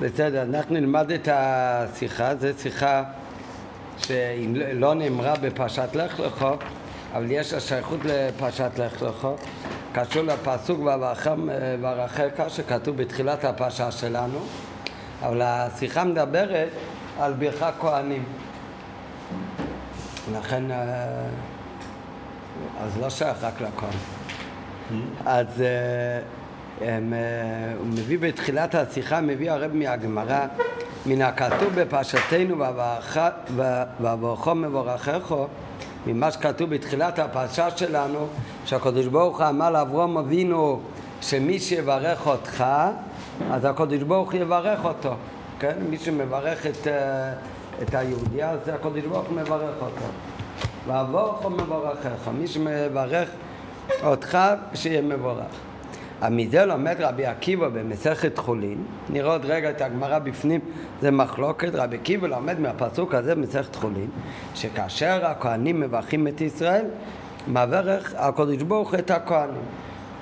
בסדר, אנחנו נלמד את השיחה, זו שיחה שהיא לא נאמרה בפרשת לך לך, אבל יש לה שייכות לפרשת לך לך, קשור לפסוק והרחקה שכתוב בתחילת הפרשה שלנו, אבל השיחה מדברת על ברכת כהנים. לכן, אה, אז לא שייך רק לכהן. Mm-hmm. אז אה, אה, הוא מביא בתחילת השיחה, מביא הרב מהגמרא, מן הכתוב בפרשתנו וברכו מבורכך, ממה שכתוב בתחילת הפרשה שלנו, שהקדוש ברוך הוא אמר לאברום אבינו שמי שיברך אותך, אז הקדוש ברוך הוא יברך אותו, כן? מי שמברך את, אה, את היהודי, אז הקדוש ברוך הוא מברך אותו. ואבורכו מבורכך, מי שמברך אותך, שיהיה מבורך. מזה לומד רבי עקיבא במסכת חולין, נראה עוד רגע את הגמרא בפנים, זה מחלוקת, רבי עקיבא לומד מהפסוק הזה במסכת חולין, שכאשר הכהנים מברכים את ישראל, מברך הקדוש ברוך את הכהנים.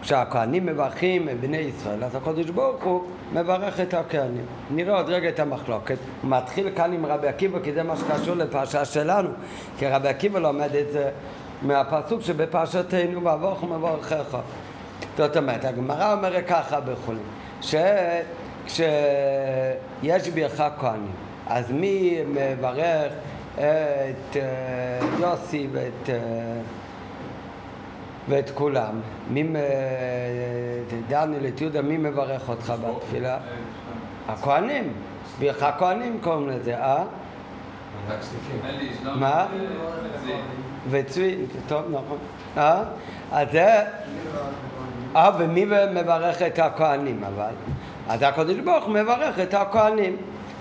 כשהכהנים מברכים את בני ישראל, אז הקדוש ברוך הוא מברך את הכהנים. נראה עוד רגע את המחלוקת. הוא מתחיל כאן עם רבי עקיבא, כי זה מה שקשור לפרשה שלנו, כי רבי עקיבא לומד את זה מהפסוק שבפרשתנו, ואבוך ומברכך. זאת אומרת, הגמרא אומרת ככה בחולין, שכשיש ברכה כהנים, אז מי מברך את אה, יוסי ואת, אה, ואת כולם? מי, דניאל, את יהודה, מי מברך אותך בתפילה? הכהנים, ברכה כהנים קוראים לזה, אה? מה? וצבי, טוב, נכון. אה? אז זה... אה, ומי מברך את הכהנים אבל? אז הקדוש ברוך הוא מברך את הכהנים.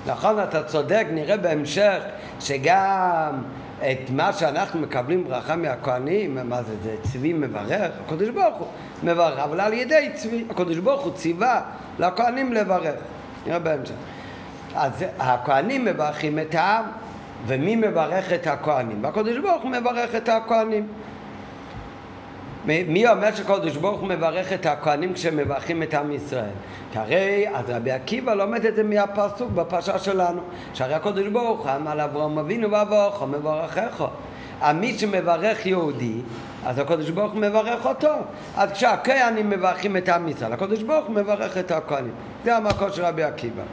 נכון, אתה צודק, נראה בהמשך שגם את מה שאנחנו מקבלים ברכה מהכהנים, מה זה, זה צבי מברך, הקדוש ברוך הוא מברך, אבל על ידי צבי, הקדוש ברוך הוא ציווה לכהנים לברך, נראה בהמשך. אז הכהנים מברכים את העם, ומי מברך את הכהנים? והקדוש ברוך הוא מברך את הכהנים. מי אומר שקודש ברוך הוא מברך את הכהנים כשמברכים את עם ישראל? כי הרי, אז רבי עקיבא לומד את זה מהפסוק בפרשה שלנו, שהרי הקודש ברוך הוא אמר לאברהם אבינו ואבוכו מברכך. מי שמברך יהודי, אז הקודש ברוך הוא מברך אותו. אז כשהכהנים מברכים את עם ישראל, הקודש ברוך הוא מברך את הכהנים. זה המקור של רבי עקיבא.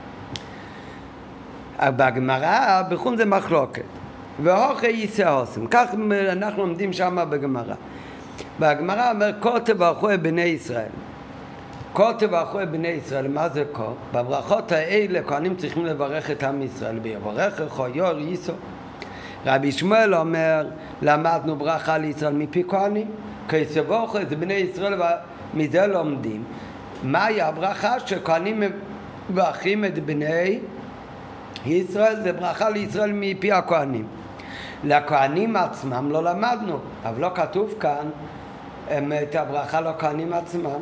בגמרא, בחום זה מחלוקת. והוכי יישא עושים. כך אנחנו לומדים שם בגמרא. והגמרא אומר, כה תברכו את בני ישראל. כה תברכו את בני ישראל, מה זה כה? בברכות האלה כהנים צריכים לברך את עם ישראל, ויברכך יור ייסו. רבי שמואל אומר, למדנו ברכה לישראל מפי כהנים. כסבוכו את בני ישראל, ומזה לומדים. מהי הברכה שכהנים מברכים את בני ישראל? זה ברכה לישראל מפי הכהנים. לכהנים עצמם לא למדנו, אבל לא כתוב כאן את הברכה לכהנים עצמם.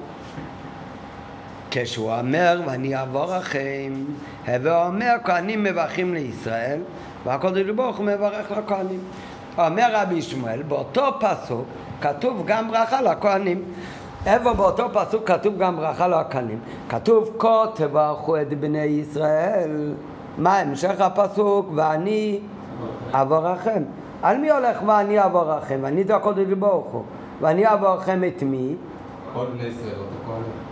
כשהוא אומר, ואני אעבור לכם, הווה אומר, כהנים מברכים לישראל, והקודש ברוך הוא מברך לכהנים. אומר רבי שמואל, באותו פסוק כתוב גם ברכה לכהנים. איפה באותו פסוק כתוב גם ברכה לכהנים? כתוב, כה תברכו את בני ישראל. מה המשך הפסוק? ואני אבורכם. על מי הולך ואני אבורכם? ואני זה הקודש ברוך הוא. ואני אבורכם את מי?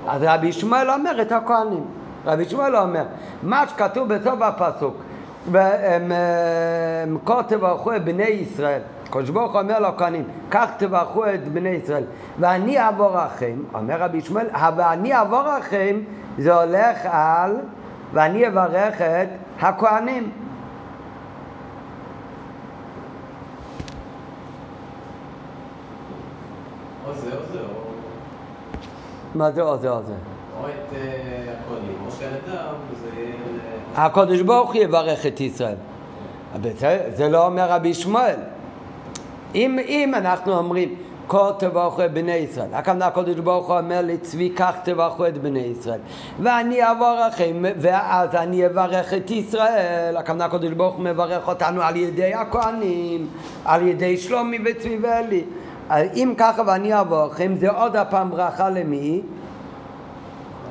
אז רבי ישמעאל אומר את הכהנים. רבי ישמעאל אומר, מה שכתוב בסוף הפסוק, כה תברכו את בני ישראל. הקדוש ברוך הוא אומר לכהנים, כך תברכו את בני ישראל. ואני אבורכם, אומר רבי ישמעאל, ואני אבורכם זה הולך על, ואני אברך את הכהנים. מה זה או זה או זה? או את אה, הקודים, או שהאדם, זה... הקודש ברוך הוא יברך את ישראל. זה לא אומר רבי שמואל. אם, אם אנחנו אומרים כה תברכו את בני ישראל, הכוונה הקודש ברוך הוא אומר לצבי כך תברכו את בני ישראל ואני אעבור לכם ואז אני אברך את ישראל, הכוונה הקודש ברוך הוא מברך אותנו על ידי הכהנים, על ידי שלומי וצבי ואלי אם ככה ואני אעבור לכם, זה עוד הפעם ברכה למי?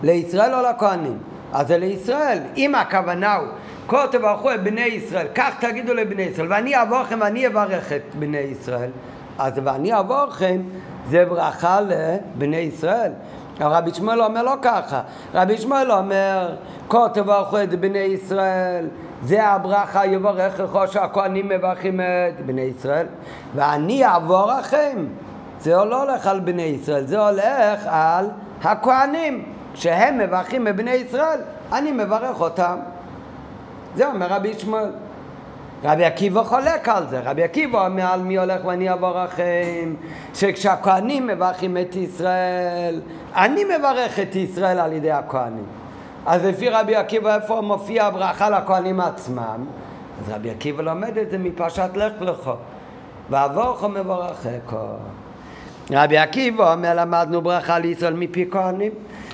לישראל או לכהנים? אז זה לישראל. אם הכוונה הוא, כה תברכו את בני ישראל, כך תגידו לבני ישראל, ואני אעבור לכם ואני אברך את בני ישראל. אז ואני אעבור לכם זה ברכה לבני ישראל. רבי שמואל אומר לא ככה, רבי שמואל אומר, כה תברכו את בני ישראל, זה הברכה יברך לך שהכהנים מברכים את בני ישראל, ואני אעבור לכם. זה לא הולך על בני ישראל, זה הולך על הכהנים. כשהם מברכים את בני ישראל, אני מברך אותם. זה אומר רבי שמואל. רבי עקיבא חולק על זה, רבי עקיבא אומר על מי הולך ואני אעבור לכם, שכשהכהנים מברכים את ישראל, אני מברך את ישראל על ידי הכהנים. אז לפי רבי עקיבא איפה מופיע הברכה לכהנים עצמם? אז רבי עקיבא לומד את זה מפרשת לך לך, ועבורך מברכך. רבי עקיבא אומר למדנו ברכה לישראל מפי כהנים.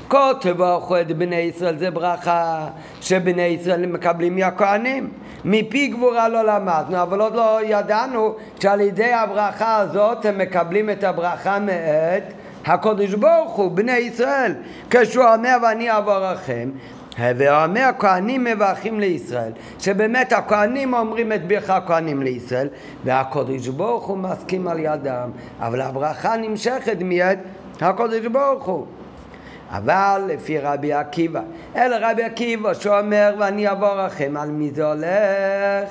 כה תברכו את בני ישראל זה ברכה שבני ישראל מקבלים מהכהנים. מפי גבורה לא למדנו, אבל עוד לא ידענו שעל ידי הברכה הזאת הם מקבלים את הברכה מאת הקודש ברוך הוא, בני ישראל. כשהוא אומר ואני אברכם, ואומר הכהנים מברכים לישראל, שבאמת הכהנים אומרים את ברכה הכהנים לישראל, והקודש ברוך הוא מסכים על ידם, אבל הברכה נמשכת מיד הקודש ברוך הוא. אבל לפי רבי עקיבא, אלא רבי עקיבא שאומר ואני אעבור לכם, על מי זה הולך?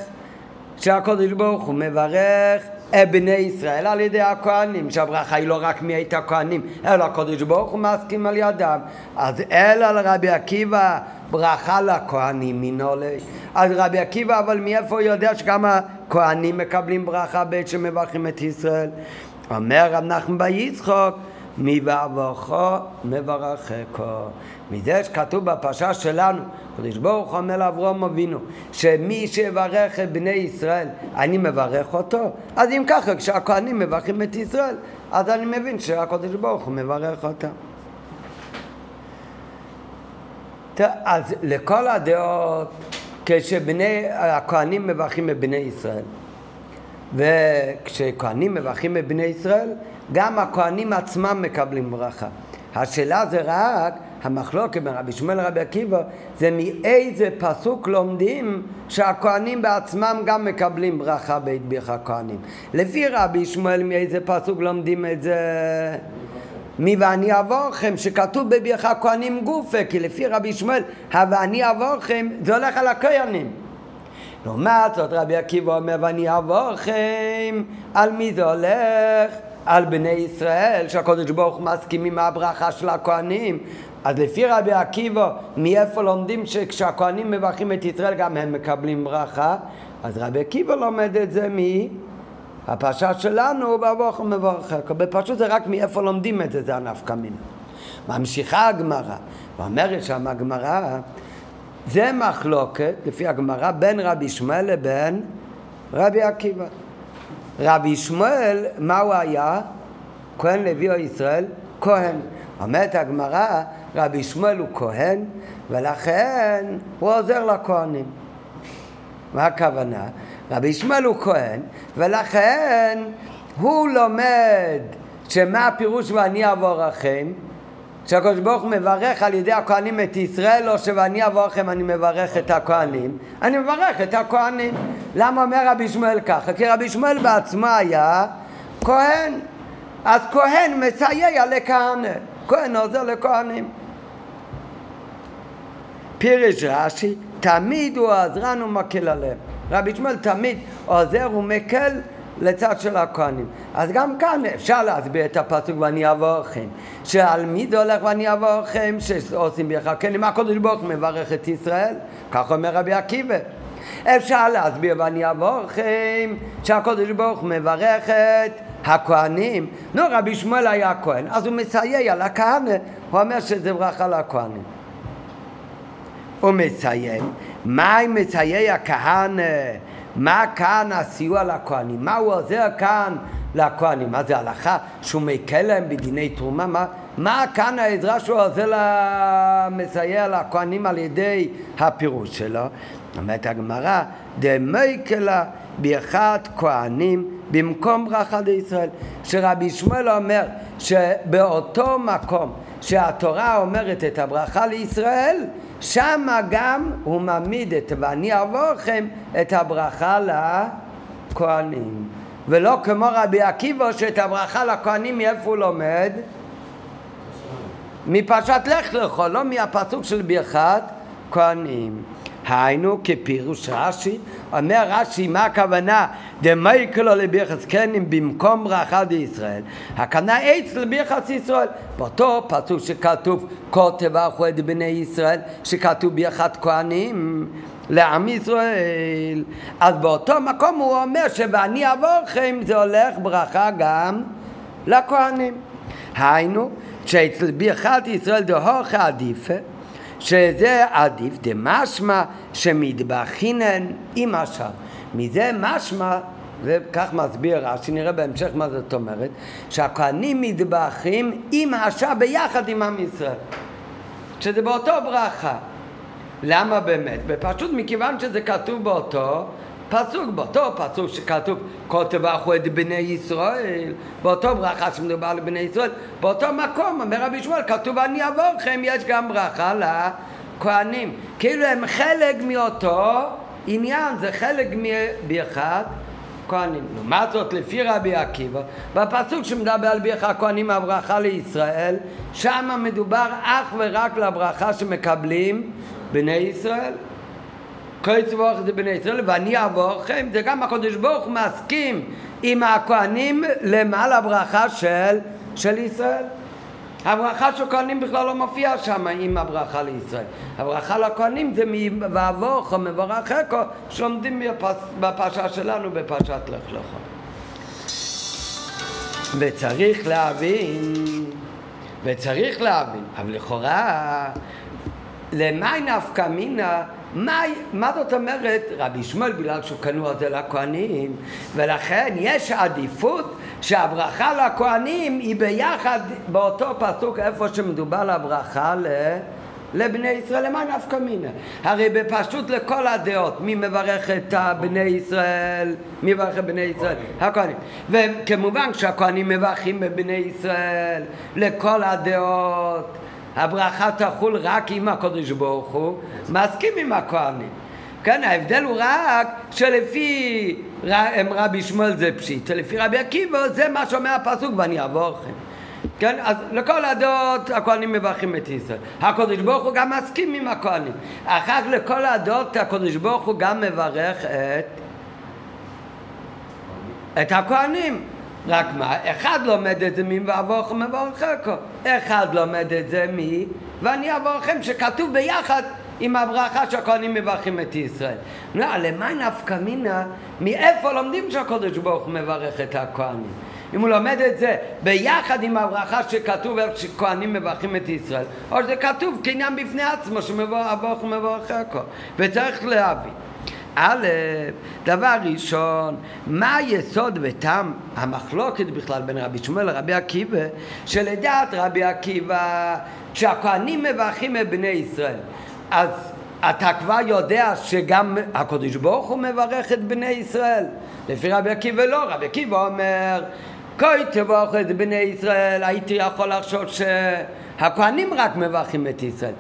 שהקודש ברוך הוא מברך את בני ישראל על ידי הכהנים, שהברכה היא לא רק מאת הכהנים, אלא הקודש ברוך הוא מסכים על ידם. אז אלא לרבי עקיבא ברכה לכהנים מנולי. אז רבי עקיבא, אבל מאיפה הוא יודע שגם הכהנים מקבלים ברכה בעת שמברכים את ישראל? אומר רב נחמן ביצחוק מבעבורכו מברכךו. מזה שכתוב בפרשה שלנו, קדוש ברוך הוא אומר לאברום אבינו, שמי שיברך את בני ישראל, אני מברך אותו. אז אם ככה, כשהכהנים מברכים את ישראל, אז אני מבין שהקדוש ברוך הוא מברך אותם. אז לכל הדעות, כשבני הכהנים מברכים את בני ישראל, וכשכהנים מברכים את בני ישראל, גם הכהנים עצמם מקבלים ברכה. השאלה זה רק, המחלוקת בין רבי שמואל לרבי עקיבא, זה מאיזה פסוק לומדים שהכהנים בעצמם גם מקבלים ברכה בית בירך הכהנים. לפי רבי שמואל מאיזה פסוק לומדים את זה? מי ואני אבורכם, שכתוב בבירך הכהנים גופה, כי לפי רבי שמואל, ה"ואני אבורכם" זה הולך על הכהנים. לעומת זאת רבי עקיבא אומר ואני אבורכם, על מי זה הולך? על בני ישראל, שהקדוש ברוך הוא מסכים עם הברכה של הכהנים. אז לפי רבי עקיבא, מאיפה לומדים שכשהכהנים מברכים את ישראל גם הם מקבלים ברכה? אז רבי עקיבא לומד את זה מהפרשה שלנו, ואבוך מברכך. בפשוט זה רק מאיפה לומדים את זה, זה הנפקא מינה. ממשיכה הגמרא, ואומרת שם הגמרא, זה מחלוקת, לפי הגמרא, בין רבי שמואל לבין רבי עקיבא. רבי שמואל, מה הוא היה? כהן לוי או ישראל? כהן. אומרת הגמרא, רבי שמואל הוא כהן, ולכן הוא עוזר לכהנים. מה הכוונה? רבי שמואל הוא כהן, ולכן הוא לומד שמה הפירוש ואני אעבור לכם? שהקדוש ברוך הוא מברך על ידי הכהנים את ישראל, או שוואני אבוא לכם אני מברך את הכהנים? אני מברך את הכהנים. למה אומר רבי שמואל ככה? כי רבי שמואל בעצמו היה כהן. אז כהן מסייע לכהנא. כהן עוזר לכהנים. פירש רש"י, תמיד הוא עזרן ומקל עליהם. רבי שמואל תמיד עוזר ומקל לצד של הכהנים. אז גם כאן אפשר להסביר את הפסוק ואני אבוא לכם. שעל מי זה הולך ואני אבוא לכם? שעושים ביחד. כן, אם הקודש ברוך מברך את ישראל, כך אומר רבי עקיבא. אפשר להסביר ואני אבוא לכם שהקודש ברוך מברך את הכהנים. נו, רבי שמואל היה כהן, אז הוא מסייע לכהנא, הוא אומר שזה ברכה לכהנים. הוא מסיים, מה אם מסייע כהנא? מה כאן הסיוע לכהנים? מה הוא עוזר כאן לכהנים? מה זה הלכה? שהוא מקל להם בדיני תרומה? מה, מה כאן העזרה שהוא עוזר מסייע לכהנים על ידי הפירוש שלו? אומרת הגמרא, דמייקלה באחד כהנים במקום ברכה לישראל. שרבי שמואל אומר שבאותו מקום שהתורה אומרת את הברכה לישראל, שם גם הוא מעמיד את ואני אעבורכם את הברכה לכהנים. ולא כמו רבי עקיבא שאת הברכה לכהנים מאיפה הוא לומד? מפרשת לך לך, לא מהפסוק של ברכת כהנים. היינו כפירוש רש"י, אומר רש"י מה הכוונה? דמייקלו לביחס קנים במקום ברכה לישראל הכוונה עץ לביחס ישראל. באותו פסוק שכתוב כה תברכו את בני ישראל שכתוב ביחד כהנים לעם ישראל. אז באותו מקום הוא אומר ש"ואני אבורכם" זה הולך ברכה גם לכהנים. היינו שאצל ביחד ישראל דהוך עדיפה שזה עדיף דמשמע שמטבחינן עם השאר. מזה משמע, וכך מסביר רש"י, נראה בהמשך מה זאת אומרת, שהכהנים מטבחים עם השאר ביחד עם עם ישראל. שזה באותו ברכה. למה באמת? פשוט מכיוון שזה כתוב באותו פסוק, באותו פסוק שכתוב כל תברכו את בני ישראל, באותו ברכה שמדובר לבני ישראל, באותו מקום, אומר רבי שמואל, כתוב אני אבורכם, יש גם ברכה לכהנים. כאילו הם חלק מאותו עניין, זה חלק מברכת כהנים. לעומת זאת, לפי רבי עקיבא, בפסוק שמדבר על ברכת הכהנים הברכה לישראל, שם מדובר אך ורק לברכה שמקבלים בני ישראל. צבוח זה בני ישראל ואני אבורכם זה גם הקדוש ברוך הוא מסכים עם הכהנים למעלה הברכה של, של ישראל. הברכה של כהנים בכלל לא מופיעה שם עם הברכה לישראל. הברכה לכהנים זה מבואבוך או מברכךו שלומדים בפרשה שלנו בפרשת לך לך. וצריך להבין וצריך להבין אבל לכאורה למי נפקא מינה מה, מה זאת אומרת רבי שמואל בגלל שהוא כנוע זה לכהנים ולכן יש עדיפות שהברכה לכהנים היא ביחד באותו פסוק איפה שמדובר על הברכה ל... לבני ישראל, למה נפקא מינה? הרי בפשוט לכל הדעות, מי מברך את בני ישראל? מי מברך את בני ישראל? הכהנים. וכמובן כשהכהנים מברכים בבני ישראל, לכל הדעות הברכה תחול רק אם הקדוש ברוך הוא מסכים עם הכהנים. כן, ההבדל הוא רק שלפי רבי שמואל זה פשיט, לפי רבי עקיבא זה מה שאומר הפסוק ואני אעבור לכם. כן, אז לכל הדעות הכהנים מברכים את ישראל. הקדוש ברוך הוא גם מסכים עם הכהנים. אחר כך לכל הדעות הקדוש ברוך הוא גם מברך את, את הכהנים. רק מה, אחד לומד את זה מי ואבוכם מברככו, אחד לומד את זה מי ואני אבורכם שכתוב ביחד עם הברכה שהכהנים מברכים את ישראל. נו, למה נפקא מינה? מאיפה לומדים שהקדוש ברוך הוא מברך את הכהנים? אם הוא לומד את זה ביחד עם הברכה שכתוב איך שכהנים מברכים את ישראל, או שזה כתוב כעניין בפני עצמו שמברך ומברככו, וצריך להבין. א', דבר ראשון, מה היסוד וטעם המחלוקת בכלל בין רבי שמואל לרבי עקיבא, שלדעת רבי עקיבא, כשהכהנים מברכים את בני ישראל, אז אתה כבר יודע שגם הקדוש ברוך הוא מברך את בני ישראל. לפי רבי עקיבא לא, רבי עקיבא אומר, כה תברך את בני ישראל, הייתי יכול לחשוב שהכהנים רק מברכים את ישראל.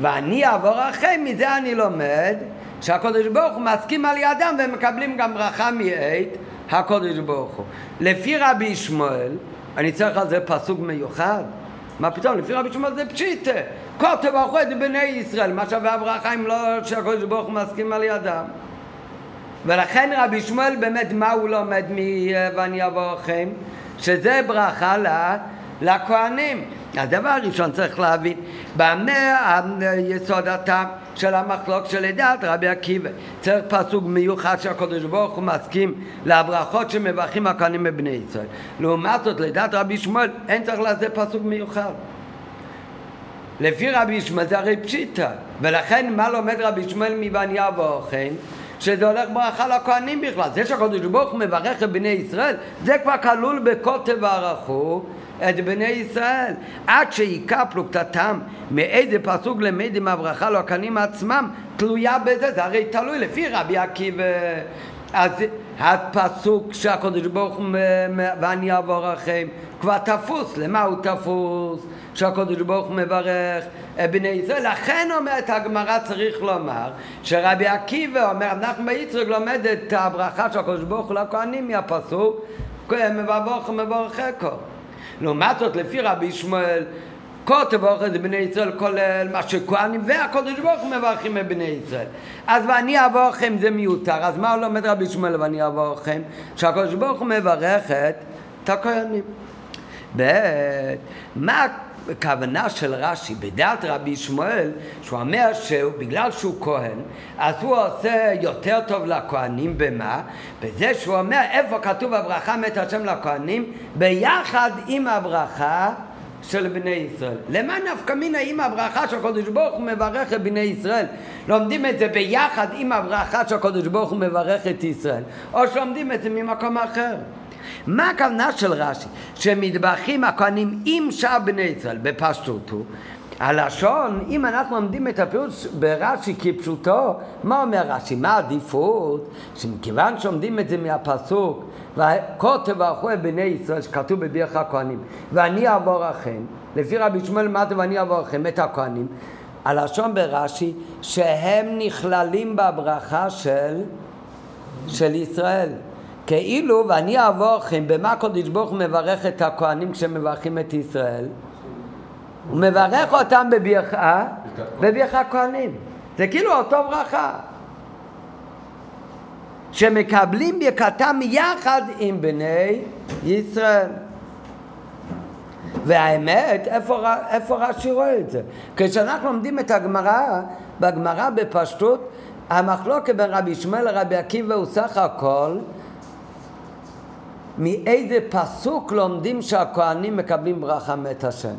ואני אעבור אחרי, מזה אני לומד שהקודש ברוך הוא מסכים על ידם והם מקבלים גם ברכה מעת הקודש ברוך הוא. לפי רבי שמואל, אני צריך על זה פסוק מיוחד. מה פתאום? לפי רבי שמואל זה פשיטה. כה תברכו את בני ישראל, מה שווה הברכה אם לא שהקודש ברוך הוא מסכים על ידם. ולכן רבי שמואל באמת מה הוא לומד מ"ואני אברכם"? שזה ברכה לכהנים. הדבר הראשון צריך להבין, במה יסוד הטעם של המחלוק של לדעת רבי עקיבא. צריך פסוק מיוחד שהקדוש ברוך הוא מסכים לברכות שמברכים הכהנים בבני ישראל. לעומת זאת, לדעת רבי שמואל, אין צריך לזה פסוק מיוחד. לפי רבי שמואל זה הרי פשיטה, ולכן מה לומד רבי שמואל מבניה ואוכן? שזה הולך ברכה לכהנים בכלל. זה שהקדוש ברוך הוא מברך את בני ישראל, זה כבר כלול בכל תברכו את בני ישראל, עד שעיקר פלוגתתם מאיזה פסוק למד הברכה לכהנים עצמם, תלויה בזה, זה הרי תלוי לפי רבי עקיבא. אז הפסוק שהקדוש ברוך הוא ואני אעבור לכם כבר תפוס, למה הוא תפוס? שהקדוש ברוך הוא מברך את בני ישראל. לכן אומרת הגמרא צריך לומר שרבי עקיבא אומר, אנחנו ביצרק לומד את הברכה של הקדוש ברוך הוא לכהנים מהפסוק מברך ומברכך. לעומת זאת לפי רבי שמואל כל תבורך את בני ישראל כולל מה שכהנים והקדוש ברוך הוא מברכים את בני ישראל. אז ואני אבורכם זה מיותר, אז מה לומד רבי שמואל ואני אבורכם? שהקדוש ברוך הוא מברך את הכהנים. ב' מה הכוונה של רש"י בדעת רבי שמואל שהוא אומר שבגלל שהוא כהן אז הוא עושה יותר טוב לכהנים במה? בזה שהוא אומר איפה כתוב הברכה מת השם לכהנים ביחד עם הברכה של בני ישראל. למה נפקא מינה עם הברכה שהקדוש ברוך הוא מברך את בני ישראל? לומדים את זה ביחד עם הברכה שהקדוש ברוך הוא מברך את ישראל, או שלומדים את זה ממקום אחר. מה הכוונה של רש"י? שמטבחים הכהנים עם שאר בני ישראל, בפשטות הוא. הלשון, אם אנחנו לומדים את הפירוש ברש"י כפשוטו, מה אומר רש"י? מה העדיפות? שמכיוון שעומדים את זה מהפסוק, וכה תברכו את בני ישראל, שכתוב בבירך הכהנים, ואני אעבור לכם, לפי רבי שמואל למטה ואני אעבור לכם, את הכהנים, הלשון ברש"י, שהם נכללים בברכה של, של ישראל. כאילו, ואני אעבור לכם, במה קודש ברוך הוא מברך את הכהנים כשמברכים את ישראל? הוא מברך אותם בברכה, בברכה כהנים. זה כאילו אותו ברכה. שמקבלים ברכתם יחד עם בני ישראל. והאמת, איפה, איפה רש"י רואה את זה? כשאנחנו לומדים את הגמרא, בגמרא בפשטות, המחלוקת בין רבי ישמעאל לרבי עקיבא הוא סך הכל מאיזה פסוק לומדים שהכוהנים מקבלים ברכה מת השם.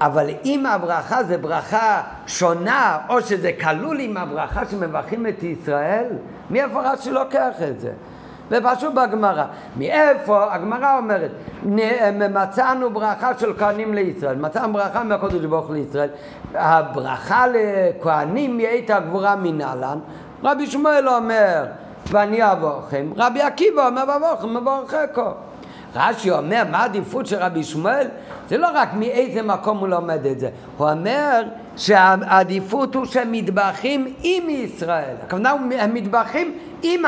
אבל אם הברכה זה ברכה שונה, או שזה כלול עם הברכה שמברכים את ישראל, מאיפה רש"י לוקח את זה? ופשוט בגמרא. מאיפה? הגמרא אומרת, מצאנו ברכה של כהנים לישראל, מצאנו ברכה מהקודש ברוך לישראל. הברכה לכהנים מאית הגבורה מנהלן, רבי שמואל אומר, ואני אבוכם, רבי עקיבא אומר, ואבוכם מבורככו. רש"י אומר, מה העדיפות של רבי שמואל? זה לא רק מאיזה מקום הוא לומד את זה, הוא אומר שהעדיפות הוא שהם מטבחים עם ישראל. הכוונה הם מטבחים עם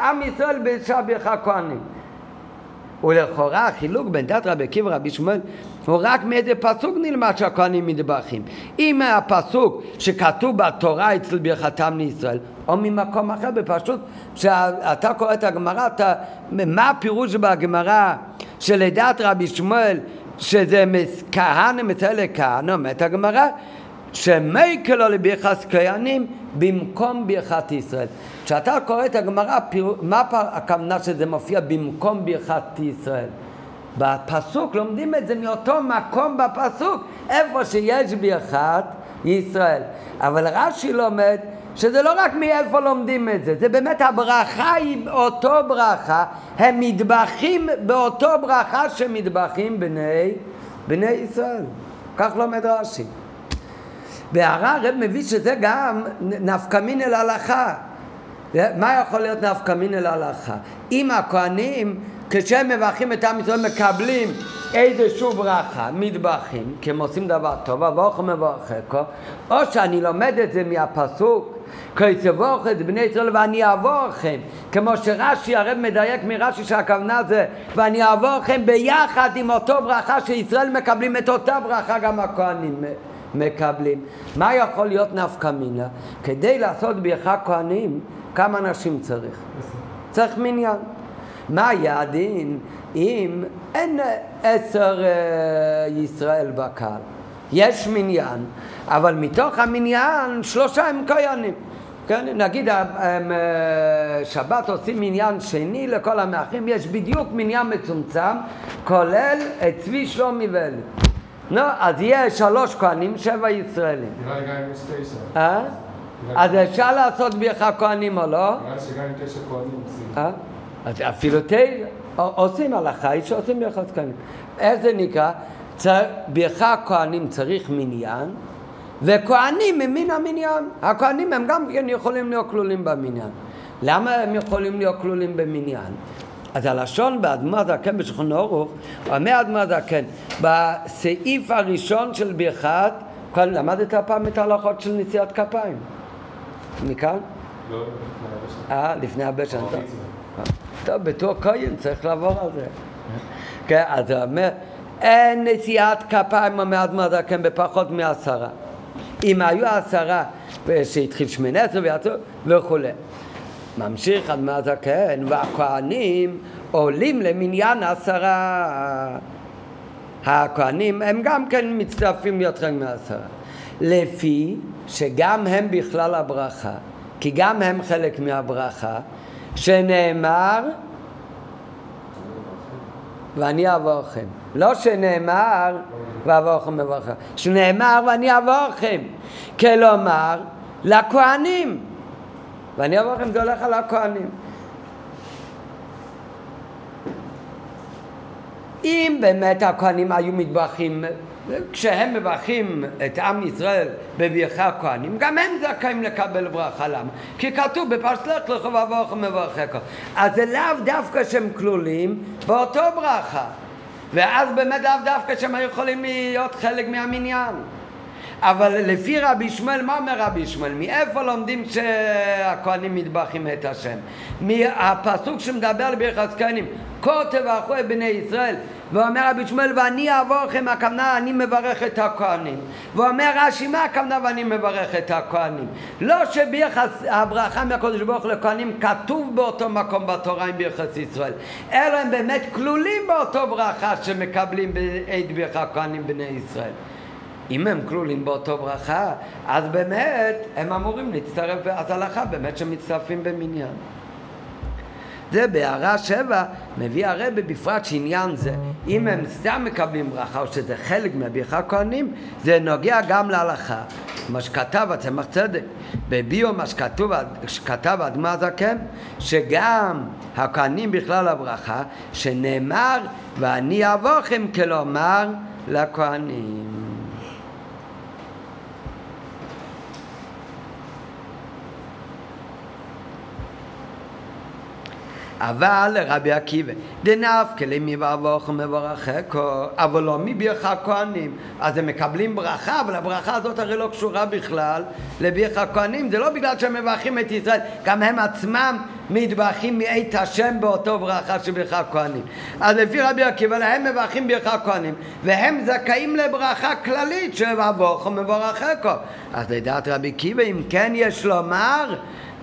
עם ישראל בשבח הכהנים. ולכאורה החילוק בין דת רבי עקיבא ורבי שמואל רק מאיזה פסוק נלמד שהכהנים מטבחים. אם הפסוק שכתוב בתורה אצל ברכתם לישראל, או ממקום אחר בפשוט, כשאתה קורא את הגמרא, אתה, מה הפירוש בגמרא שלדעת רבי שמואל שזה כהנא מצא לכהנא, אומרת הגמרא, שמייקלו לביחס כהנים במקום ברכת ישראל. כשאתה קורא את הגמרא, מה הכוונה שזה מופיע במקום ברכת ישראל? בפסוק לומדים את זה מאותו מקום בפסוק, איפה שיש ברכת ישראל. אבל רש"י לומד שזה לא רק מאיפה לומדים את זה, זה באמת הברכה היא אותו ברכה, הם מטבחים באותו ברכה שמטבחים בני, בני ישראל. כך לומד רש"י. והר"א הרב מביא שזה גם נפקא מין אל הלכה. מה יכול להיות נפקא מין אל הלכה? אם הכהנים כשהם מברכים את עם ישראל מקבלים איזשהו ברכה, מטבחים, כי הם עושים דבר טוב, אבוכם מברככו, או שאני לומד את זה מהפסוק, כי תבוך את בני ישראל ואני אעבור לכם, כמו שרש"י הרב מדייק מרש"י שהכוונה זה ואני אעבור לכם ביחד עם אותו ברכה שישראל מקבלים את אותה ברכה גם הכהנים מקבלים. מה יכול להיות נפקא מינה? כדי לעשות ברכה כהנים, כמה אנשים צריך? צריך מניין. מה היה הדין אם אין עשר uh, ישראל בקהל? יש מניין, אבל מתוך המניין שלושה הם כהנים. כן, נגיד הם, אה, שבת עושים מניין שני לכל המאחים, יש בדיוק מניין מצומצם, כולל את צבי שלומי ואלי. נו, אז יש שלוש כהנים, שבע ישראלים. אה? אז אפשר לעשות בירך כהנים או לא? נראה לי שגם עם תשע כהנים עושים. אז אפילו תשע, עושים הלכה, יש שעושים בירך כהנים. איך זה נקרא? בירך כהנים צריך מניין, וכהנים הם מן המניין. הכהנים הם גם כן יכולים להיות כלולים במניין. למה הם יכולים להיות כלולים במניין? אז הלשון באדמו הזקן בשולחן אורוך, אומר אדמו הזקן, בסעיף הראשון של ברכת, כאן למדת פעם את ההלכות של נשיאת כפיים? מכאן? לא, אה, לפני הרבה שנים. טוב, בתור כהן צריך לעבור על זה. כן, אז הוא אומר, אין נשיאת כפיים אומר אדמו הזקן בפחות מעשרה. אם היו עשרה שהתחיל שמונה עשרה ויצאו וכולי. ממשיך אדמו הזקן, והכהנים עולים למניין עשרה. הכהנים הם גם כן מצטרפים יותר מעשרה. לפי שגם הם בכלל הברכה, כי גם הם חלק מהברכה, שנאמר ואני אבורכם. לא שנאמר ואבורכם בברכה, שנאמר ואני אבורכם. כלומר, לכהנים. ואני אבורכם זה הולך על הכהנים. אם באמת הכהנים היו מתברכים, כשהם מברכים את עם ישראל בברכי הכהנים, גם הם זכאים לקבל ברכה. למה? כי כתוב בפרשת לך וברך מברכך. אז זה לאו דווקא שהם כלולים באותו ברכה. ואז באמת לאו דווקא שהם יכולים להיות חלק מהמניין. אבל לפי רבי ישמעאל, מה אומר רבי ישמעאל? מאיפה לומדים שהכהנים מטבחים את השם? מהפסוק שמדבר על ברכת כהנים, כה תברכו את בני ישראל ואומר רבי ישמעאל ואני אעבור לכם הכוונה אני מברך את הכהנים ואומר רש"י מה הכוונה ואני מברך את הכהנים לא שביחס הברכה מהקודש ברוך לכהנים כתוב באותו מקום בתורה עם ביחס ישראל אלא הם באמת כלולים באותו ברכה שמקבלים בעת ברכת הכהנים בני ישראל אם הם כלולים באותו ברכה, אז באמת הם אמורים להצטרף, אז הלכה באמת שמצטרפים במניין. זה בהערה שבע מביא הרבה בפרט שעניין זה. אם הם סתם מקבלים ברכה או שזה חלק מהברכה כהנים זה נוגע גם להלכה. מה שכתב הצמח צדק בביו מה שכתוב, שכתב אדמה זקן שגם הכהנים בכלל הברכה שנאמר ואני אבוכם כלומר לכהנים אבל לרבי עקיבא, דנפקא למי ואבוך מברכךו, אבל לא מבירך הכהנים. אז הם מקבלים ברכה, אבל הברכה הזאת הרי לא קשורה בכלל לבירך הכהנים. זה לא בגלל שהם מברכים את ישראל, גם הם עצמם מתברכים מאת השם באותו ברכה של ברך הכהנים. אז לפי רבי עקיבא, הם מברכים ברך הכהנים, והם זכאים לברכה כללית של אבוך ומברכךו. אז לדעת רבי עקיבא, אם כן יש לומר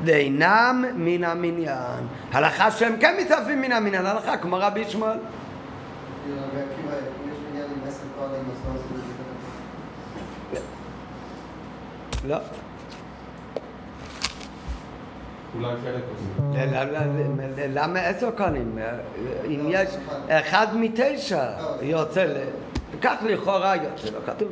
ואינם מן המניין. הלכה שהם כן מצטרפים מן המניין, הלכה כמו רבי ישמעאל. לא. אולי חלק למה עשר כהנים? אם יש אחד מתשע יוצא, כך לכאורה יוצא, לא כתוב.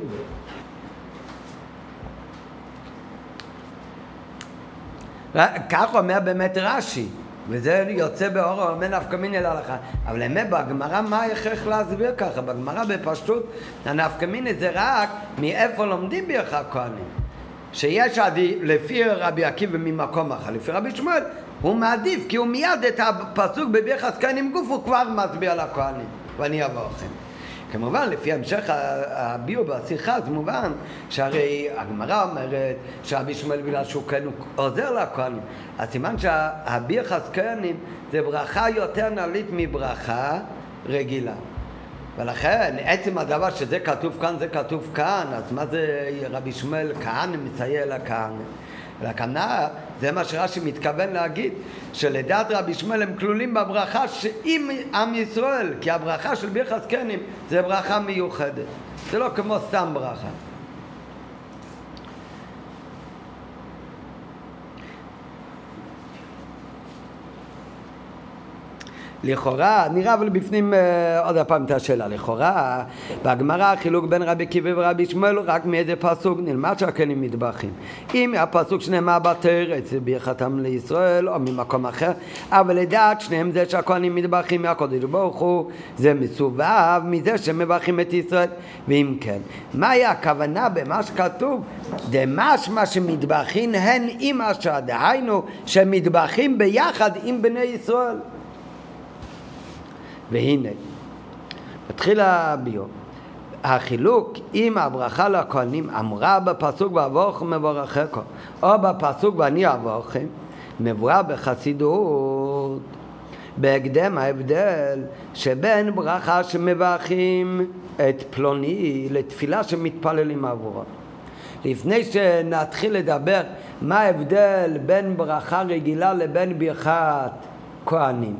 כך אומר באמת רש"י, וזה יוצא באור אומר נפקא מיני להלכה. אבל האמת בגמרא מה ההכרח להסביר ככה? בגמרא בפשטות הנפקא מיני זה רק מאיפה לומדים ברך הכהנים. שיש עדי, לפי רבי עקיבא ממקום אחר, לפי רבי שמואל, הוא מעדיף כי הוא מיד את הפסוק בברכת כהנים גוף הוא כבר מצביע לכהנים ואני אבוא לכם. כמובן, לפי המשך הביאו בשיחה, זה מובן שהרי הגמרא אומרת שרבי ישמעאל בגלל שהוא כן עוזר לכהנים. אז סימן שהביחס כהנים זה ברכה יותר נעלית מברכה רגילה. ולכן עצם הדבר שזה כתוב כאן, זה כתוב כאן, אז מה זה רבי ישמעאל כהנא מסייע לכהנא? והכוונה, זה מה שרש"י מתכוון להגיד, שלדעת רבי ישמעאל הם כלולים בברכה עם עם ישראל, כי הברכה של ביחס קנים זה ברכה מיוחדת, זה לא כמו סתם ברכה. לכאורה, נראה אבל בפנים אה, עוד פעם את השאלה, לכאורה בגמרא החילוק בין רבי עקיבא ורבי שמואל רק מאיזה פסוק? נלמד שהכנים מטבחים. אם הפסוק שנאמר בתרץ ברכתם לישראל או ממקום אחר אבל לדעת שניהם זה שהכהנים מטבחים מהקודש ברוך הוא זה מסובב מזה שמברכים את ישראל. ואם כן, מהי הכוונה במה שכתוב? דמשמע שמטבחים הן עם אשר דהיינו שמטבחים ביחד עם בני ישראל והנה, מתחיל הביור. החילוק עם הברכה לכהנים אמרה בפסוק ואבוכם מבורככו או בפסוק ואני אבוכם מבואר בחסידות בהקדם ההבדל שבין ברכה שמברכים את פלוני לתפילה שמתפללים עבורו. לפני שנתחיל לדבר מה ההבדל בין ברכה רגילה לבין ברכת כהנים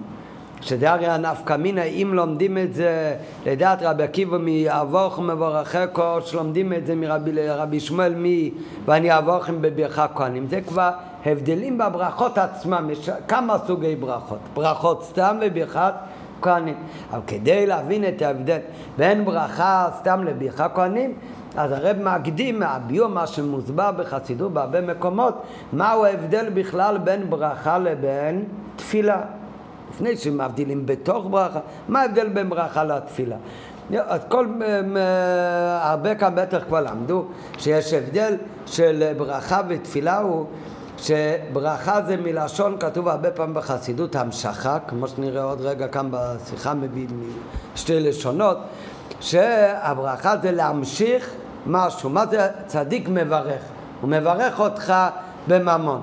שזה הרי הנפקא מינה, אם לומדים את זה לדעת רבי עקיבא מאבוך מבורכי או שלומדים את זה מרבי שמואל מי ואני אבוכם בברכה כהנים. זה כבר הבדלים בברכות עצמם, יש כמה סוגי ברכות, ברכות סתם וברכת כהנים. אבל כדי להבין את ההבדל בין ברכה סתם לברכת כהנים, אז הרב מקדים מהביור מה שמוסבר בחסידות בהרבה מקומות, מהו ההבדל בכלל בין ברכה לבין תפילה. לפני שמבדילים בתוך ברכה, מה ההבדל בין ברכה לתפילה? אז כל, הרבה כאן בטח כבר למדו שיש הבדל של ברכה ותפילה הוא שברכה זה מלשון, כתוב הרבה פעמים בחסידות המשכה, כמו שנראה עוד רגע כאן בשיחה מביא משתי לשונות, שהברכה זה להמשיך משהו. מה זה צדיק מברך? הוא מברך אותך בממון.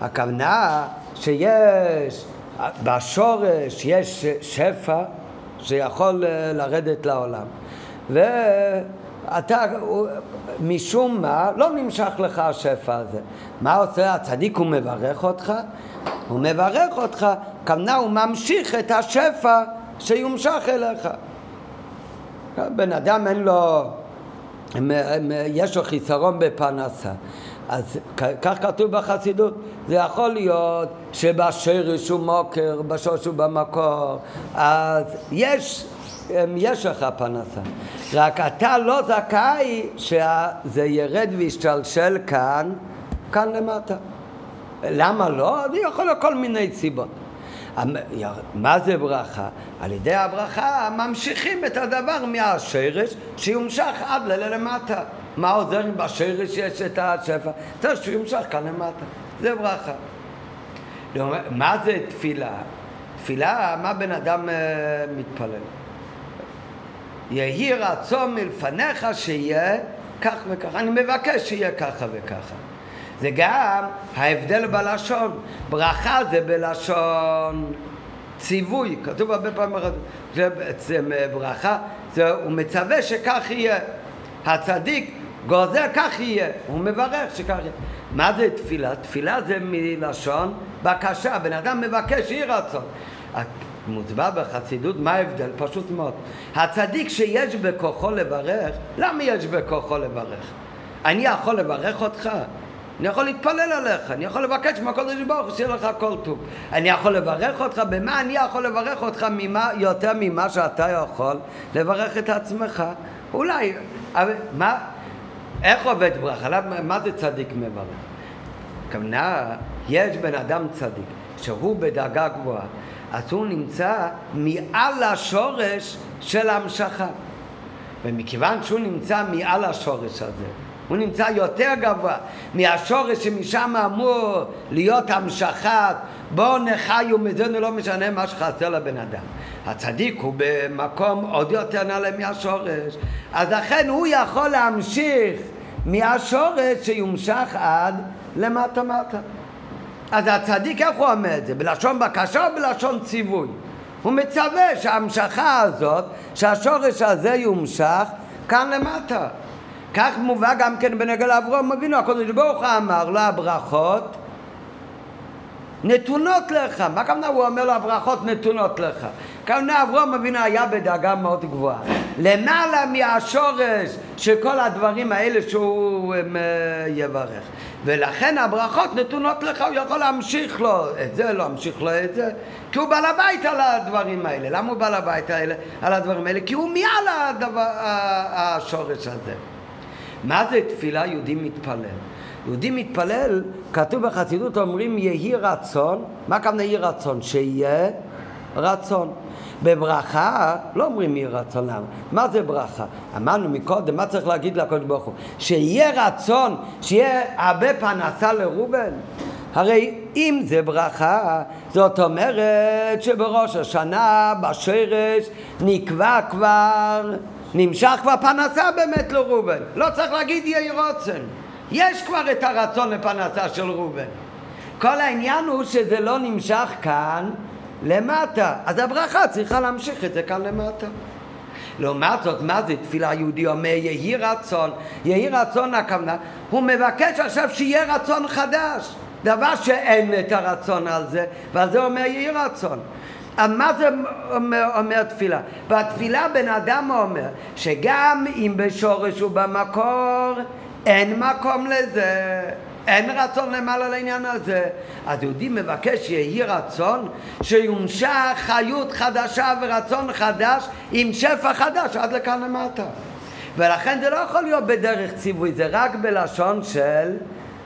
הכוונה שיש בשורש יש שפע שיכול אה, לרדת לעולם. ואתה, משום מה, לא נמשך לך השפע הזה. מה עושה הצדיק? הוא מברך אותך, הוא מברך אותך, כוונה הוא ממשיך את השפע שיומשך אליך. בן אדם אין לו, יש לו חיסרון בפרנסה. אז כך כתוב בחסידות, זה יכול להיות שבשרש הוא מוקר, בשורש הוא במקור, אז יש, יש לך פרנסה, רק אתה לא זכאי שזה ירד וישתלשל כאן, כאן למטה. למה לא? זה יכול להיות כל מיני סיבות. מה זה ברכה? על ידי הברכה ממשיכים את הדבר מהשרש שיומשך עד ללמטה. מה עוזר אם בשרש יש את השפע? צריך שהוא ימשך כאן למטה. זה ברכה. מה זה תפילה? תפילה, מה בן אדם uh, מתפלל? יהי רצון מלפניך שיהיה כך וכך. אני מבקש שיהיה ככה וככה. זה גם ההבדל בלשון. ברכה זה בלשון ציווי, כתוב הרבה פעמים, זה בעצם אה, ברכה, זה, הוא מצווה שכך יהיה. הצדיק גוזר כך יהיה, הוא מברך שכך יהיה. מה זה תפילה? תפילה זה מלשון בקשה, בן אדם מבקש יהי רצון. מוסבר בחסידות, מה ההבדל? פשוט מאוד. הצדיק שיש בכוחו לברך, למה יש בכוחו לברך? אני יכול לברך אותך? אני יכול להתפלל עליך, אני יכול לבקש מהקודש ברוך הוא שיהיה לך כל טוב. אני יכול לברך אותך, במה אני יכול לברך אותך ממה, יותר ממה שאתה יכול לברך את עצמך? אולי, אבל מה, איך עובד ברכה? מה זה צדיק מברך? הכוונה, יש בן אדם צדיק, שהוא בדרגה גבוהה, אז הוא נמצא מעל השורש של המשכה. ומכיוון שהוא נמצא מעל השורש הזה, הוא נמצא יותר גבוה מהשורש שמשם אמור להיות המשכת בואו נחיו מזנו לא משנה מה שחסר לבן אדם. הצדיק הוא במקום עוד יותר נעלה מהשורש אז לכן הוא יכול להמשיך מהשורש שיומשך עד למטה מטה. אז הצדיק איך הוא אומר את זה? בלשון בקשה או בלשון ציווי? הוא מצווה שההמשכה הזאת, שהשורש הזה יומשך כאן למטה. כך מובא גם כן בנגל אברום אבינו, הקדוש ברוך הוא אמר לו הברכות נתונות לך. מה הכוונה הוא אומר לו הברכות נתונות לך? הכוונה אברום אבינו היה בדאגה מאוד גבוהה. למעלה מהשורש של כל הדברים האלה שהוא יברך. ולכן הברכות נתונות לך, הוא יכול להמשיך לו את זה, להמשיך לו את זה, כי הוא בעל הבית על הדברים האלה. למה הוא בעל הבית על הדברים האלה? כי הוא מעל הדבר, השורש הזה. מה זה תפילה יהודי מתפלל? יהודי מתפלל, כתוב בחסידות אומרים יהי רצון, מה הכוונה יהי רצון? שיהיה רצון. בברכה לא אומרים יהי למה. מה זה ברכה? אמרנו מקודם, מה צריך להגיד לקדוש ברוך הוא? שיהיה רצון, שיהיה הרבה פרנסה לראובן. הרי אם זה ברכה, זאת אומרת שבראש השנה, בשרש, נקבע כבר, נמשך כבר פרנסה באמת לראובן. לא צריך להגיד יהי רוצן. יש כבר את הרצון לפרנסה של ראובן. כל העניין הוא שזה לא נמשך כאן למטה. אז הברכה צריכה להמשיך את זה כאן למטה. לעומת זאת, מה זה תפילה יהודי אומר יהי רצון? יהי רצון הכוונה, הוא מבקש עכשיו שיהיה רצון חדש. דבר שאין את הרצון על זה, ועל זה אומר יהי רצון. מה זה אומר, אומר תפילה? בתפילה בן אדם אומר שגם אם בשורש ובמקור אין מקום לזה אין רצון למעלה לעניין הזה. אז יהודי מבקש שיהי רצון שיומשך חיות חדשה ורצון חדש עם שפע חדש עד לכאן למטה. ולכן זה לא יכול להיות בדרך ציווי, זה רק בלשון של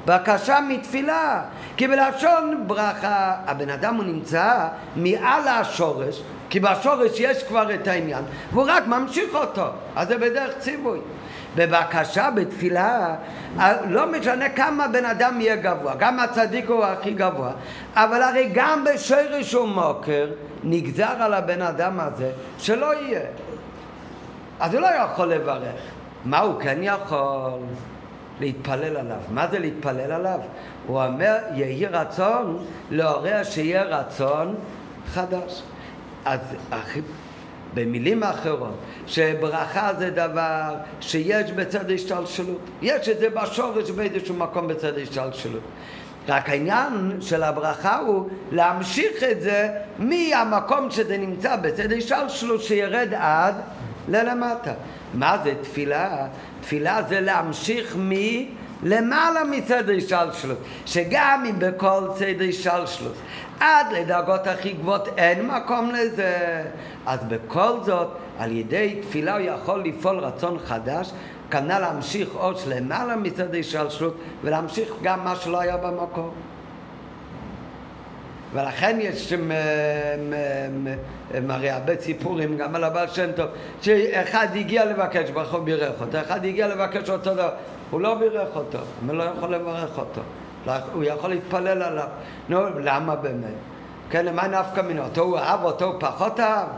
בקשה מתפילה. כי בלשון ברכה, הבן אדם הוא נמצא מעל השורש, כי בשורש יש כבר את העניין, והוא רק ממשיך אותו, אז זה בדרך ציווי. בבקשה, בתפילה, לא משנה כמה בן אדם יהיה גבוה, גם הצדיק הוא הכי גבוה, אבל הרי גם בשרש ומוקר נגזר על הבן אדם הזה שלא יהיה. אז הוא לא יכול לברך. מה הוא כן יכול? להתפלל עליו. מה זה להתפלל עליו? הוא אומר, יהי רצון לעורר שיהיה רצון חדש. אז במילים אחרות, שברכה זה דבר שיש בצד השתלשלות. יש את זה בשורש באיזשהו מקום בצד השתלשלות. רק העניין של הברכה הוא להמשיך את זה מהמקום שזה נמצא בצד השתלשלות שירד עד ללמטה. מה זה תפילה? תפילה זה להמשיך מ... למעלה מצד השתלשלות, שגם אם בכל צד השתלשלות עד לדרגות הכי גבוהות אין מקום לזה, אז בכל זאת על ידי תפילה הוא יכול לפעול רצון חדש, כנ"ל להמשיך עוד למעלה מצד השתלשלות ולהמשיך גם מה שלא היה במקום. ולכן יש הרי הרבה סיפורים גם על הבעל שם טוב, שאחד הגיע לבקש, ברוך הוא בירך אותו, אחד הגיע לבקש אותו דבר, הוא לא בירך אותו, הוא לא יכול לברך אותו, הוא יכול להתפלל עליו. נו, למה באמת? כן, למה נפקא מינו? אותו הוא אהב, אותו הוא פחות אהב?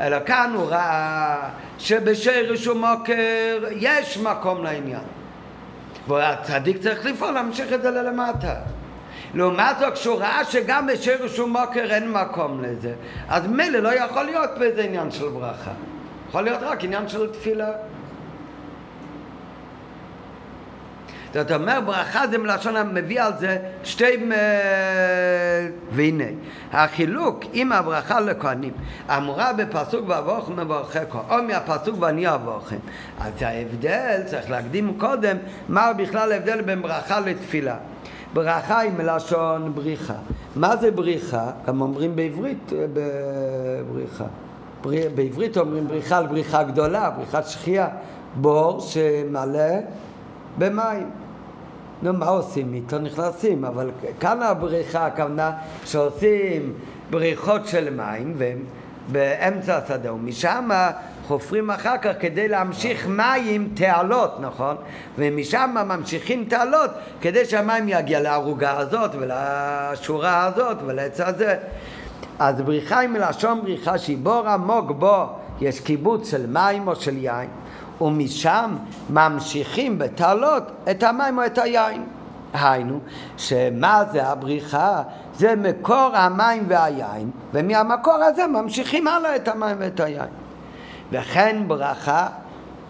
אלא כאן הוא ראה שבשרש ומוקר יש מקום לעניין. והצדיק צריך לפעול, להמשיך את זה ללמטה. לעומת זאת, כשהוא ראה שגם בשרש ומוקר אין מקום לזה, אז מילא לא יכול להיות באיזה עניין של ברכה. יכול להיות רק עניין של תפילה. זאת אומרת, ברכה זה מלשון המביא על זה שתי... והנה, החילוק עם הברכה לכהנים אמורה בפסוק ואבוכם מברככו, או מהפסוק ואני אבוכם. אז ההבדל, צריך להקדים קודם, מה בכלל ההבדל בין ברכה לתפילה. ברכה היא מלשון בריחה. מה זה בריחה? גם אומרים בעברית אה, בבריחה. בעברית אומרים בריחה על בריחה גדולה, בריחת שחייה, בור שמלא במים. נו, מה עושים איתו? נכנסים, אבל כאן הבריחה, הכוונה שעושים בריחות של מים, והם באמצע השדה, ומשם חופרים אחר כך כדי להמשיך מים תעלות, נכון? ומשם ממשיכים תעלות כדי שהמים יגיע לערוגה הזאת ולשורה הזאת ולעץ הזה. אז בריחה היא מלשון בריחה שהיא בור עמוק בו יש קיבוץ של מים או של יין ומשם ממשיכים בתעלות את המים או את היין. היינו, שמה זה הבריחה? זה מקור המים והיין, ומהמקור הזה ממשיכים הלאה את המים ואת היין. וכן ברכה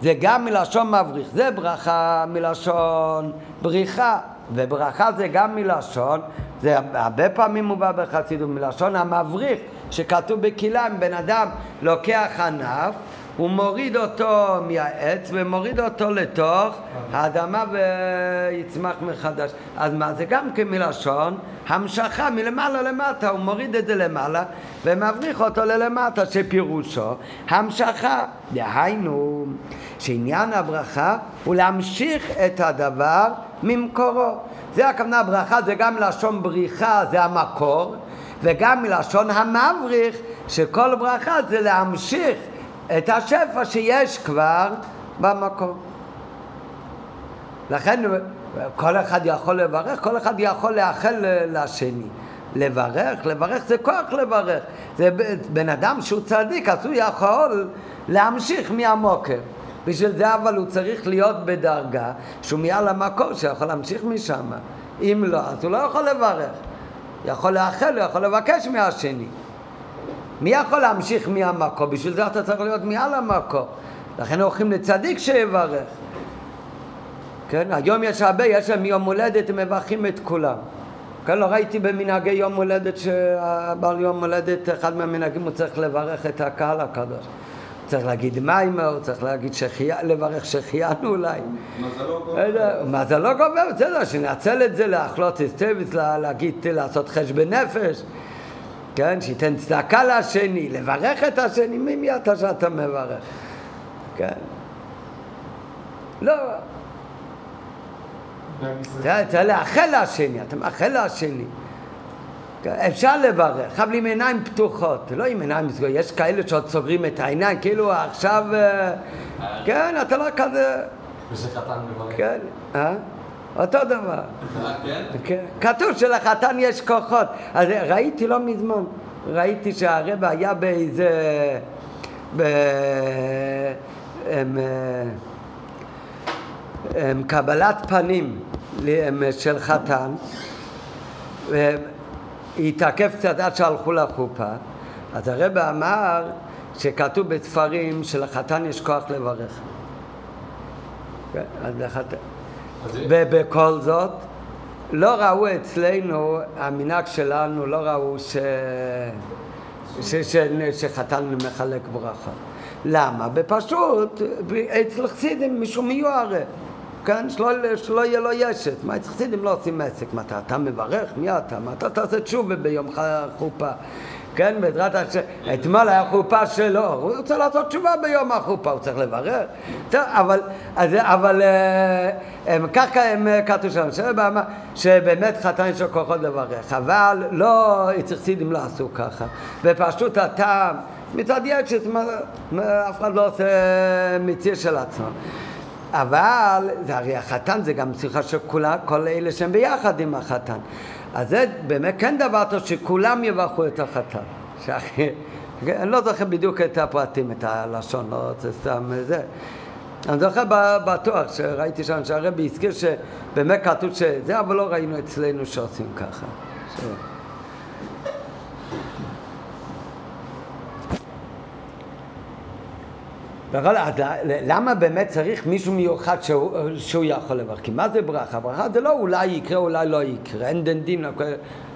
זה גם מלשון מבריך, זה ברכה מלשון בריחה, וברכה זה גם מלשון, זה הרבה פעמים מובא בחסידות, מלשון המבריך, שכתוב אם בן אדם לוקח ענף הוא מוריד אותו מהעץ ומוריד אותו לתוך האדמה ויצמח מחדש. אז מה זה גם כן מלשון המשכה מלמעלה למטה, הוא מוריד את זה למעלה ומבריך אותו ללמטה, שפירושו המשכה. דהיינו שעניין הברכה הוא להמשיך את הדבר ממקורו. זה הכוונה ברכה, זה גם לשון בריחה, זה המקור, וגם מלשון המבריך, שכל ברכה זה להמשיך את השפע שיש כבר במקום. לכן כל אחד יכול לברך, כל אחד יכול לאחל לשני. לברך, לברך זה כוח לברך. זה בן אדם שהוא צדיק, אז הוא יכול להמשיך מהמוקר. בשביל זה אבל הוא צריך להיות בדרגה שהוא מעל המקור, שיכול להמשיך משם. אם לא, אז הוא לא יכול לברך. יכול לאחל, הוא יכול לבקש מהשני. מי יכול להמשיך מהמקור? בשביל זה אתה צריך להיות מעל המקור. לכן הולכים לצדיק שיברך. כן, היום יש הרבה, יש להם יום הולדת, הם מברכים את כולם. כן, לא ראיתי במנהגי יום הולדת שבעל יום הולדת, אחד מהמנהגים הוא צריך לברך את הקהל הקדוש. צריך להגיד מיימר, צריך להגיד שחיה, לברך שהחיינו אולי. מזלו גובר. מזלו גובר, בסדר, שננצל את זה לאכלות היסטרית, להגיד, לעשות חשבון נפש, כן, שייתן צדקה לשני, לברך את השני, מי מי אתה שאתה מברך? כן. לא. צריך לאחל לשני, אתה מאחל לשני. כן, אפשר לברך, אבל עם עיניים פתוחות, לא עם עיניים סגורות. יש כאלה שעוד סוגרים את העיניים, כאילו עכשיו, אה, כן, אתה לא כזה... ושחתן מברך. כן, אה? אותו דבר. כן? כתוב שלחתן יש כוחות. אז ראיתי לא מזמן, ראיתי שהרבא היה באיזה... ב... הם, הם, קבלת פנים הם, של חתן. התעכב קצת עד שהלכו לחופה, אז הרב אמר שכתוב בספרים שלחתן יש כוח לברך. כן, ובכל זאת, לא ראו אצלנו, המנהג שלנו, לא ראו ש... ש... ש... שחתן מחלק ברכה. למה? בפשוט, אצל חסידים מישהו מיוער. כן? שלא, שלא יהיה לו ישת. מה חסידים לא עושים עסק? מה אתה, אתה מברך? מי אתה? מה אתה תעשה תשובה ביום חופה? כן, בעזרת השם, אתמול היה חופה שלו, הוא רוצה לעשות תשובה ביום החופה, הוא צריך לברר. טוב, אבל, אז, אבל אה, הם, ככה הם כתוב שם, שבאמת חתן יש לו כוחות לברך, אבל לא, אצל חסידים לא עשו ככה, ופשוט הטעם, מצד ישת, אף אחד לא עושה מציר של עצמו. אבל זה הרי החתן זה גם שיחה של כל אלה שהם ביחד עם החתן. אז זה באמת כן דבר טוב שכולם יברכו את החתן. שאחי, אני לא זוכר בדיוק את הפרטים, את הלשון, לא רוצה סתם זה. אני זוכר בטוח שראיתי שם שהרבי הזכיר שבאמת כתוב שזה, אבל לא ראינו אצלנו שעושים ככה. ש... אז למה באמת צריך מישהו מיוחד שהוא, יכול לברך? כי מה זה ברכה? ברכה זה לא אולי יקרה, אולי לא יקרה, אין דין דין,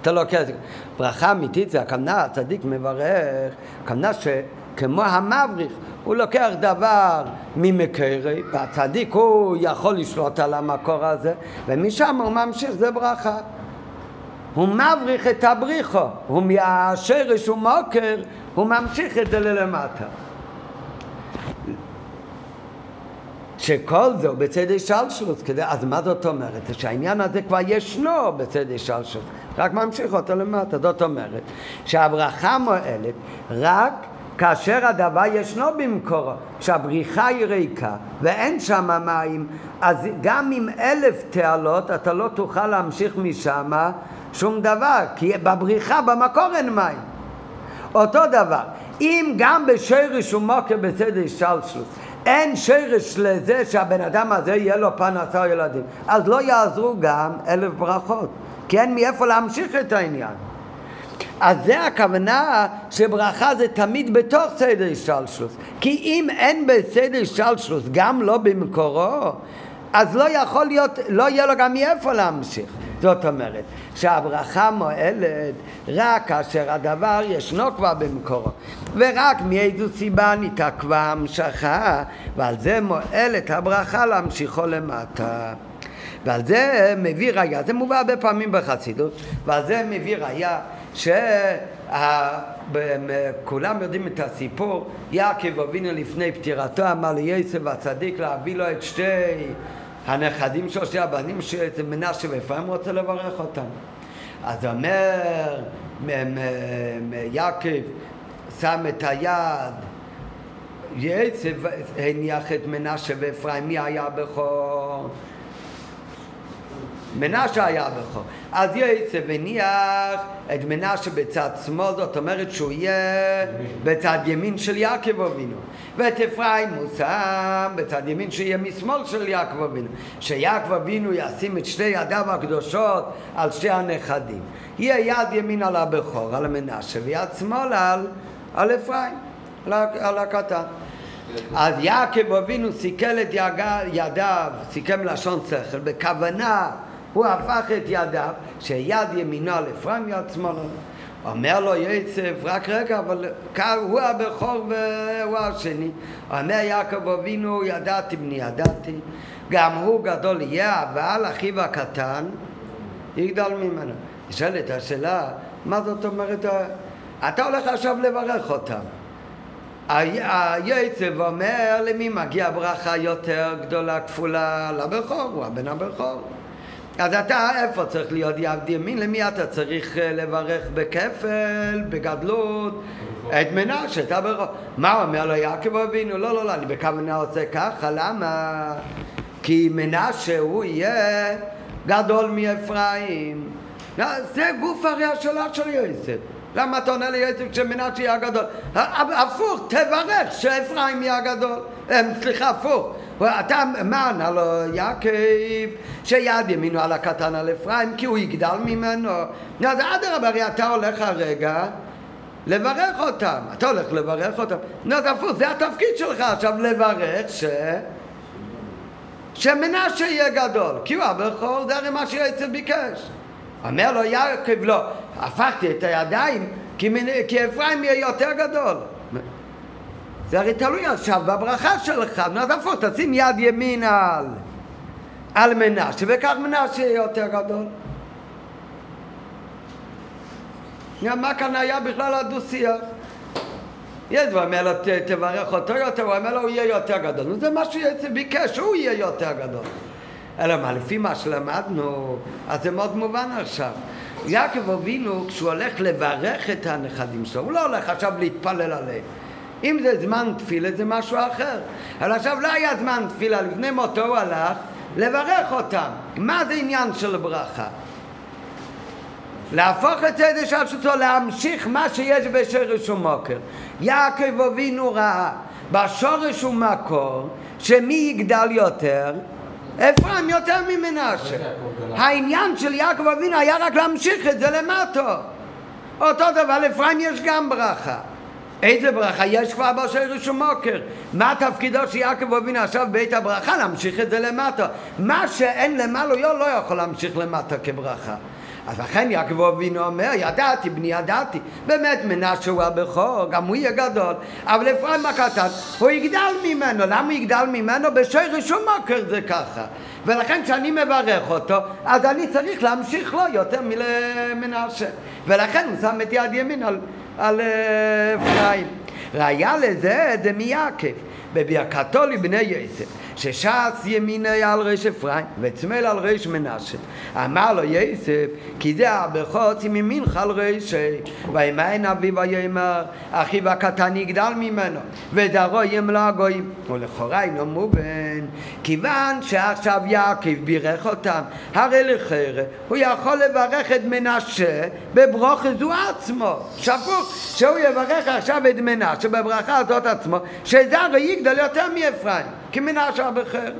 אתה לא כזה. ברכה אמיתית זה הכוונה, הצדיק מברך, הכוונה שכמו המבריך, הוא לוקח דבר ממקרי, והצדיק הוא יכול לשלוט על המקור הזה, ומשם הוא ממשיך, זה ברכה. הוא מבריך את הבריחו, הוא מהשרש ומוקר, הוא ממשיך את זה ללמטה. שכל זה הוא בצד השלשלות, אז מה זאת אומרת? שהעניין הזה כבר ישנו בצד השלשלות, רק ממשיך אותו למטה, זאת אומרת שהברכה מועלת רק כאשר הדבר ישנו במקורו, כשהבריחה היא ריקה ואין שם מים, אז גם עם אלף תעלות אתה לא תוכל להמשיך משם שום דבר, כי בבריחה במקור אין מים. אותו דבר, אם גם בשרש ומוקר בצד השלשלות אין שרש לזה שהבן אדם הזה יהיה לו פרנסה ילדים. אז לא יעזרו גם אלף ברכות, כי אין מאיפה להמשיך את העניין. אז זה הכוונה שברכה זה תמיד בתוך סדר השתלשלוס. כי אם אין בסדר השתלשלוס, גם לא במקורו, אז לא יכול להיות, לא יהיה לו גם מאיפה להמשיך. זאת אומרת, שהברכה מועלת רק כאשר הדבר ישנו כבר במקורו ורק מאיזו סיבה נתעכבה המשכה ועל זה מועלת הברכה להמשיכו למטה ועל זה מביא ראיה, זה מובא הרבה פעמים בחסידות ועל זה מביא ראיה שכולם יודעים את הסיפור יעקב אבינו לפני פטירתו אמר ליוסף הצדיק להביא לו את שתי הנכדים שלו, שני הבנים של מנשה ואפרים רוצה לברך אותם. אז אומר יעקב שם את היד, יצב הניח את מנשה ואפרים, מי היה בכור? מנשה היה הבכור. אז יצא וניח את מנשה בצד שמאל, זאת אומרת שהוא יהיה בצד ימין של יעקב אבינו. ואת אפרים הוא שם בצד ימין שיהיה משמאל של יעקב אבינו. שיעקב אבינו ישים את שתי ידיו הקדושות על שתי הנכדים. יהיה יד ימין על הבכור, על המנשה, ויד שמאל על, על אפרים, על, על הקטן. אז יעקב אבינו סיכל את ידיו, סיכם לשון שכל, בכוונה הוא הפך את ידיו, שיד ימינו על אפרים יד שמאלה. אומר לו יצף, רק רגע, אבל הוא הבכור והוא השני. אומר יעקב אבינו, ידעתי בני ידעתי, גם הוא גדול יהיה, אבל אחיו הקטן יגדל ממנו. נשאלת השאלה, מה זאת אומרת, אתה הולך עכשיו לברך אותם. היצב אומר למי מגיע ברכה יותר גדולה כפולה לבכור, הוא הבן הבכור. אז אתה איפה צריך להיות יד ימין? למי אתה צריך אה, לברך בכפל, בגדלות? את מנשה, את הבכור. מה אומר לו יעקב אבינו? לא, לא, לא, אני בכוונה עושה ככה, למה? כי מנשה הוא יהיה גדול מאפרים. זה גוף הרי השאלה של יוסף. למה אתה עונה ליוסף כשמנשה יהיה הגדול? הפוך, תברך שאפרים יהיה הגדול. סליחה, הפוך. אתה, מה ענה לו יעקב? שיד ימינו על הקטן על אפרים כי הוא יגדל ממנו. אז אדרבה, הרי אתה הולך הרגע לברך אותם. אתה הולך לברך אותם. אז הפוך, זה התפקיד שלך עכשיו לברך ש... שמנשה יהיה גדול. כי הוא הבכור, זה הרי מה שיועצת ביקש. אומר לו יעקב, לא, הפכתי את הידיים כי, כי אפרים יהיה יותר גדול. זה הרי תלוי עכשיו בברכה שלך, אז הפוך, תשים יד ימין על, על מנשה, וכך מנשה יהיה יותר גדול. מה כאן היה בכלל הדו-שיח? יש, אומר לו, תברך אותו יותר, הוא אומר לו, הוא יהיה יותר גדול. זה מה שביקש, הוא יהיה יותר גדול. אלא מה, לפי מה שלמדנו, אז זה מאוד מובן עכשיו. יעקב אבינו, כשהוא הולך לברך את הנכדים שלו, הוא לא הולך עכשיו להתפלל עליהם. אם זה זמן תפילה זה משהו אחר. אבל עכשיו לא היה זמן תפילה, לפני מותו הוא הלך לברך אותם. מה זה עניין של ברכה? להפוך את זה לשלשותו, להמשיך מה שיש בשורש ומוקר. יעקב אבינו ראה בשורש ומקור שמי יגדל יותר? אפרים יותר ממנשה. העניין של יעקב אבינו היה רק להמשיך את זה למטו. אותו דבר, לפריים יש גם ברכה. איזה ברכה? יש כבר באשר רישום מוקר. מה תפקידו של יעקב אבינו עכשיו בית הברכה? להמשיך את זה למטה. מה שאין למעלה לא יכול להמשיך למטה כברכה. אז לכן יעקב אבינו אומר, ידעתי, בני ידעתי. באמת מנשה הוא הבכור, גם הוא יהיה גדול. אבל אפרים הקטן, הוא יגדל ממנו. למה הוא יגדל ממנו? בשוי רישום מוקר זה ככה. ולכן כשאני מברך אותו, אז אני צריך להמשיך לו יותר מלמנשה. ולכן הוא שם את יד ימין על, על אה, אפרים. ראיה לזה זה מיעקב. בברכתו לבני יוסף. שש"ס ימיני על ריש אפרים וצמל על ריש מנשה. אמר לו יסף כי זה הברכות ממינך על ריש וימיין אביו ויאמר אחיו הקטן יגדל ממנו ודרו ימלא הגויים ולכאורה אינו מובן כיוון שעכשיו יעקב בירך אותם הרי לחרא הוא יכול לברך את מנשה בברוכת זו עצמו. שפוך שהוא יברך עכשיו את מנשה בברכה הזאת עצמו שזה הרי יגדל יותר מאפרים כי מנשה הבכר.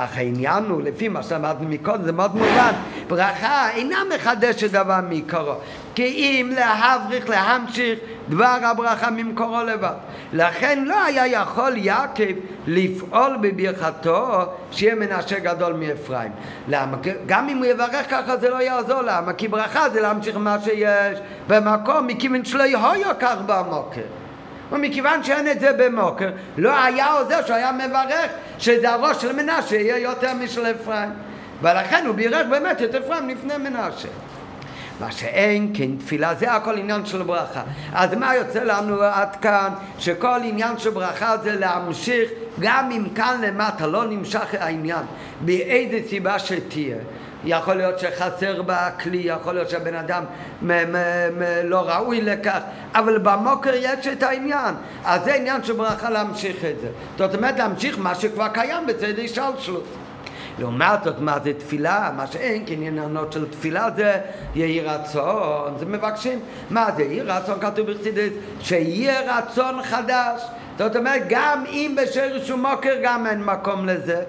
אך העניין הוא, לפי מה שאמרנו מקודם, זה מאוד מובן, ברכה אינה מחדשת דבר מעיקרו, כי אם להבריך, להמשיך דבר הברכה ממקורו לבד. לכן לא היה יכול יעקב לפעול בברכתו שיהיה מנשה גדול מאפרים. למה? גם אם הוא יברך ככה זה לא יעזור, למה? כי ברכה זה להמשיך מה שיש במקום, מכיוון שלא יהיו כך במוקר. ומכיוון שאין את זה במוקר, לא היה עוזר שהוא היה מברך שזה הראש של מנשה יהיה יותר משל אפרים. ולכן הוא בירך באמת את אפרים לפני מנשה. מה שאין כן תפילה זה הכל עניין של ברכה. אז מה יוצא לנו עד כאן? שכל עניין של ברכה זה להמשיך גם אם כאן למטה לא נמשך העניין באיזה סיבה שתהיה. יכול להיות שחסר בה כלי, יכול להיות שהבן אדם מ- מ- מ- לא ראוי לכך, אבל במוקר יש את העניין. אז זה עניין של ברכה להמשיך את זה. זאת אומרת להמשיך מה שכבר קיים בצדי שלשלות. לעומת זאת, מה זה תפילה? מה שאין, כי עניינות של תפילה זה יהי רצון, זה מבקשים. מה זה יהי רצון? כתוב בחסידס, שיהיה רצון חדש. זאת אומרת, גם אם בשרש ומוקר גם אין מקום לזה.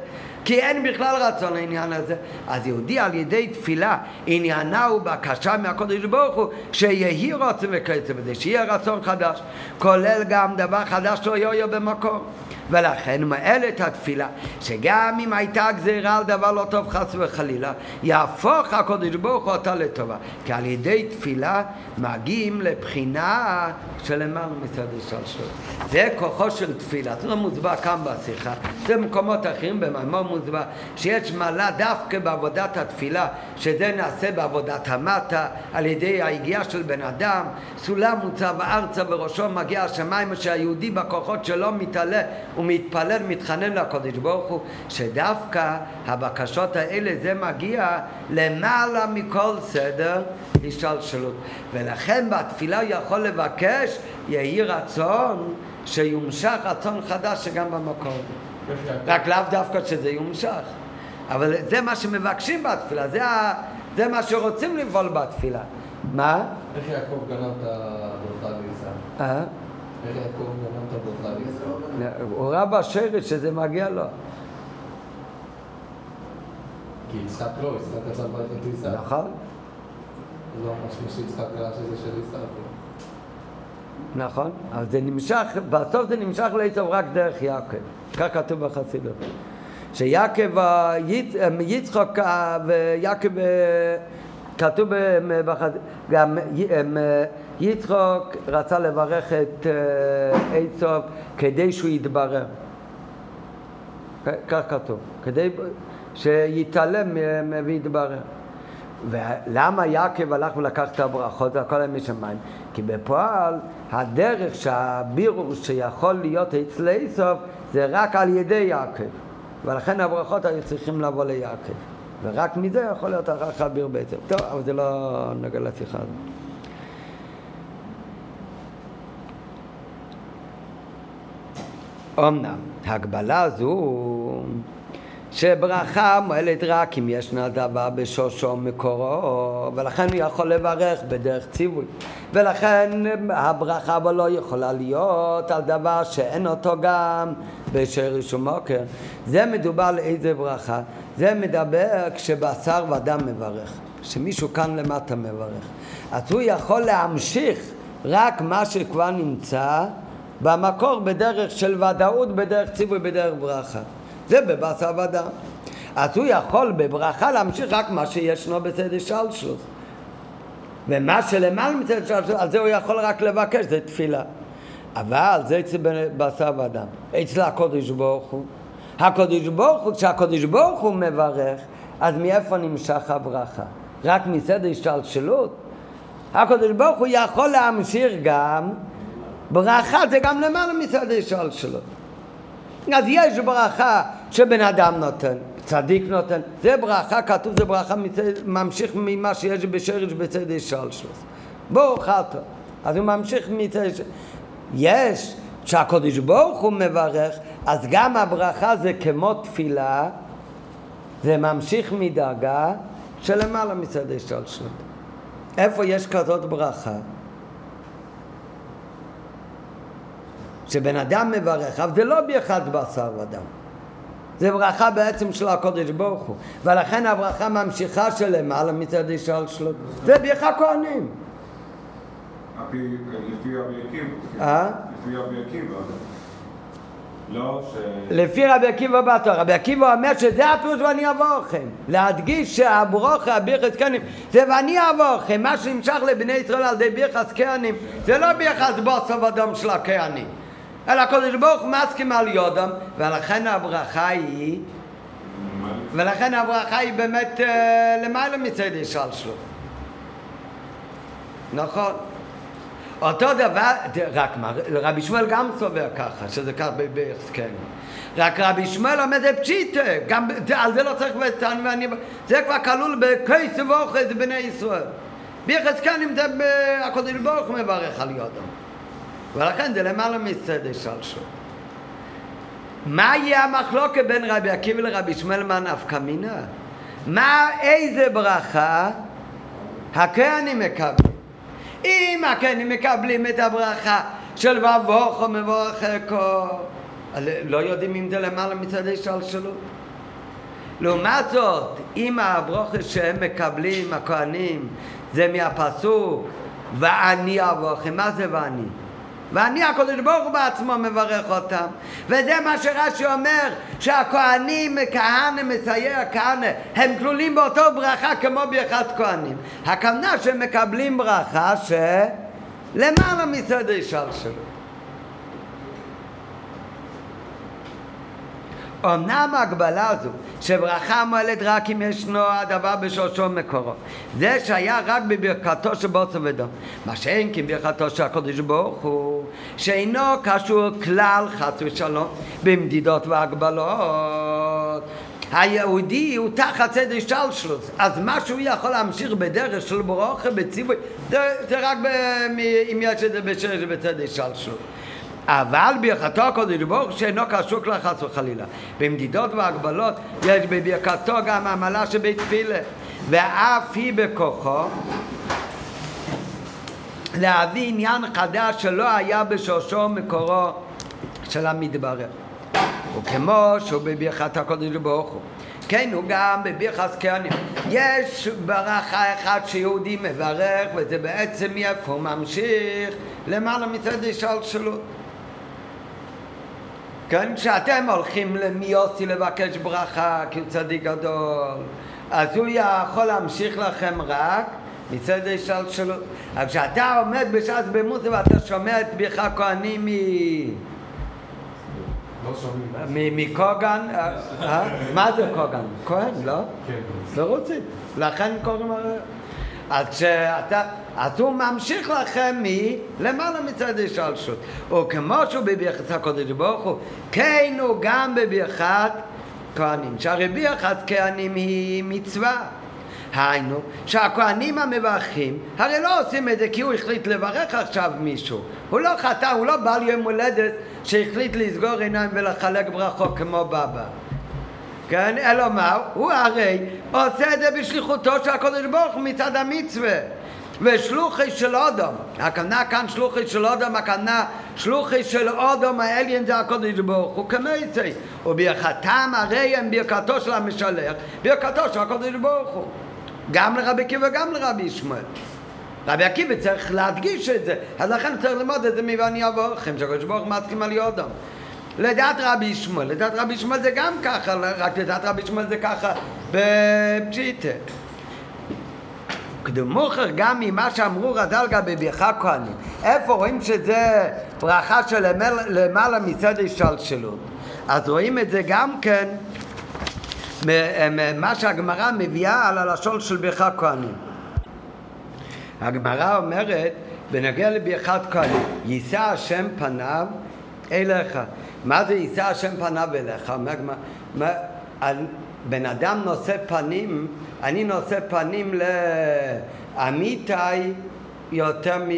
כי אין בכלל רצון לעניין הזה. אז יהודי על ידי תפילה, עניינה הוא בקשה מהקודש ברוך הוא, שיהי וכיוצא בזה, שיהיה רצון חדש, כולל גם דבר חדש לא יהיה במקום. ולכן את התפילה, שגם אם הייתה גזירה על דבר לא טוב חס וחלילה, יהפוך הקודש ברוך הוא אותה לטובה. כי על ידי תפילה מגיעים לבחינה של למעלה מצד השתלשלות. זה כוחו של תפילה, זה לא מוסבר כאן בשיחה, זה במקומות אחרים במימור מוסבר, שיש מעלה דווקא בעבודת התפילה, שזה נעשה בעבודת המטה, על ידי היגיעה של בן אדם, סולם מוצב ארצה וראשו מגיע השמיים, שהיהודי בכוחות שלו מתעלה הוא מתפלל, מתחנן לקודש ברוך הוא, שדווקא הבקשות האלה זה מגיע למעלה מכל סדר השתלשלות. ולכן בתפילה הוא יכול לבקש, יהי רצון שיומשך רצון חדש שגם במקום. רק לאו דווקא שזה יומשך. אבל זה מה שמבקשים בתפילה, זה, ה... זה מה שרוצים לפעול בתפילה. מה? איך יעקב גנב את הברכה לישראל? אה? איך יעקב גנב? הוא ראה בשרש שזה מגיע לו. כי יצחק לא, יצחק רצה לברך את עיסא. נכון? לא משהו שיצחק ראה שזה של עיסא. נכון, אבל זה נמשך, בסוף זה נמשך לעצב רק דרך יעקב, כך כתוב בחסידות. שיעקב, ה- יצ- אמ, יצחק ה- ויעקב, אה, כתוב בחסידות, גם י- אה, יצחק רצה לברך את אה, עשב כדי שהוא יתברר. כך כתוב, כדי שיתעלם ויתברר. ולמה יעקב הלך ולקח את הברכות, זה הכל היה משמיים? כי בפועל הדרך שהבירור שיכול להיות אצל עשב זה רק על ידי יעקב. ולכן הברכות היו צריכים לבוא ליעקב. ורק מזה יכול להיות כך הבירור בעצם. טוב, אבל זה לא נוגע לשיחה הזאת. אמנם, הגבלה זו שברכה מועלת רק אם ישנה דבר בשושו מקורו, ולכן הוא יכול לברך בדרך ציווי. ולכן הברכה אבל לא יכולה להיות על דבר שאין אותו גם בשרש ומוקר. זה מדובר על איזה ברכה? זה מדבר כשבשר ודם מברך, שמישהו כאן למטה מברך. אז הוא יכול להמשיך רק מה שכבר נמצא במקור בדרך של ודאות, בדרך ציווי, בדרך ברכה. זה בבשר ודם. אז הוא יכול בברכה להמשיך רק מה שישנו בסדר שלשלוס. ומה שלמעלה מצד שלשלוס, על זה הוא יכול רק לבקש, זה תפילה. אבל זה אצל בשר ודם. אצל הקודש ברוך הוא. הקודש ברוך הוא, כשהקודש ברוך הוא מברך, אז מאיפה נמשך הברכה? רק מסדר השתלשלות? הקודש ברוך הוא יכול להמשיך גם, ברכה זה גם למעלה מסדר השתלשלות. אז יש ברכה שבן אדם נותן, צדיק נותן, זה ברכה, כתוב זה ברכה מצד, ממשיך ממה שיש בשרש בצד שלשוס. ברוך אתה. אז הוא ממשיך מצד... יש, כשהקודש ברוך הוא מברך, אז גם הברכה זה כמו תפילה, זה ממשיך מדרגה שלמעלה מצד שלשוס. איפה יש כזאת ברכה? שבן אדם מברך, אבל זה לא באחד בשר ודם. זה ברכה בעצם של הקודש ברוך הוא. ולכן הברכה ממשיכה שלמעלה מצד השתלשלות. זה בירך הכהנים. לפי רבי עקיבא. אה? לפי רבי עקיבא. לא, ש... לפי רבי עקיבא בתור, רבי עקיבא אומר שזה הפירוש ואני אבוא לכם. להדגיש שהברוכה, הבירכס כהנים, זה ואני אבוא לכם. מה שנמשך לבני ישראל על ידי בירכס כהנים, זה לא בירכס בוסו ודום של הכהנים. אלא הקדוש ברוך הוא מסכים על יודם, ולכן הברכה היא, ולכן הברכה היא באמת אה, למעלה מצד השתלשלות. נכון. אותו דבר, רק מה, רבי שמואל גם סובר ככה, שזה כך בהסכם. רק רבי שמואל אומר זה פשיטה, גם על זה לא צריך ותן ואני... זה כבר כלול בכסף ואוחז בני ישראל. ביחס כאן אם זה הקודש ברוך מברך על יודם. ולכן זה למעלה מסדר. מה יהיה המחלוקת בין רבי עקיבא לרבי ישמעאל מה נפקא מינה? מה, איזה ברכה הכהנים מקבלים? אם הכהנים מקבלים את הברכה של ובוכו מבורך ערכו, לא יודעים אם זה למעלה מצד השתלשלות. לעומת זאת, אם הברוכה שהם מקבלים, הכהנים, זה מהפסוק ואני אבוכם, מה זה ואני? ואני הקדוש ברוך הוא בעצמו מברך אותם. וזה מה שרש"י אומר שהכהנים, כהנא, מסייע כהנא הם כלולים באותו ברכה כמו ברכת כהנים. הכוונה שהם מקבלים ברכה שלמעלה מסדר שלו אמנם ההגבלה הזו שברכה מועלת רק אם ישנו הדבר בשורשו מקורו זה שהיה רק בברכתו של בוסר ודום מה שאין כי ברכתו של הקודש ברוך הוא שאינו קשור כלל חס ושלום במדידות והגבלות. היהודי הוא תחת סדר שלשלוס אז מה שהוא יכול להמשיך בדרך של ברוכה בציווי זה, זה רק ב, אם יש את זה בסדר שלשלוס אבל ברכתו הקודש ברוך שאינו קשור כלל חס וחלילה. במדידות והגבלות יש בברכתו גם עמלה שבתפילה, ואף היא בכוחו להביא עניין חדש שלא היה בשורשו מקורו של המתברר. וכמו שהוא בברכת הקודש ברוך הוא. כן, הוא גם בברכת כהנים. יש ברכה אחת שיהודי מברך, וזה בעצם מאיפה הוא ממשיך למעלה מצד השלשלות. כן, כשאתם הולכים למיוסי לבקש ברכה, כי הוא צדיק גדול, אז הוא יכול להמשיך לכם רק מצד השתלשלות. אבל כשאתה עומד בשעת במוסי ואתה שומע את ברכת כהנים מ... לא שומעים. מקוגן, אה, אה? מה זה קוגן? כהן, לא? כן. לא רוצים. לכן קוראים... אז כשאתה... אז הוא ממשיך לכם מלמעלה מצד השלשות. וכמו שהוא בברכת הקודש ברוך הוא, כן הוא גם בברכת כהנים. שהרי ברכת כהנים היא מצווה. היינו, שהכהנים המברכים, הרי לא עושים את זה כי הוא החליט לברך עכשיו מישהו. הוא לא חטא, הוא לא בעל יום הולדת שהחליט לסגור עיניים ולחלק ברכות כמו בבא. כן, אלא מה? הוא הרי עושה את זה בשליחותו של הקודש ברוך הוא מצד המצווה. ושלוחי של אודום, הכוונה כאן שלוחי של אודום, הכוונה שלוחי של אודום האליין זה הקודש ברוך הוא כמייסי, וברכתם הרי הם ברכתו של המשלח, ברכתו של הקודש ברוך הוא, גם לרבי עקיבא וגם לרבי ישמעאל. רבי עקיבא צריך להדגיש את זה, אז לכן צריך ללמוד את זה מ"ואני אבוכם", שהקדוש ברוך הוא מתחיל על יודום. לדעת רבי ישמעאל, לדעת רבי ישמעאל זה גם ככה, רק לדעת רבי ישמעאל זה ככה בפשיטה. קדומוכר גם ממה שאמרו רז"ל גם בברכה כהנים. איפה רואים שזה ברכה של למעלה מצד השתלשלות? אז רואים את זה גם כן מה שהגמרא מביאה על הלשון של ברכה כהנים. הגמרא אומרת בנוגע לברכת כהנים, יישא השם פניו אליך. מה זה יישא השם פניו אליך? בן אדם נושא פנים, אני נושא פנים לעמיתי יותר מ...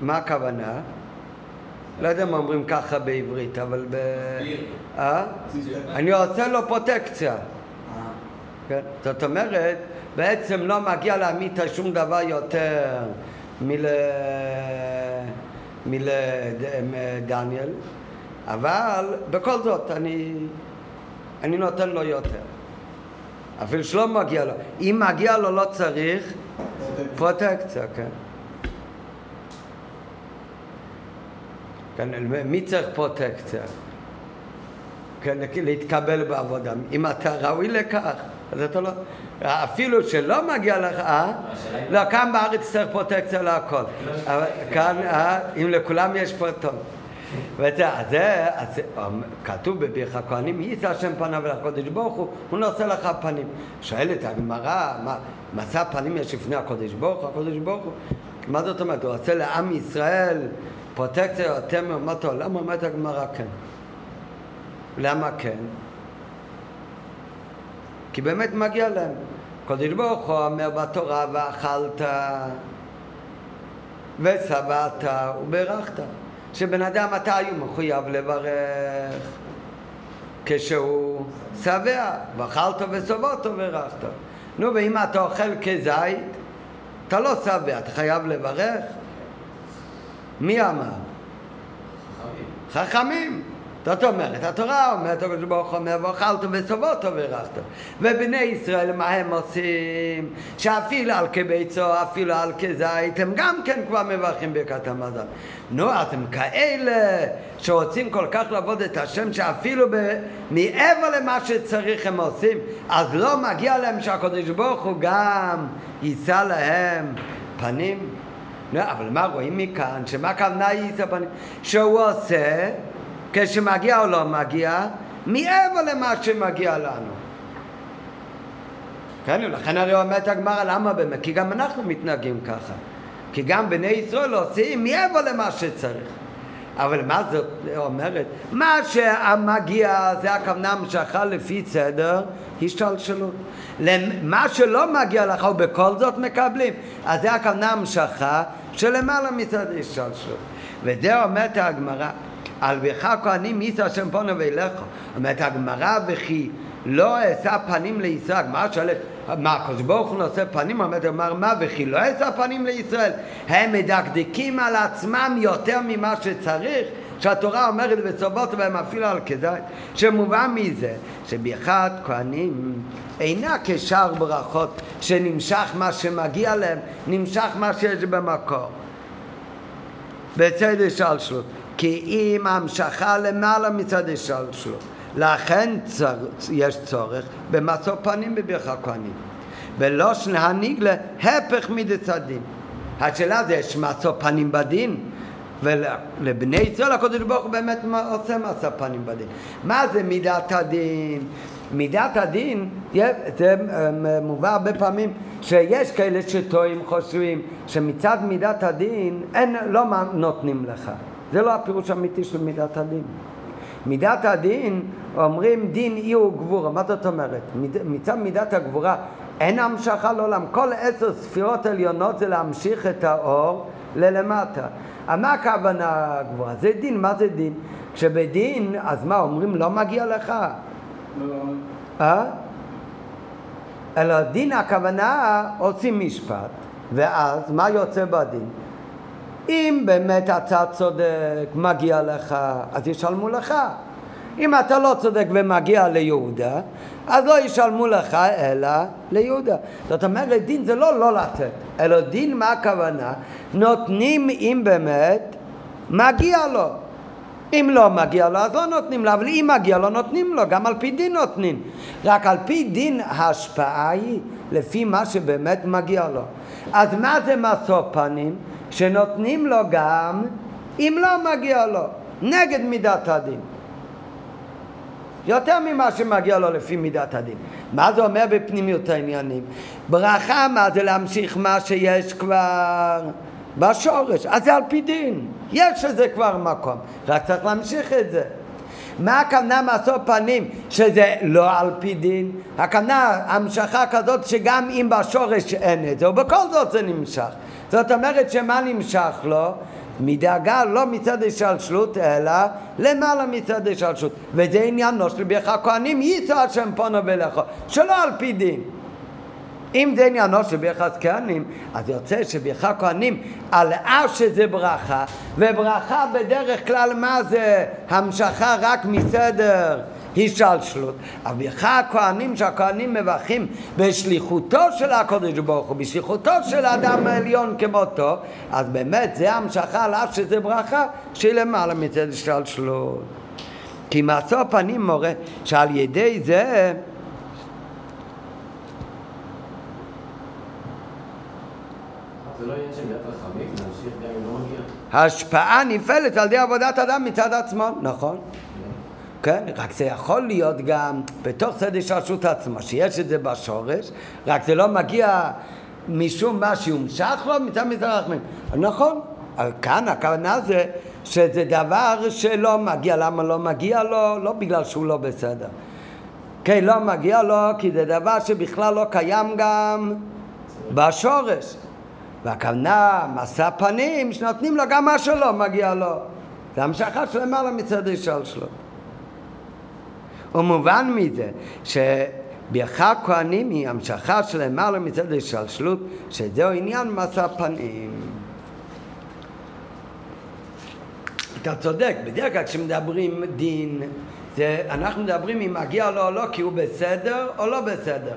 מה הכוונה? לא יודע מה אומרים ככה בעברית, אבל ב... אה? אני עושה לו פרוטקציה. כן? זאת אומרת, בעצם לא מגיע לעמיתי שום דבר יותר מל... מלדניאל, אבל בכל זאת אני... אני נותן לו יותר. אפילו שלא מגיע לו. אם מגיע לו לא צריך פרוטקציה, כן. כן, מי צריך פרוטקציה? כן, להתקבל בעבודה. אם אתה ראוי לכך, אז אתה לא... אפילו שלא מגיע לך, אה? לא, כאן בארץ צריך פרוטקציה להכל. כאן, אה? אם לכולם יש פרוטקציה. וזה, זה, אז כתוב בברך הכהנים, יישא השם פניו אל הקודש ברוך הוא, הוא נושא לך פנים. שואלת הגמרא, מסע פנים יש לפני הקודש ברוך הוא, הקודש ברוך הוא? מה זאת אומרת, הוא עושה לעם ישראל פרוטקציה יותר מאומות העולם? אומרת הגמרא כן. למה כן? כי באמת מגיע להם. קודש ברוך הוא אומר בתורה, ואכלת ושבעת וברכת. שבן אדם מתי הוא מחויב לברך? כשהוא שבע, ואכלת ושבעת וברכת. נו, ואם אתה אוכל כזית, אתה לא שבע, אתה חייב לברך? מי אמר? חכמים. חכמים. זאת אומרת, התורה אומרת, הקדוש ברוך הוא אומר, ואכלת ושבעת וברכת. ובני ישראל, מה הם עושים? שאפילו על כביצו, אפילו על כזית, הם גם כן כבר מברכים ברכת המזל. נו, אתם כאלה שרוצים כל כך לעבוד את השם, שאפילו ב... מעבר למה שצריך הם עושים, אז לא מגיע להם שהקדוש ברוך הוא גם יישא להם פנים? לא, אבל מה רואים מכאן? שמה הכוונה יישא פנים? שהוא עושה כשמגיע או לא מגיע, מעבר למה שמגיע לנו. כן, ולכן הרי אומרת הגמרא, למה באמת? כי גם אנחנו מתנהגים ככה. כי גם בני ישראל עושים מעבר למה שצריך. אבל מה זאת אומרת? מה שמגיע זה הכוונה המשכה לפי סדר השתלשלות. מה שלא מגיע לך ובכל זאת מקבלים, אז זה הכוונה המשכה שלמעלה מצד השתלשלות. וזה אומרת הגמרא, על ביכה כהנים מיסו השם פונו ואילך. אומרת הגמרא וכי לא אשא פנים לישראל. הגמרא שואלת, מה הקדוש ברוך הוא נושא פנים? אומרת הגמרא, מה וכי לא אשא פנים לישראל? הם מדקדקים על עצמם יותר ממה שצריך? שהתורה אומרת בסובות והם אפילו על כזית, שמובן מזה שברכת כהנים אינה כשאר ברכות שנמשך מה שמגיע להם, נמשך מה שיש במקור. בצד השלשלות. כי אם המשכה למעלה מצד השלשלות. לכן צר, יש צורך במשוא פנים בברכה כהנים. ולא שנהניג להפך מדצדין. השאלה זה יש משוא פנים בדין? ולבני ישראל הקדוש ברוך הוא באמת עושה משא פנים בדין. מה זה מידת הדין? מידת הדין, זה מובא הרבה פעמים שיש כאלה שטועים, חושבים שמצד מידת הדין אין, לא נותנים לך. זה לא הפירוש האמיתי של מידת הדין. מידת הדין, אומרים דין אי הוא גבורה. מה זאת אומרת? מצד מידת הגבורה אין המשכה לעולם. כל עשר ספירות עליונות זה להמשיך את האור ללמטה. מה הכוונה גבוהה? זה דין, מה זה דין? כשבדין, אז מה, אומרים לא מגיע לך? לא. אה? אלא דין הכוונה עושים משפט, ואז מה יוצא בדין? אם באמת אתה צודק, מגיע לך, אז ישלמו לך. אם אתה לא צודק ומגיע ליהודה, אז לא ישלמו לך אלא ליהודה. זאת אומרת, דין זה לא לא לתת, אלא דין מה הכוונה? נותנים אם באמת מגיע לו. אם לא מגיע לו, אז לא נותנים לו, אבל אם מגיע לו, נותנים לו, גם על פי דין נותנים. רק על פי דין ההשפעה היא לפי מה שבאמת מגיע לו. אז מה זה משוא פנים? שנותנים לו גם אם לא מגיע לו, נגד מידת הדין. יותר ממה שמגיע לו לפי מידת הדין. מה זה אומר בפנימיות העניינים? ברכה מה זה להמשיך מה שיש כבר בשורש, אז זה על פי דין, יש לזה כבר מקום, רק צריך להמשיך את זה. מה הכוונה משוא פנים שזה לא על פי דין? הכוונה המשכה כזאת שגם אם בשורש אין את זה, ובכל זאת זה נמשך. זאת אומרת שמה נמשך לו? מדאגה לא מצד השלשלות אלא למעלה מצד השלשלות וזה עניינו של ברך הכהנים יישא השם פונו ולכו שלא על פי דין אם זה עניינו של ברכת כהנים, אז יוצא שברכת כהנים, על אף שזה ברכה, וברכה בדרך כלל מה זה? המשכה רק מסדר השתלשלות. אבל ברכת הכהנים שהכהנים מברכים בשליחותו של הקודש ברוך הוא, בשליחותו של האדם העליון כמותו, אז באמת זה המשכה על אף שזה ברכה שהיא למעלה מצד השתלשלות. כי מעשו פנים מורה שעל ידי זה לא ההשפעה נפעלת על ידי עבודת אדם מצד עצמו, נכון. כן, רק זה יכול להיות גם בתוך סדר שרשות עצמו, שיש את זה בשורש, רק זה לא מגיע משום מה שיומשך לו מצד מזרחמים. נכון, אבל כאן הכוונה זה שזה דבר שלא מגיע, למה לא מגיע לו? לא בגלל שהוא לא בסדר. כן, לא מגיע לו כי זה דבר שבכלל לא קיים גם בשורש. והכוונה, משא פנים, שנותנים לו גם מה שלא מגיע לו. זה המשכה שלמעלה מצד הישל שלו. ומובן מזה שברכה כהנים היא המשכה של למעלה מצד השלשלות, שזהו עניין מסע פנים. אתה צודק, בדרך כלל כשמדברים דין, זה, אנחנו מדברים אם מגיע לו או לא, כי הוא בסדר או לא בסדר.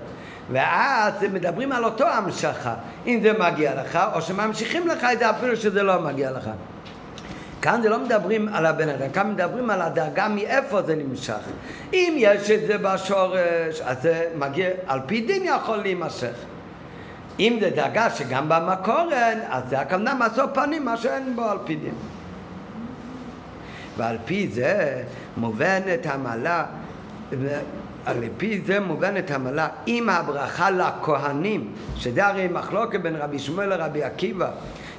ואז מדברים על אותו המשכה, אם זה מגיע לך, או שממשיכים לך את זה אפילו שזה לא מגיע לך. כאן זה לא מדברים על הבן אדם, כאן מדברים על הדאגה מאיפה זה נמשך. אם יש את זה בשורש, אז זה מגיע, על פי דין יכול להימשך. אם זה דאגה שגם במקור אין, אז זה הכוונה משוא פנים, מה שאין בו על פי דין. ועל פי זה מובנת המעלה, על פי זה מובנת המעלה, אם הברכה לכהנים, שזה הרי מחלוקת בין רבי שמואל לרבי עקיבא,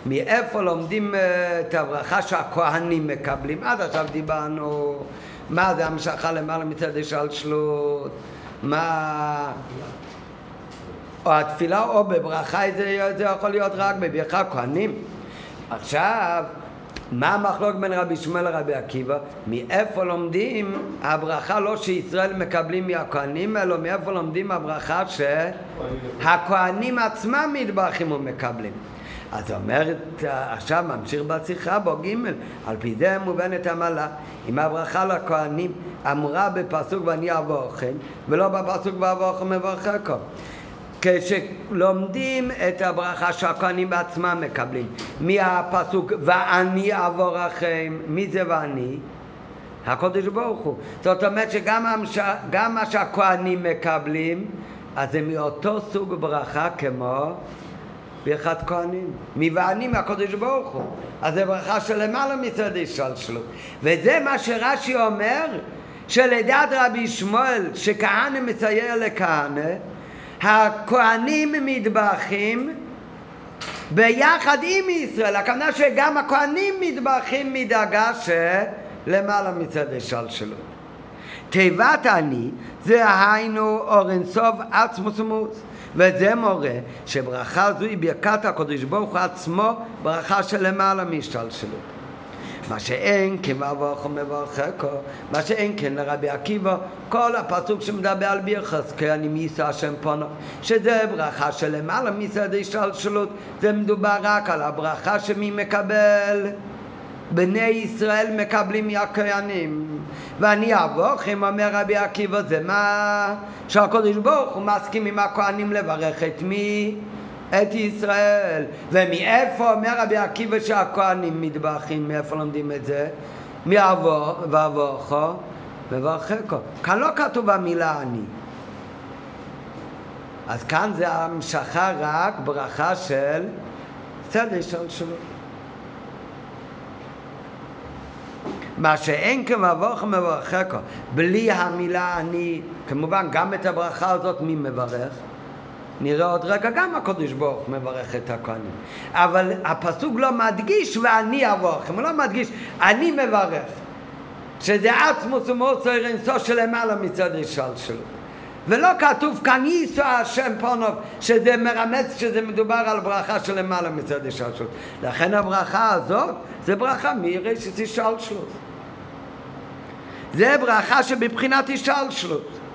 מאיפה לומדים אה, את הברכה שהכהנים מקבלים? עד עכשיו דיברנו מה זה המשכה למעלה מצד השלשלות, מה... או התפילה או בברכה זה, זה יכול להיות רק בברכה כהנים. עכשיו, מה המחלוק בין רבי שמואל לרבי עקיבא? מאיפה לומדים הברכה לא שישראל מקבלים מהכהנים, אלא מאיפה לומדים הברכה שהכהנים עצמם מתברכים ומקבלים. אז אומרת, עכשיו ממשיך בשיחה בו ג' על פי זה מובנת המעלה. אם הברכה לכהנים אמורה בפסוק ואני אבוכם ולא בפסוק ואבוכם מברככם כשלומדים את הברכה שהכהנים בעצמם מקבלים מהפסוק ואני אבורכם מי זה ואני? הקודש ברוך הוא. זאת אומרת שגם המש... מה שהכהנים מקבלים אז זה מאותו סוג ברכה כמו ברכת כהנים. מבעני מהקודש ברוך הוא. אז זה ברכה שלמעלה מצד השתלשלות. וזה מה שרש"י אומר, שלדעת רבי שמואל, שכהנא מצייר לכהנא, הכהנים מטבחים ביחד עם ישראל. הכוונה שגם הכהנים מטבחים מדאגה שלמעלה מצד השתלשלות. תיבת אני זה היינו אורן סוף עצמוס ומוס. וזה מורה שברכה זו היא ברכת הקדוש ברוך הוא עצמו ברכה של למעלה מהשתלשלות. מה שאין כן ואבוך ומברככו, מה שאין כן לרבי עקיבא, כל הפסוק שמדבר על ביחס, כי אני מייסא השם פונו, שזה ברכה של למעלה מצד השתלשלות, זה מדובר רק על הברכה שמי מקבל בני ישראל מקבלים מהכהנים ואני אבוכם, אומר רבי עקיבא, זה מה שהקדוש ברוך הוא מסכים עם הכהנים לברך את מי? את ישראל. ומאיפה אומר רבי עקיבא שהכהנים מתברכים, מאיפה לומדים את זה? מאבוכו מברככו. כאן לא כתוב המילה אני. אז כאן זה המשכה רק ברכה של צדק של שלום. מה שאין כמבוך מברככו, בלי המילה אני, כמובן גם את הברכה הזאת מי מברך? נראה עוד רגע גם הקדוש ברוך מברך את הכהנים. אבל הפסוק לא מדגיש ואני אבוכם, הוא לא מדגיש אני מברך. שזה עצמוס ומוסר אינסו שלמעלה מצד השלשלות. ולא כתוב כאן יישא השם פונוב, שזה מרמז שזה מדובר על ברכה שלמעלה מצד השלשלות. לכן הברכה הזאת זה ברכה מרשת השלשלות. זה ברכה שבבחינת השתלשלות.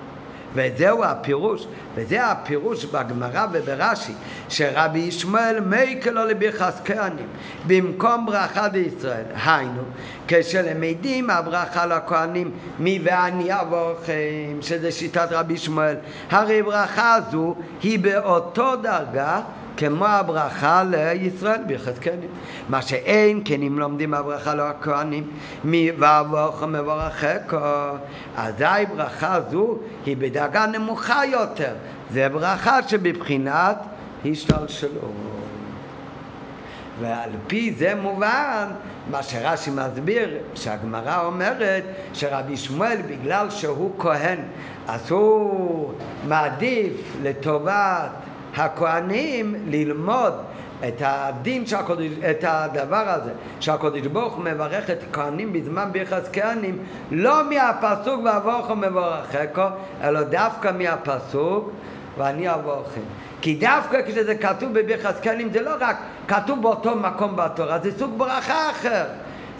וזהו הפירוש, וזה הפירוש בגמרא וברש"י, שרבי ישמעאל מייקל לו לביחס כהנים במקום ברכה לישראל. היינו, כשלמדים הברכה לכהנים מי ואני אבוכם, שזה שיטת רבי ישמעאל, הרי ברכה הזו היא באותו דרגה כמו הברכה לישראל ביחזקאלים. מה שאין אם לומדים הברכה לכהנים, מי ואבוך מברכך, אזי ברכה זו היא בדרגה נמוכה יותר. זה ברכה שבבחינת השתלשלות. ועל פי זה מובן מה שרש"י מסביר, שהגמרא אומרת שרבי שמואל בגלל שהוא כהן אז הוא מעדיף לטובת הכהנים ללמוד את הדין שהקודש, את הדבר הזה שהקודש ברוך הוא מברך את הכהנים בזמן ביחס כהנים לא מהפסוק ואבוכו מברככו אלא דווקא מהפסוק ואני אבוכם כי דווקא כשזה כתוב בביחס כהנים זה לא רק כתוב באותו מקום בתורה זה סוג ברכה אחר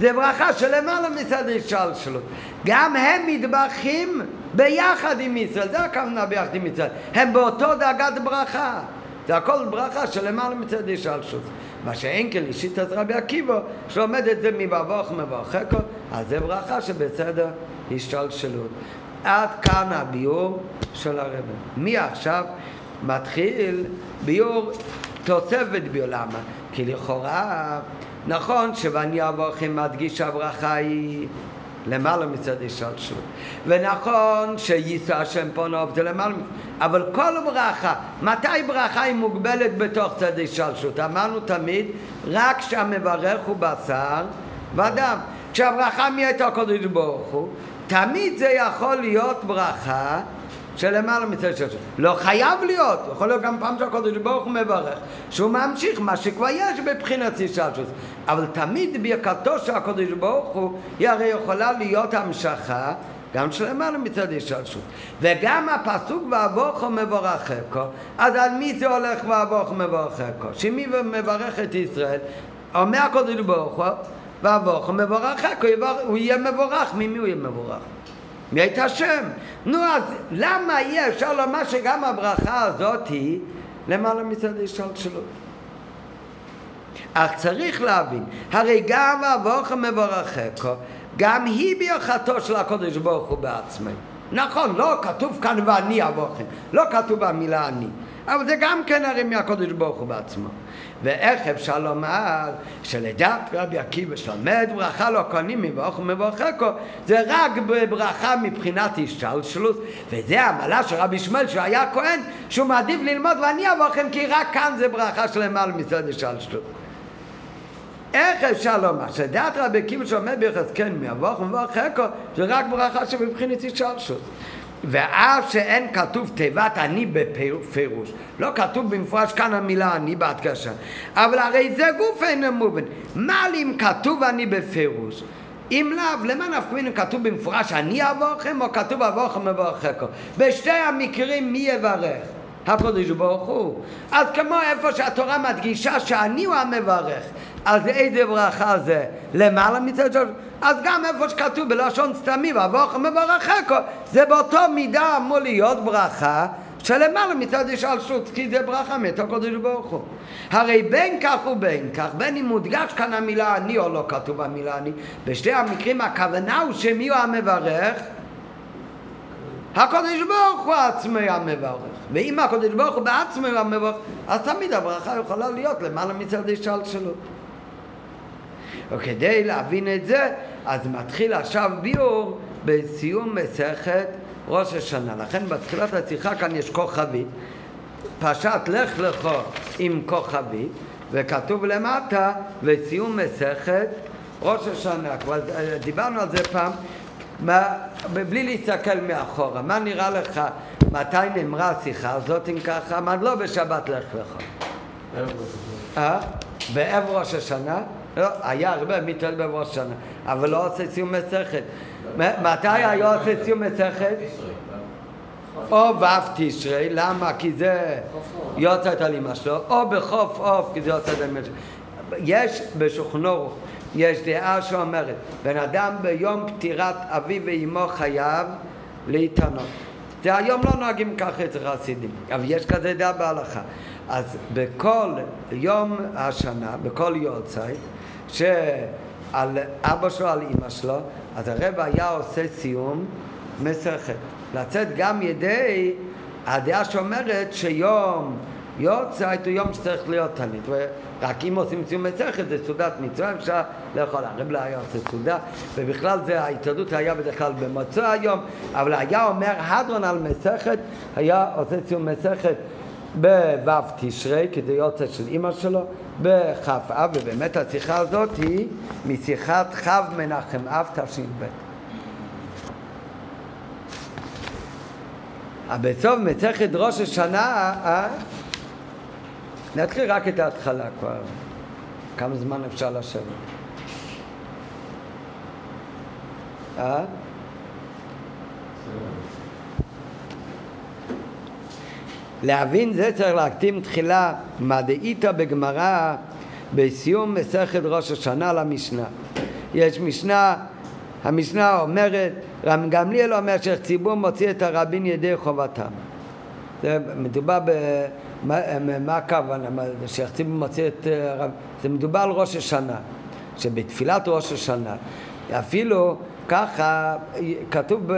זה ברכה שלמעלה מצד השלשלות גם הם מתברכים ביחד עם ישראל, זה הכוונה ביחד עם ישראל. הם באותו דאגת ברכה. זה הכל ברכה שלמעלה מצד השתלשלות. מה שאין כן לשיטת רבי עקיבא, שלומד את זה מבבוך מברככו, אז זה ברכה שבסדר השתלשלות. עד כאן הביאור של הרב. מעכשיו מתחיל ביאור תוספת ביאור. למה? כי לכאורה, נכון שבני אבוכם מדגיש הברכה היא למעלה מצד השתלשלות. ונכון שיישא השם פונוב זה למעלה. אבל כל ברכה, מתי ברכה היא מוגבלת בתוך צד השתלשלות? אמרנו תמיד, רק כשהמברך הוא בשר ודם. כשהברכה מאיתו הקודש ברוך הוא, תמיד זה יכול להיות ברכה שלמעלה מצד שלוש. לא חייב להיות, יכול להיות גם פעם שהקודש ברוך הוא מברך, שהוא ממשיך מה שכבר יש בבחינת ישלשוס. אבל תמיד ברכתו של הקודש ברוך הוא, היא הרי יכולה להיות המשכה גם שלמעלה מצד ישלשות. וגם הפסוק ואבוכו מבורככו, אז על מי זה הולך ואבוכו מבורככו? שמי מברך את ישראל? אומר הקודש ברוך הוא, ואבוכו מבורככו, הוא יהיה מבורך, ממי הוא יהיה מבורך? מאת השם. נו, אז למה אי אפשר לומר שגם הברכה הזאת היא למעלה מצד השתלשלות? אך צריך להבין, הרי גם אבוך מבורככו, גם היא ברכתו של הקודש ברוך הוא בעצמי. נכון, לא כתוב כאן ואני אבוכם, לא כתוב המילה אני, אבל זה גם כן הרי מהקודש ברוך הוא בעצמו. ואיך אפשר לומר שלדעת רבי עקיבא שלמד ברכה לא כהנים מברך ומברככו זה רק בברכה מבחינת השתלשלות וזה המעלה של רבי שמואל שהוא היה כהן שהוא מעדיף ללמוד ואני אבוכם כי רק כאן זה ברכה שלמעלה מצד השתלשלות. איך אפשר לומר שדעת רבי עקיבא שעומד ביחזקאל מאבוך ומברככו זה רק ברכה שמבחינת השתלשלות ואף שאין כתוב תיבת אני בפירוש, לא כתוב במפורש כאן המילה אני בהדגשה, אבל הרי זה גוף אינו מובן. מה לי אם כתוב אני בפירוש? אם לאו, למה נפקא מינו כתוב במפורש אני אבוכם או כתוב אבוכם מברככם? בשתי המקרים מי יברך? הקדוש ברוך הוא. אז כמו איפה שהתורה מדגישה שאני הוא המברך, אז איזה ברכה זה? למעלה מצד שלוש? אז גם איפה שכתוב בלשון סתמי ואבוך מברככו זה באותו מידה אמור להיות ברכה שלמעלה מצד השלשות כי זה ברכה מאת הקודש ברוך הוא. הרי בין כך ובין כך בין אם מודגש כאן המילה אני או לא כתוב המילה אני בשתי המקרים הכוונה הוא שמי הוא המברך? הקודש ברוך הוא עצמו המברך. ואם הקודש ברוך הוא בעצמו המברך אז תמיד הברכה יכולה להיות למעלה מצד השלשלות וכדי להבין את זה, אז מתחיל עכשיו ביאור בסיום מסכת ראש השנה. לכן בתחילת השיחה כאן יש כוכבית, פשט לך לך עם כוכבית, וכתוב למטה וסיום מסכת ראש השנה. כבר דיברנו על זה פעם, מה, בלי להסתכל מאחורה. מה נראה לך, מתי נאמרה השיחה הזאת אם ככה? מה לא בשבת לך לך. אה? בערב ראש השנה? לא, היה הרבה מתעל בראש השנה, אבל לא עושה סיום מסכת. מתי היה עושה סיום מסכת? או ו' תשרי, למה? כי זה יוצא את הלימה שלו, או בחוף עוף, כי זה יוצא את הלימה שלו. יש בשוכנו, יש דעה שאומרת, בן אדם ביום פטירת אביו ואימו חייב להתענות. זה היום לא נוהגים ככה אצל חסידים, אבל יש כזה דעה בהלכה. אז בכל יום השנה, בכל יורצייט, שעל אבא שלו, על אימא שלו, אז הרב היה עושה סיום מסכת. לצאת גם ידי הדעה שאומרת שיום יורצייט הוא יום שצריך להיות תנית. רק אם עושים סיום מסכת זה סעודת מצווה, אפשר לאכול. הרב לא היה עושה סעודה, ובכלל זה ההתעדות היה בדרך כלל במוצא היום, אבל היה אומר הדרון על מסכת, היה עושה סיום מסכת בו' תשרי, כדי יוצא של אימא שלו, בכ"א, ובאמת השיחה הזאת היא משיחת כ' מנחם אב תש"ב. בסוף מסכת ראש השנה, אה? נתחיל רק את ההתחלה כבר. כמה זמן אפשר לשבת? אה? להבין זה צריך להקטים תחילה מה דאיתא בגמרא בסיום מסכת ראש השנה למשנה. יש משנה המשנה אומרת, רם גמליאל אומר שציבור מוציא את הרבים ידי חובתם. זה מדובר ב... מה, מה הכוונה? ציבור מוציא את הרב... זה מדובר על ראש השנה, שבתפילת ראש השנה, אפילו ככה כתוב ב...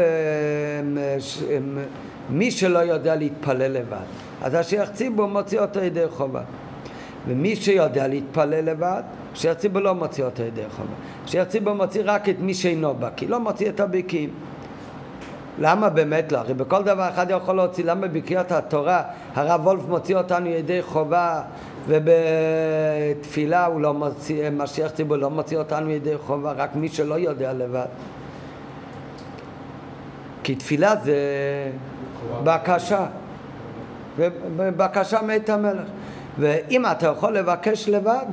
מי שלא יודע להתפלל לבד, אז השייח ציבור מוציא אותו ידי חובה. ומי שיודע להתפלל לבד, שייח ציבור לא מוציא אותו ידי חובה. שייח ציבור מוציא רק את מי שאינו בקיא, לא מוציא את הבקיאים. למה באמת לא? הרי בכל דבר אחד יכול להוציא, למה בקריאת התורה הרב וולף מוציא אותנו ידי חובה ובתפילה הוא לא מוציא, משיח ציבור לא מוציא אותנו ידי חובה, רק מי שלא יודע לבד. כי תפילה זה בקשה, ובקשה מאת המלך. ואם אתה יכול לבקש לבד,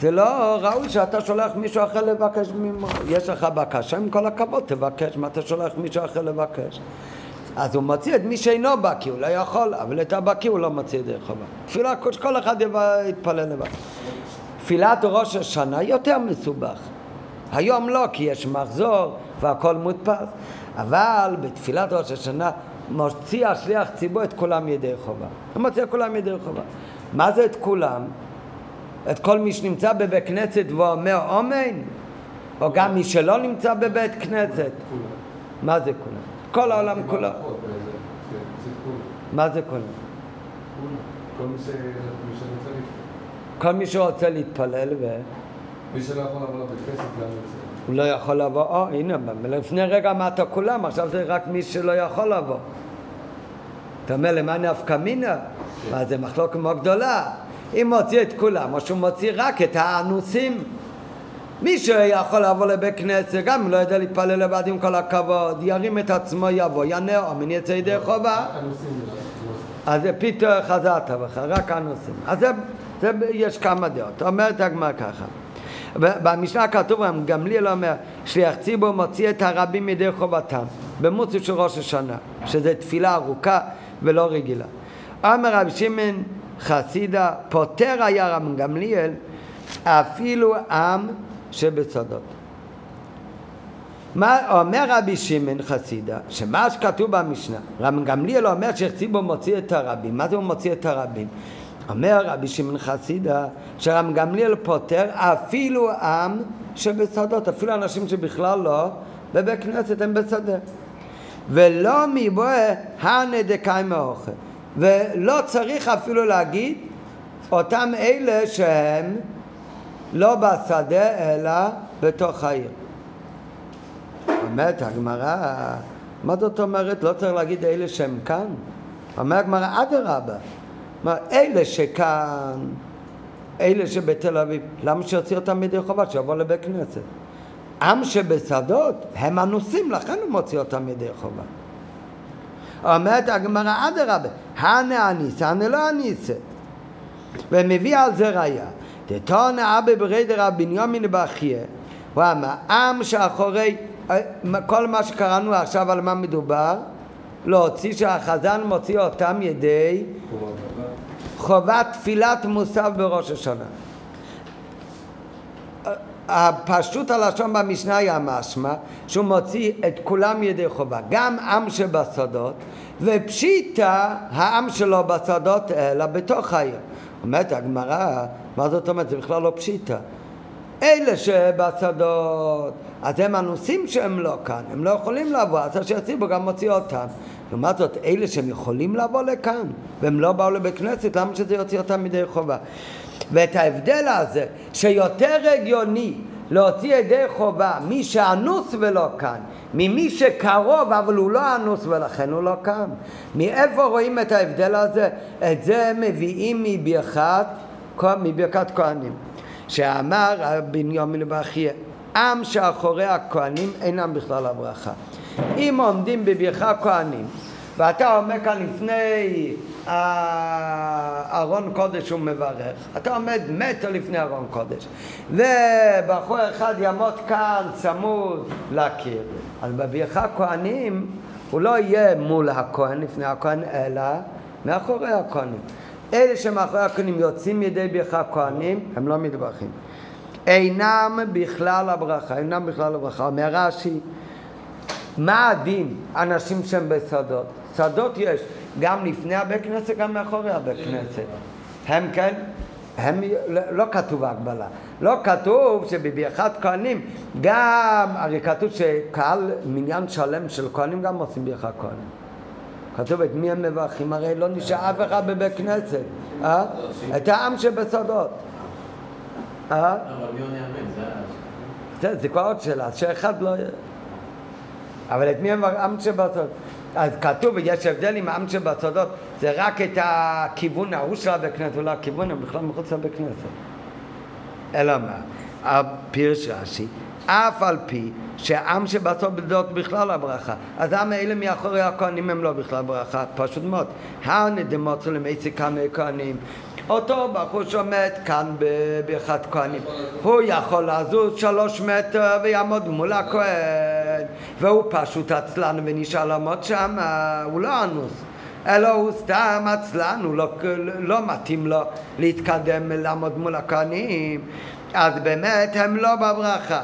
זה לא ראוי שאתה שולח מישהו אחר לבקש ממך. יש לך בקשה, עם כל הכבוד תבקש, מה אתה שולח מישהו אחר לבקש? אז הוא מוציא את מי שאינו בקיא, הוא לא יכול, אבל את הבקיא הוא לא מוציא דרך חובה. תפילה, כל אחד יתפלל לבד. תפילת ראש השנה יותר מסובך. היום לא, כי יש מחזור והכל מודפס, אבל בתפילת ראש השנה מוציא השליח ציבור את כולם ידי חובה. הוא מוציא את כולם ידי חובה. מה זה את כולם? את כל מי שנמצא בבית כנסת ואומר אומן? או גם מי שלא נמצא בבית כנסת? מה זה כולם? כל העולם כולו. מה זה כולם? כל מי שרוצה להתפלל ו... מי שלא יכול לבוא לבית כנסת גם יוצא. הוא לא יכול לבוא, או הנה, לפני רגע אמרת כולם, עכשיו זה רק מי שלא יכול לבוא. אתה אומר, למה נפקא מינה? מה זה מחלוקת מאוד גדולה. אם מוציא את כולם, או שהוא מוציא רק את האנוסים. מי שיכול לבוא לבית כנסת, גם אם לא יודע להתפלל לבד עם כל הכבוד, ירים את עצמו, יבוא, ינע, מן יצא ידי חובה. אז זה פיתו חזרת בך, רק אנוסים. אז זה, זה, יש כמה דעות. אומרת הגמרא ככה. במשנה כתוב, גמליאל אומר, שליח ציבור מוציא את הרבים מידי חובתם, במוציא של ראש השנה, שזה תפילה ארוכה ולא רגילה. אמר רבי שמעון חסידה, פוטר היה רבי גמליאל אפילו עם שבצדות. מה אומר רבי שמעון חסידה, שמה שכתוב במשנה, רבי גמליאל אומר שציבור מוציא את הרבים, מה זה הוא מוציא את הרבים? אומר רבי שמעון חסידה שרם גמליאל פוטר אפילו עם שבשדות, אפילו אנשים שבכלל לא בבית כנסת הם בשדה. ולא מבואה הנדקאי מאוכל. ולא צריך אפילו להגיד אותם אלה שהם לא בשדה אלא בתוך העיר. אומרת הגמרא, מה זאת אומרת? לא צריך להגיד אלה שהם כאן? אומרת הגמרא, אדרבה. אלה שכאן, אלה שבתל אביב, למה שיוציא אותם מידי חובה? שיבוא לבית כנסת. עם שבשדות, הם אנוסים, לכן הוא מוציא אותם מידי חובה. אומרת הגמרא, אדרבה, הנה אניסה, הנה לא אניסה. ומביא על זה ראיה. דתונה אבא ברדר הבנימין באחיה. הוא אמר, עם שאחורי, כל מה שקראנו עכשיו על מה מדובר, להוציא שהחזן מוציא אותם ידי חובת תפילת מוסף בראש השנה. הפשוט הלשון במשנה היה משמע שהוא מוציא את כולם ידי חובה, גם עם שבשדות ופשיטא העם שלו בשדות אלא בתוך העיר. אומרת הגמרא, מה זאת אומרת? זה בכלל לא פשיטא. אלה שבשדות, אז הם אנוסים שהם לא כאן, הם לא יכולים לבוא, אז הציבור גם מוציא אותם. לעומת זאת, אלה שהם יכולים לבוא לכאן, והם לא באו לבית כנסת, למה שזה יוציא אותם מדי חובה? ואת ההבדל הזה, שיותר הגיוני להוציא ידי חובה מי שאנוס ולא כאן, ממי שקרוב אבל הוא לא אנוס ולכן הוא לא כאן. מאיפה רואים את ההבדל הזה? את זה מביאים מברכת, מברכת כהנים. שאמר בנימין באחיה, עם שאחורי הכהנים אינם בכלל הברכה. אם עומדים בברכה כהנים, ואתה עומד כאן לפני ארון קודש ומברך, אתה עומד מטר לפני ארון קודש, ובחור אחד יעמוד כאן צמוד לקיר, אז בברכה כהנים הוא לא יהיה מול הכהן, לפני הכהן, אלא מאחורי הכהנים. אלה שמאחורי הכהנים יוצאים ידי ברכה כהנים, הם לא מתברכים. אינם בכלל הברכה, אינם בכלל הברכה. אומר רש"י, מה הדין אנשים שהם בשדות? שדות יש גם לפני הבית כנסת, גם מאחורי הבית כנסת. הם כן, הם, לא כתוב הגבלה. לא כתוב שבברכת כהנים, גם, הרי כתוב שקהל, מניין שלם של כהנים גם עושים ברכת כהנים. כתוב את מי הם מברכים, הרי לא נשאר אף אחד בבית כנסת, אה? את העם שבסודות. אה? אבל מי עונה אמן? זה כבר עוד שאלה, שאחד לא... אבל את מי הם העם שבסודות? אז כתוב, יש הבדל עם העם שבסודות, זה רק את הכיוון ההוא של הבית כנסת, אולי הכיוון הם בכלל מחוץ לבית כנסת. אלא מה? הפירש רש"י, אף על פי שהעם שבסודות בכלל הברכה, אז העם האלה מאחורי הכהנים הם לא בכלל ברכה, פשוט מאוד. הנדמות למייסי כמה כהנים. אותו בחור שעומד כאן באחד כהנים, הוא יכול לזוז שלוש מטר ויעמוד מול הכהן, והוא פשוט עצלן ונשאר לעמוד שם, הוא לא אנוס. אלא הוא סתם עצלן, הוא לא, לא מתאים לו להתקדם לעמוד מול הכהנים, אז באמת הם לא בברכה.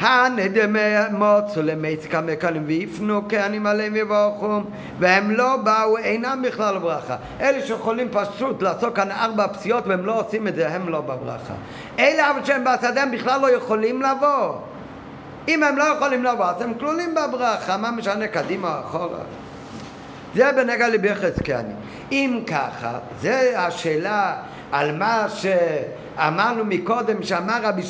הנדמות למצקה מקלים ויפנו כהנים עליהם יברכום והם לא באו, אינם בכלל ברכה. אלה שיכולים פשוט לעשות כאן ארבע פסיעות והם לא עושים את זה, הם לא בברכה. אלה אבל שהם בשדה הם בכלל לא יכולים לבוא. אם הם לא יכולים לבוא אז הם כלולים בברכה, מה משנה קדימה או אחורה. זה בנגע לברכת כהנים אם ככה, זה השאלה על מה שאמרנו מקודם, שאמר רבי.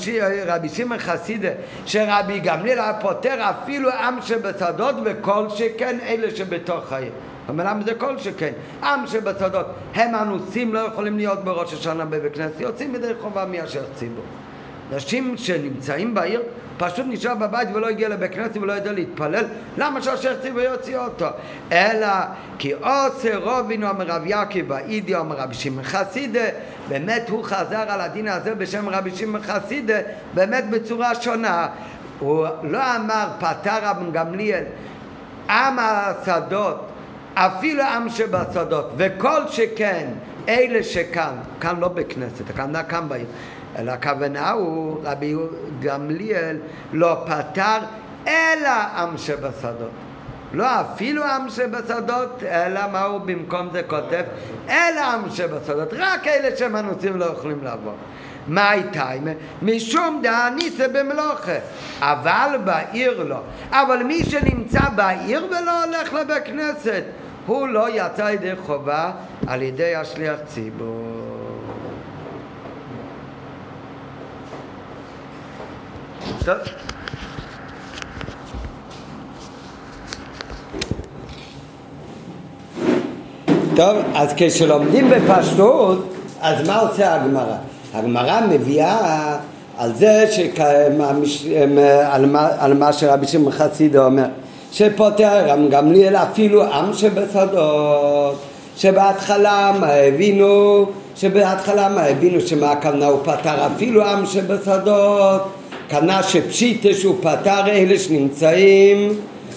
רבי שמעון חסידה, שרבי גמליאל היה פותר אפילו עם שבשדות וכל שכן אלה שבתוך העיר. אומר למה זה כל שכן? עם שבשדות הם אנוסים לא יכולים להיות בראש השנה בבית כנסת, יוצאים מדי חובה מאשר ציבור. נשים שנמצאים בעיר פשוט נשאר בבית ולא הגיע לבית כנסת ולא יודע להתפלל. למה שהשייח ציבור יוציא אותו? אלא כי עושה רובינו אמר רב יעקב באידי אמר רבי שמעון חסידה באמת הוא חזר על הדין הזה בשם רבי שמעון חסידה באמת בצורה שונה. הוא לא אמר פטר רב גמליאל עם השדות אפילו עם שבשדות וכל שכן אלה שכאן, כאן לא בכנסת, כאן, כאן בעיר אלא הכוונה הוא, רבי גמליאל לא פתר אלא עם שבשדות. לא אפילו עם שבשדות, אלא מה הוא במקום זה כותב? אלא עם שבשדות. רק אלה שהם אנוסים לא יכולים לעבור. מה הייתה? משום דהניסה במלוכה. אבל בעיר לא. אבל מי שנמצא בעיר ולא הולך לבית כנסת, הוא לא יצא ידי חובה על ידי השליח ציבור. טוב. טוב, אז כשלומדים בפשטות, אז מה עושה הגמרא? הגמרא מביאה על זה, שכמש, על, מה, על מה שרבי שמעון חסידו אומר, שפוטר רם גמליאל אפילו עם שבשדות, שבהתחלה מה הבינו, שבהתחלה מה הבינו שמה הכוונה הוא פטר אפילו עם שבשדות קנה שפשיטה שהוא פטר אלה שנמצאים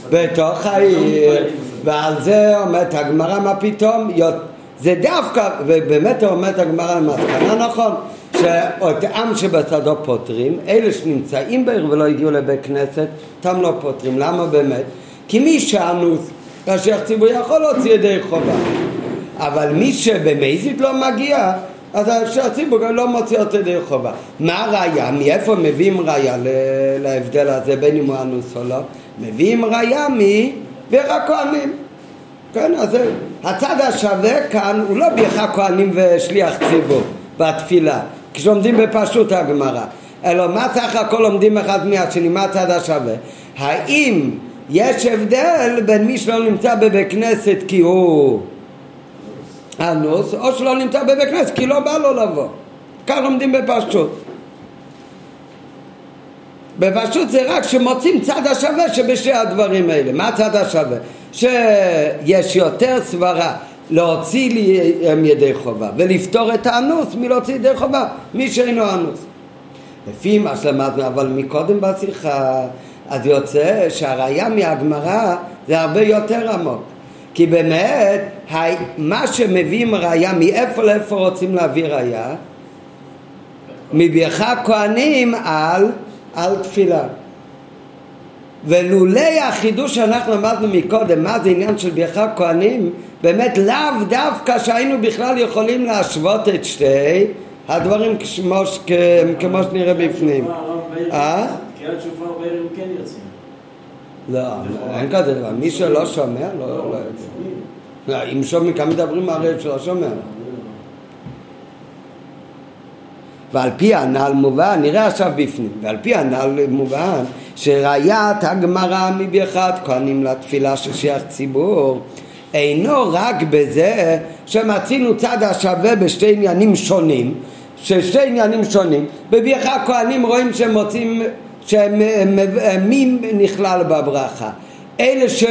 בתוך העיר. ועל זה אומרת הגמרא מה פתאום? זה דווקא ובאמת אומרת הגמרא למסקנה נכון שאת עם שבצדו פותרים אלה שנמצאים בעיר ולא הגיעו לבית כנסת אותם לא פותרים. למה באמת? כי מי שאנוס השייח ציבור יכול להוציא ידי חובה. אבל מי שבמזיד לא מגיע אז שהציבור לא מוציא אותו ידי חובה. מה הראיה? מאיפה מביאים ראיה להבדל הזה בין אם הוא אנוס או לא? מביאים ראיה מברך כהנים. כן, אז הצד השווה כאן הוא לא ברך כהנים ושליח ציבור בתפילה, כשלומדים בפשוט הגמרא, אלא מה סך הכל לומדים אחד מהשני, מה הצד השווה? האם יש הבדל בין מי שלא נמצא בבית כנסת כי הוא אנוס, או שלא נמצא בבית כנסת כי לא בא לו לבוא. כך לומדים בפשוט. בפשוט זה רק שמוצאים צד השווה שבשני הדברים האלה. מה הצד השווה? שיש יותר סברה להוציא לי הם ידי חובה ולפתור את האנוס מלהוציא ידי חובה מי שאינו אנוס. לפי מה שלמדנו, אבל מקודם בשיחה, אז יוצא שהראיה מהגמרא זה הרבה יותר עמוק. כי באמת, מה שמביאים ראייה, מאיפה לאיפה רוצים להביא ראייה? מביכה כהנים על, על תפילה. ולולי החידוש שאנחנו למדנו מקודם, מה זה עניין של ביכה כהנים, באמת לאו דווקא שהיינו בכלל יכולים להשוות את שתי הדברים כמו, כמו שנראה בפנים. אה? קריאת שופר בערב כן יוצאים. לא, אין כזה דבר. מי שלא שומע, לא, לא יוצא. לא, אם שומעים, כאן מדברים הרי שלא שומע. ועל פי הנ"ל מובן, נראה עכשיו בפנים, ועל פי הנ"ל מובן שראיית הגמרא מברכת כהנים לתפילה של שייך ציבור אינו רק בזה שמצינו צד השווה בשתי עניינים שונים ששתי עניינים שונים בברכת כהנים רואים שהם מוצאים שמי נכלל בברכה? אלה ש...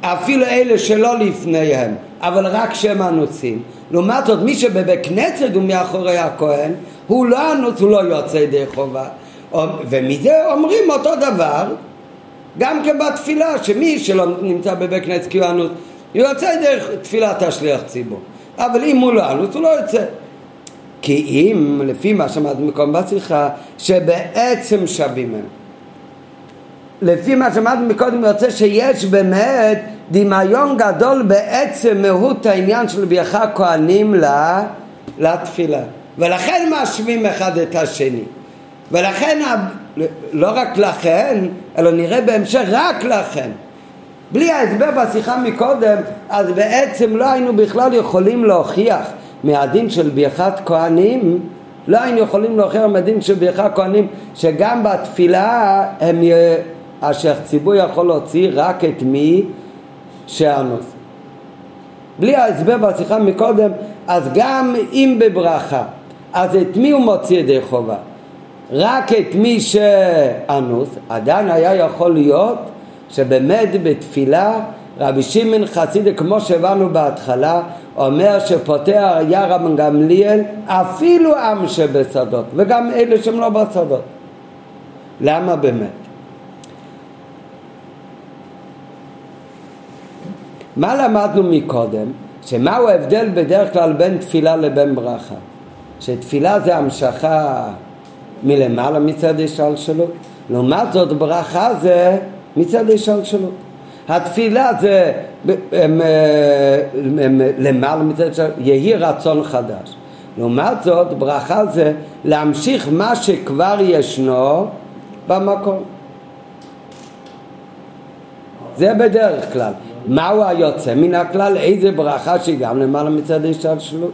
אפילו אלה שלא לפניהם אבל רק שהם אנוסים לעומת זאת מי שבבית כנסת הוא מאחורי הכהן הוא לא אנוס, הוא לא יוצא ידי חובה. ומזה אומרים אותו דבר גם כן בתפילה שמי שלא נמצא בבית כנסת כי הוא אנוס הוא יוצא דרך תפילת השליח ציבור. אבל אם הוא לא אנוס הוא לא יוצא כי אם לפי מה שאמרתי מקום בשיחה שבעצם שווים הם. לפי מה שאמרתי מקודם יוצא שיש באמת דמיון גדול בעצם מהות העניין של ביכה כהנים לתפילה. ולכן משווים אחד את השני. ולכן לא רק לכן אלא נראה בהמשך רק לכן. בלי ההסבר בשיחה מקודם אז בעצם לא היינו בכלל יכולים להוכיח מהדין של ביכת כהנים לא היינו יכולים להוכיח מהדין של ביכת כהנים שגם בתפילה הם אשר ציבור יכול להוציא רק את מי שאנוס. בלי ההסבר בשיחה מקודם, אז גם אם בברכה, אז את מי הוא מוציא ידי חובה? רק את מי שאנוס, עדיין היה יכול להיות שבאמת בתפילה רבי שמעון חסידה, כמו שהבנו בהתחלה, אומר שפותח היה רבן גמליאל אפילו עם שבשדות, וגם אלה שהם לא בשדות. למה באמת? מה למדנו מקודם? שמהו ההבדל בדרך כלל בין תפילה לבין ברכה? שתפילה זה המשכה מלמעלה מצד השתלשלות, לעומת זאת ברכה זה מצד השתלשלות. התפילה זה הם, למעלה השתלשלות, יהי רצון חדש. לעומת זאת ברכה זה להמשיך מה שכבר ישנו במקום. זה בדרך כלל. מהו היוצא מן הכלל? איזה ברכה שהיא גם למעלה מצד השתלשלות?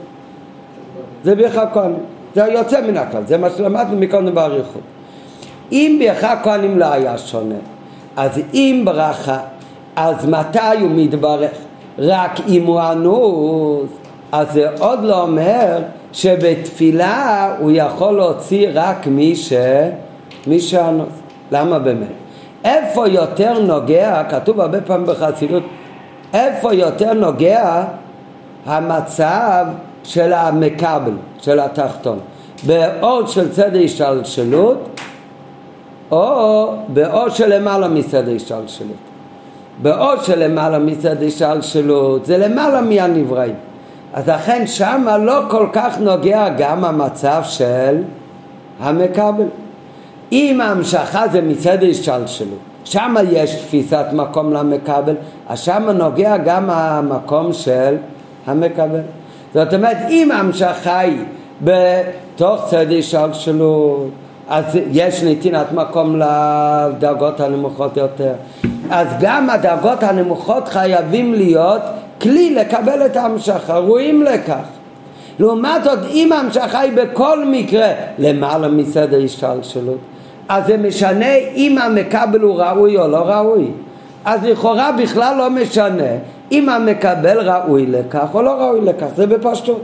זה ברכה כהנים. זה היוצא מן הכלל, זה מה שלמדנו מקודם באריכות. אם ברכה כהנים לא היה שונה, אז אם ברכה, אז מתי הוא מתברך? רק אם הוא אנוס, אז זה עוד לא אומר שבתפילה הוא יכול להוציא רק מי, ש... מי שאנוס. למה באמת? איפה יותר נוגע, כתוב הרבה פעמים בחסידות, איפה יותר נוגע המצב של המקבל, של התחתון, באור של צד השתלשלות או באור של למעלה מצד השתלשלות. באור של למעלה מצד השתלשלות זה למעלה מהנבראים. אז לכן שמה לא כל כך נוגע גם המצב של המקבל. אם ההמשכה זה מצד השתלשלות, שם יש תפיסת מקום למקבל, אז שם נוגע גם המקום של המקבל. זאת אומרת, אם ההמשכה היא בתוך צד השתלשלות, אז יש נתינת מקום לדרגות הנמוכות יותר. אז גם הדרגות הנמוכות חייבים להיות כלי לקבל את ההמשכה, ראויים לכך. לעומת זאת, אם ההמשכה היא בכל מקרה למעלה מסדר השתלשלות, אז זה משנה אם המקבל הוא ראוי או לא ראוי. אז לכאורה בכלל לא משנה אם המקבל ראוי לכך או לא ראוי לכך, זה בפשטות.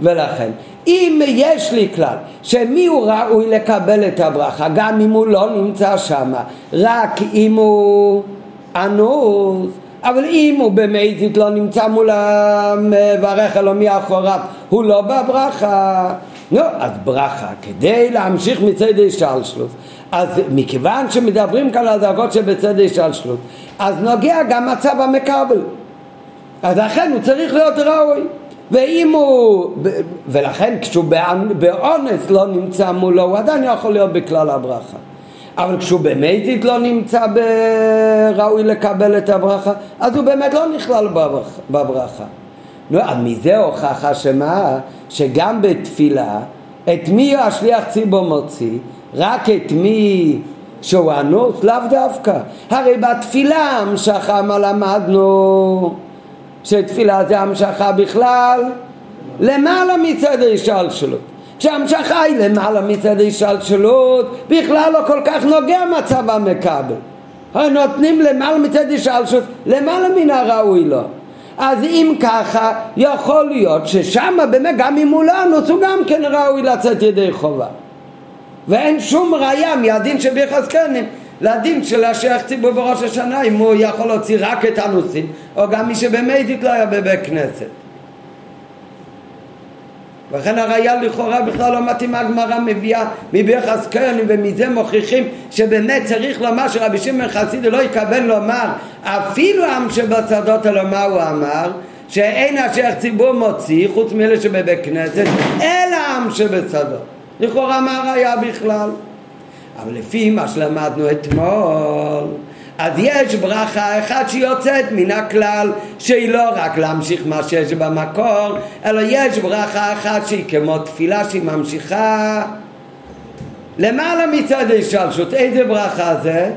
ולכן, אם יש לי כלל שמי הוא ראוי לקבל את הברכה, גם אם הוא לא נמצא שם, רק אם הוא אנוס, אבל אם הוא במזיד לא נמצא מול המברך אלומי אחוריו, הוא לא בברכה. נו, אז ברכה, כדי להמשיך מצד השתלשלות, אז מכיוון שמדברים כאן על דרגות שבצד השתלשלות, אז נוגע גם מצב המקבל. אז לכן הוא צריך להיות ראוי. ואם הוא, ולכן כשהוא באונס לא נמצא מולו, הוא עדיין יכול להיות בכלל הברכה. אבל כשהוא במזיד לא נמצא ראוי לקבל את הברכה, אז הוא באמת לא נכלל בברכה. נו, אז מזה הוכחה שמה? שגם בתפילה, את מי השליח ציבור מוציא? רק את מי שהוא אנוס? לאו דווקא. הרי בתפילה המשכה מה למדנו? שתפילה זה המשכה בכלל למעלה מצד ההשתלשלות. כשהמשכה היא למעלה מצד ההשתלשלות, בכלל לא כל כך נוגע מצב המכבל. נותנים למעלה מצד השתלשלות, למעלה מן הראוי לו. אז אם ככה, יכול להיות ששם באמת, גם אם הוא לא אנוס, הוא גם כן ראוי לצאת ידי חובה. ואין שום ראייה מהדין שביחזקנים לדין של השייך ציבור בראש השנה אם הוא יכול להוציא רק את הנוסעים או גם מי שבאמת לא היה בבית כנסת. וכן הראייה לכאורה בכלל לא מתאימה הגמרא מביאה מביחס קרנים ומזה מוכיחים שבאמת צריך לומר שרבי שמעון חסידי לא התכוון לומר אפילו עם שבשדות אלא מה הוא אמר? שאין השייך ציבור מוציא חוץ מאלה שבבית כנסת אלא עם שבשדות. לכאורה מה הראייה בכלל אבל לפי מה שלמדנו אתמול אז יש ברכה אחת שיוצאת מן הכלל שהיא לא רק להמשיך מה שיש במקור אלא יש ברכה אחת שהיא כמו תפילה שהיא ממשיכה. למעלה מצד השלשות איזה ברכה זה?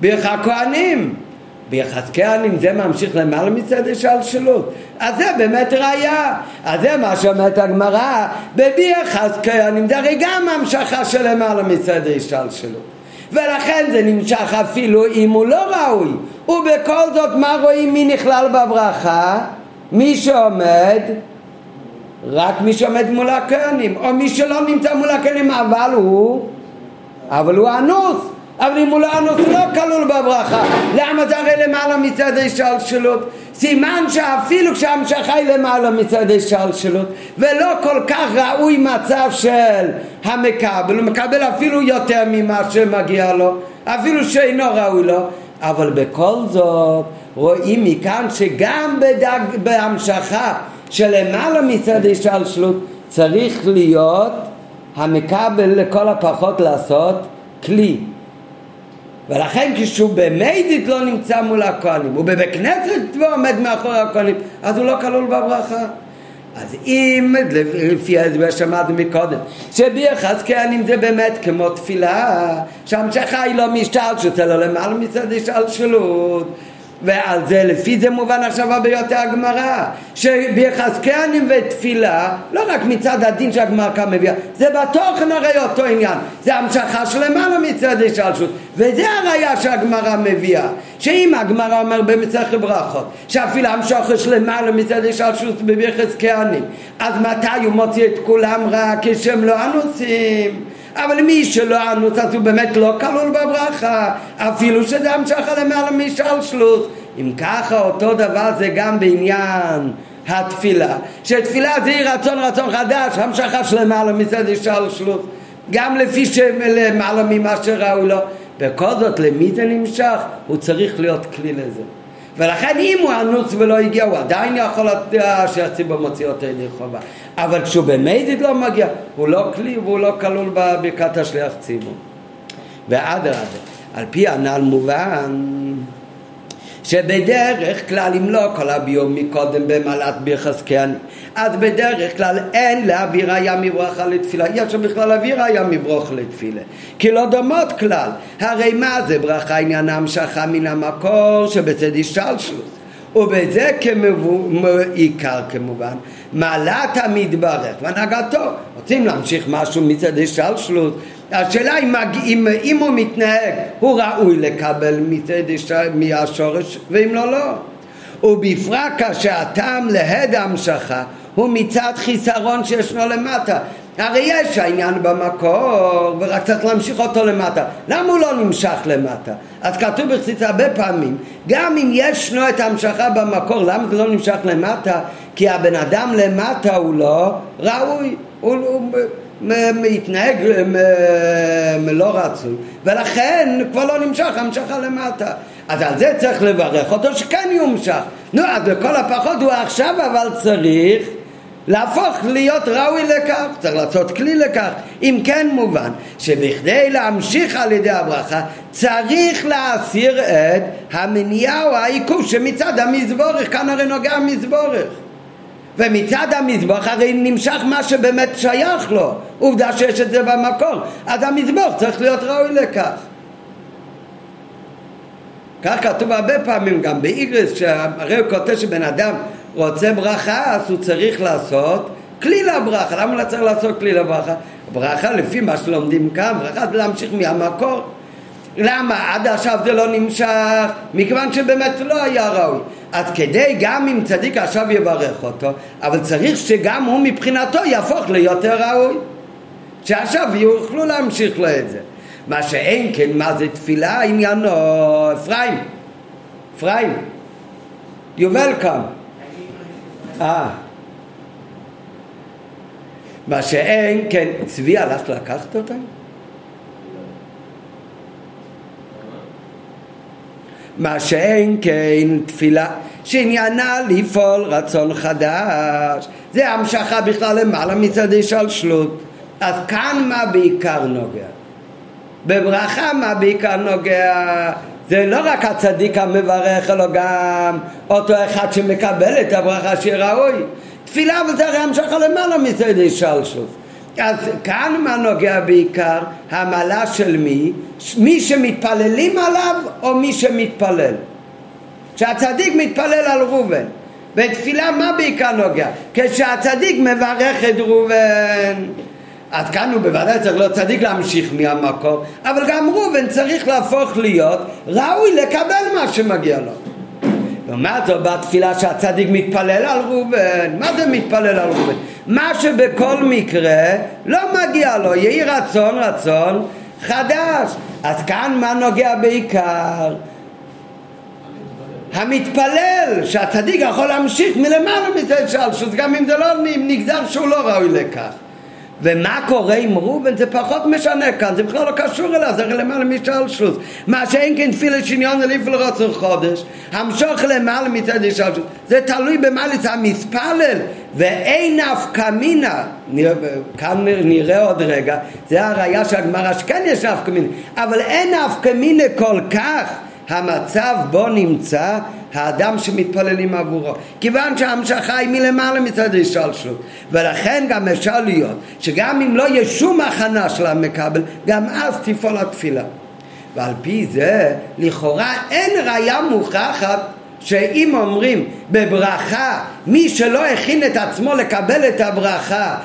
ברכה כהנים ביחזקאל אם זה ממשיך למעלה מצד השלשלות אז זה באמת ראייה. אז זה מה שאומרת הגמרא בביחזקאל אם זה הרי גם המשכה של למעלה מצד השלשלות ולכן זה נמשך אפילו אם הוא לא ראוי. ובכל זאת מה רואים? מי נכלל בברכה? מי שעומד רק מי שעומד מול הכהנים. או מי שלא נמצא מול הכהנים אבל הוא אבל הוא אנוס אבל אם הוא לא אנוס לא כלול בברכה. למה זה הרי למעלה מצד השלשלות סימן שאפילו כשהמשכה היא למעלה מצד השלשלות ולא כל כך ראוי מצב של המקבל. הוא מקבל אפילו יותר ממה שמגיע לו אפילו שאינו ראוי לו. אבל בכל זאת רואים מכאן שגם בדג, בהמשכה שלמעלה מצד השלשלות צריך להיות המקבל לכל הפחות לעשות כלי ולכן כשהוא במיידית לא נמצא מול הכהנים, הוא בבית כנסת ועומד מאחורי הכהנים, אז הוא לא כלול בברכה. אז אם, לפי ההסבר שמענו מקודם, שביחס כהנים זה באמת כמו תפילה, שהמשכה היא לא משתלשלות, אלא למעלה מצד השתלשלות. ועל זה, לפי זה מובן עכשיו הרבה יותר הגמרא, שביחזקנים ותפילה, לא רק מצד הדין שהגמרא כאן מביאה, זה בתוכן הרי אותו עניין, זה המשכה שלמעלה מצד השלשות, וזה הראייה שהגמרא מביאה, שאם הגמרא אומר במסכת ברכות, שאפילו המשכה שלמעלה מצד השלשות בביחזקנים, אז מתי הוא מוציא את כולם רק כשהם לא אנוסים? אבל מי שלא אנוס אז הוא באמת לא כלול בברכה. אפילו שזה המשכה למעלה משלשלוס אם ככה אותו דבר זה גם בעניין התפילה. שתפילה זה רצון רצון חדש המשכה שלמעלה מצד השלשלוס גם לפי שלמעלה ממה שראוי לו. בכל זאת למי זה נמשך? הוא צריך להיות כלי לזה ולכן אם הוא אנוס ולא הגיע, הוא עדיין יכול לדעת שהציבור מוציא אותו ידי חובה. אבל כשהוא במיידית לא מגיע, הוא לא כלי והוא לא כלול בברכת השליח ציבור. ואדרבה, על פי הנ"ל מובן שבדרך כלל אם לא כל הביום מקודם במעלת ביחס כהנים אז בדרך כלל אין להביא ראיה מברכה לתפילה. אי אפשר בכלל להביא ראיה מברוכה לתפילה. כי לא דומות כלל. הרי מה זה ברכה? עניין המשכה מן המקור שבצד השתלשלות ובזה כעיקר כמובן מעלת המתברך והנהגתו. רוצים להמשיך משהו מצד השתלשלות השאלה אם, אם, אם הוא מתנהג הוא ראוי לקבל מהשורש ואם לא לא ובפרט כאשר הטעם להד המשכה הוא מצד חיסרון שישנו למטה הרי יש העניין במקור ורק צריך להמשיך אותו למטה למה הוא לא נמשך למטה? אז כתוב בחסיס הרבה פעמים גם אם ישנו את ההמשכה במקור למה זה לא נמשך למטה? כי הבן אדם למטה הוא לא ראוי הוא, הוא, מתנהג לא רצוי ולכן כבר לא נמשך המשכה למטה אז על זה צריך לברך אותו שכן יומשך. נו, אז לכל הפחות הוא עכשיו אבל צריך להפוך להיות ראוי לכך, צריך לעשות כלי לכך. אם כן מובן שבכדי להמשיך על ידי הברכה צריך להסיר את המניעה או העיכוב שמצד המזבורך, כאן הרי נוגע המזבורך. ומצד המזבח הרי נמשך מה שבאמת שייך לו. עובדה שיש את זה במקור. אז המזבח צריך להיות ראוי לכך. כך כתוב הרבה פעמים גם באיגרס שהרי הוא כותב שבן אדם רוצה ברכה אז הוא צריך לעשות כלי לברכה למה הוא צריך לעשות כלי לברכה? ברכה לפי מה שלומדים כאן ברכה זה להמשיך מהמקור. למה? עד עכשיו זה לא נמשך? מכיוון שבאמת לא היה ראוי אז כדי גם אם צדיק עכשיו יברך אותו אבל צריך שגם הוא מבחינתו יהפוך ליותר ראוי. שעכשיו יוכלו להמשיך לו את זה. מה שאין כן מה זה תפילה עניינו? אפרים. אפרים. יובל כאן אה. מה שאין כן צבי הלך לקחת אותם? מה שאין כן תפילה שעניינה לפעול רצון חדש זה המשכה בכלל למעלה מצד השלשלות אז כאן מה בעיקר נוגע? בברכה מה בעיקר נוגע? זה לא רק הצדיק המברך אלא גם אותו אחד שמקבל את הברכה שראוי תפילה וזה הרי המשכה למעלה מצד השלשלות אז כאן מה נוגע בעיקר? המעלה של מי? מי שמתפללים עליו או מי שמתפלל? כשהצדיק מתפלל על ראובן בתפילה מה בעיקר נוגע? כשהצדיק מברך את ראובן אז כאן הוא בוודאי צריך להיות צדיק להמשיך מהמקום אבל גם ראובן צריך להפוך להיות ראוי לקבל מה שמגיע לו לעומת זאת בתפילה שהצדיק מתפלל על ראובן מה זה מתפלל על ראובן? מה שבכל מקרה לא מגיע לו יהי רצון רצון חדש אז כאן מה נוגע בעיקר? המתפלל שהצדיק יכול להמשיך מלמעלה מזה שלשוס גם אם זה לא נגזר שהוא לא ראוי לכך ומה קורה עם ראובן זה פחות משנה כאן, זה בכלל לא קשור אליו, זה למעלה משלשוס. מה שאין כן תפילה שניון אליף לרוצר חודש, המשוך למעלה מצד השלשוס. זה תלוי במעלת המספלל, ואין אף קמינה, כאן נראה עוד רגע, זה הראייה של הגמרא שכן יש אף קמינה, אבל אין אף קמינה כל כך המצב בו נמצא האדם שמתפללים עבורו. כיוון שההמשכה היא מלמעלה מצד השתלשלות. ולכן גם אפשר להיות שגם אם לא יהיה שום הכנה של המקבל, גם אז תפעול התפילה. ועל פי זה, לכאורה אין ראייה מוכחת שאם אומרים בברכה, מי שלא הכין את עצמו לקבל את הברכה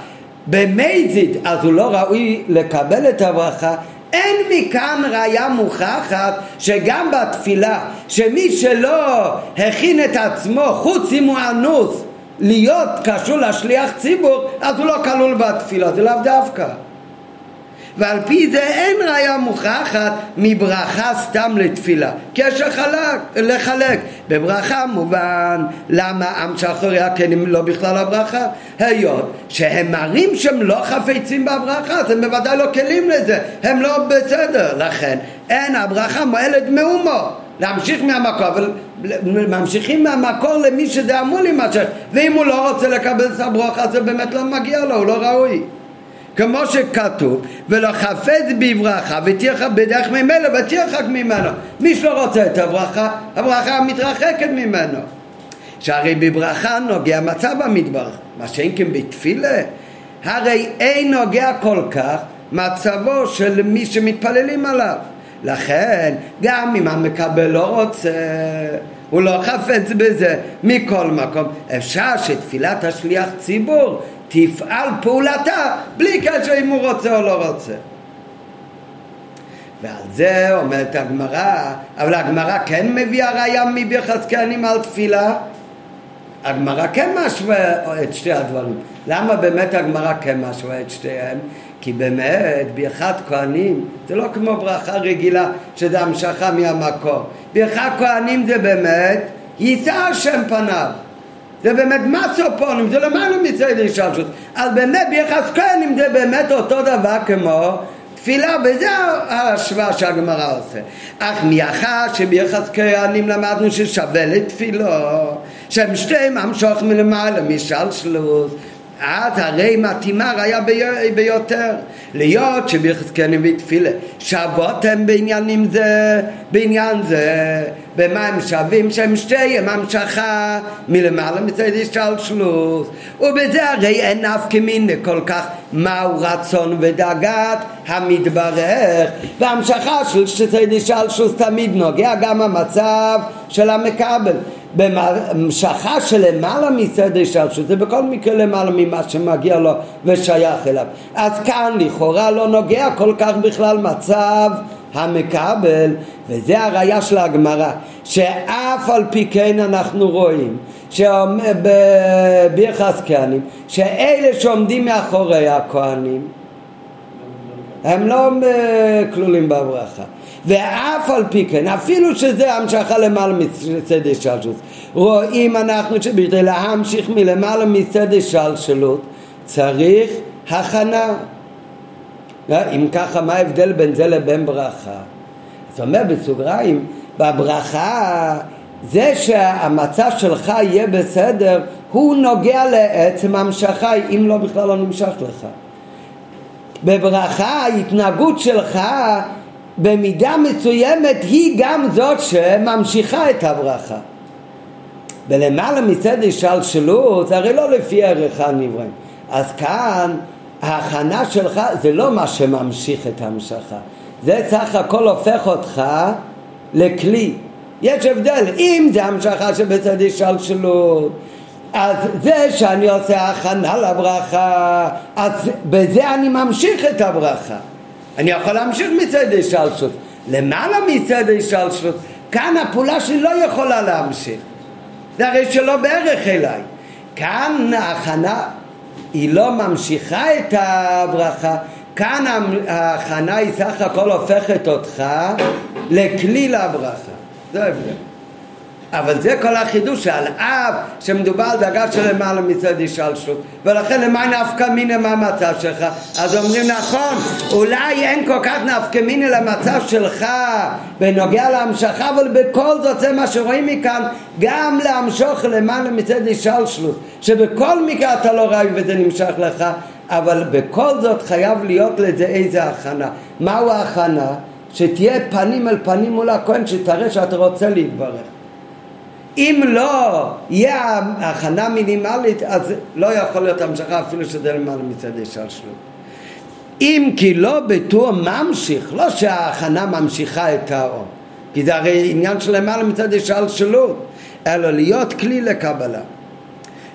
במזיד, אז הוא לא ראוי לקבל את הברכה, אין מכאן ראיה מוכחת שגם בתפילה שמי שלא הכין את עצמו חוץ אם הוא אנוס להיות קשור לשליח ציבור אז הוא לא כלול בתפילה, זה לאו דווקא ועל פי זה אין ראיה מוכחת מברכה סתם לתפילה. קשר חלק, לחלק. בברכה מובן למה עם שאחוריה כן הם לא בכלל הברכה? היות שהם מראים שהם לא חפצים בברכה, אז הם בוודאי לא כלים לזה, הם לא בסדר. לכן אין הברכה מועלת מאומו. להמשיך מהמקור, אבל ממשיכים מהמקור למי שזה אמור להימשך ואם הוא לא רוצה לקבל את הברכה זה באמת לא מגיע לו, הוא לא ראוי כמו שכתוב, ולא חפץ בברכה ותרחק בדרך ממנו ותרחק ממנו. מי שלא רוצה את הברכה, הברכה מתרחקת ממנו. שהרי בברכה נוגע מצב המתברך, מה שאין כן בתפילה, הרי אין נוגע כל כך מצבו של מי שמתפללים עליו. לכן, גם אם המקבל לא רוצה, הוא לא חפץ בזה, מכל מקום, אפשר שתפילת השליח ציבור תפעל פעולתה בלי קשר אם הוא רוצה או לא רוצה. ועל זה אומרת הגמרא, אבל הגמרא כן מביאה ראיה מביחס כהנים על תפילה? הגמרא כן משווה את שתי הדברים. למה באמת הגמרא כן משווה את שתיהם? כי באמת ברכת כהנים זה לא כמו ברכה רגילה שזה המשכה מהמקור. ברכת כהנים זה באמת יישא השם פניו. זה באמת מסופונים, זה למעלה מצד השלשות. אז באמת ביחס כהנים זה באמת אותו דבר כמו תפילה, וזה ההשוואה שהגמרא עושה. אך מאחר שביחס כהנים למדנו ששווה לתפילו, שהם שתי ממשוך מלמעלה משלשלוס, אז הרי מתאימה ראיה ביותר להיות שביחזקנים ותפילה שוות הם בעניינים זה בעניין זה במה הם שווים שהם שתיהם? המשכה מלמעלה מצד השתלשלות ובזה הרי אין אף כמיני כל כך מהו רצון ודאגת המתברך. והמשכה של שצד השתלשלות תמיד נוגע גם המצב של המקבל. במשכה שלמעלה מסדר השתלשלות, זה בכל מקרה למעלה ממה שמגיע לו ושייך אליו. אז כאן לכאורה לא נוגע כל כך בכלל מצב המקבל, וזה הראייה של הגמרא, שאף על פי כן אנחנו רואים בביחס כהנים, שאלה שעומדים מאחורי הכהנים הם לא כלולים בברכה. ואף על פי כן, אפילו שזה המשכה למעלה מסדר שלשלות, רואים אנחנו שבכדי להמשיך מלמעלה מסדר שלשלות צריך הכנה. אם ככה, מה ההבדל בין זה לבין ברכה? זאת אומרת בסוגריים, בברכה זה שהמצב שלך יהיה בסדר, הוא נוגע לעצם המשכה, אם לא בכלל לא נמשך לך. בברכה ההתנהגות שלך במידה מסוימת היא גם זאת שממשיכה את הברכה. ולמעלה מצד השלשלות זה הרי לא לפי ערך הנבראים. אז כאן ההכנה שלך זה לא מה שממשיך את המשכה. זה סך הכל הופך אותך לכלי. יש הבדל, אם זה המשכה שבצד השלשלות אז זה שאני עושה הכנה לברכה, אז בזה אני ממשיך את הברכה. אני יכול להמשיך מצד השלשות. למעלה מצד השלשות, כאן הפעולה שלי לא יכולה להמשיך. זה הרי שלא בערך אליי. כאן ההכנה היא לא ממשיכה את הברכה, כאן ההכנה היא סך הכל הופכת אותך לכלי לברכה. זה ההבדל. אבל זה כל החידוש שעל אף שמדובר על דרגה של למעלה מצד השלשות ולכן למה נפקא מיני מה המצב שלך? אז אומרים נכון אולי אין כל כך נפקא מיני למצב שלך בנוגע להמשכה אבל בכל זאת זה מה שרואים מכאן גם להמשוך למעלה מצד השלשות שבכל מקרה אתה לא ראוי וזה נמשך לך אבל בכל זאת חייב להיות לזה איזה הכנה. מהו ההכנה? שתהיה פנים אל פנים מול הכהן שתראה שאתה רוצה להתברך אם לא יהיה הכנה מינימלית, אז לא יכול להיות המשכה אפילו שזה למעלה מצד השלשלות. אם כי לא בתור ממשיך, לא שההכנה ממשיכה את האור, כי זה הרי עניין של למעלה מצד השלשלות, אלא להיות כלי לקבלה.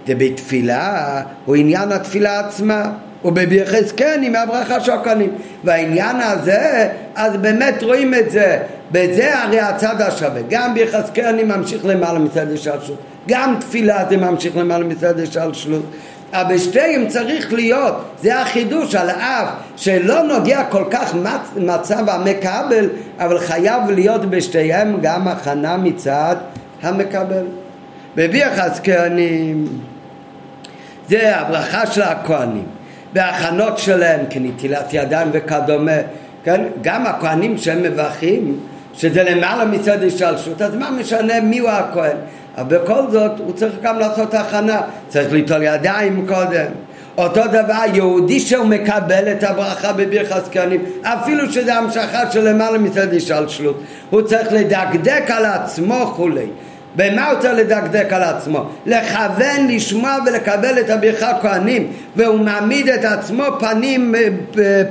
ובתפילה הוא עניין התפילה עצמה. ובביחס כן עם הברכה של הכהנים והעניין הזה אז באמת רואים את זה בזה הרי הצד השווה גם כן אני ממשיך למעלה מצד השלשלות גם תפילה זה ממשיך למעלה מצד השלשלות אבל בשתיהם צריך להיות, זה החידוש על אף שלא נוגע כל כך מצב המקבל, אבל חייב להיות בשתיהם גם הכנה מצד המקבל. בביחס כהנים זה הברכה של הכהנים. בהכנות שלהם כנטילת ידיים וכדומה, כן? גם הכהנים שהם מברכים, שזה למעלה מצד השתלשות, אז מה משנה מיהו הכהן? אבל בכל זאת הוא צריך גם לעשות הכנה, צריך ליטול ידיים קודם. אותו דבר, יהודי שהוא מקבל את הברכה בברכת כהנים, אפילו שזה המשכה של למעלה מצד השתלשלות, הוא צריך לדקדק על עצמו כולי. במה הוא צריך לדקדק על עצמו? לכוון, לשמוע ולקבל את הברכה כהנים והוא מעמיד את עצמו פנים,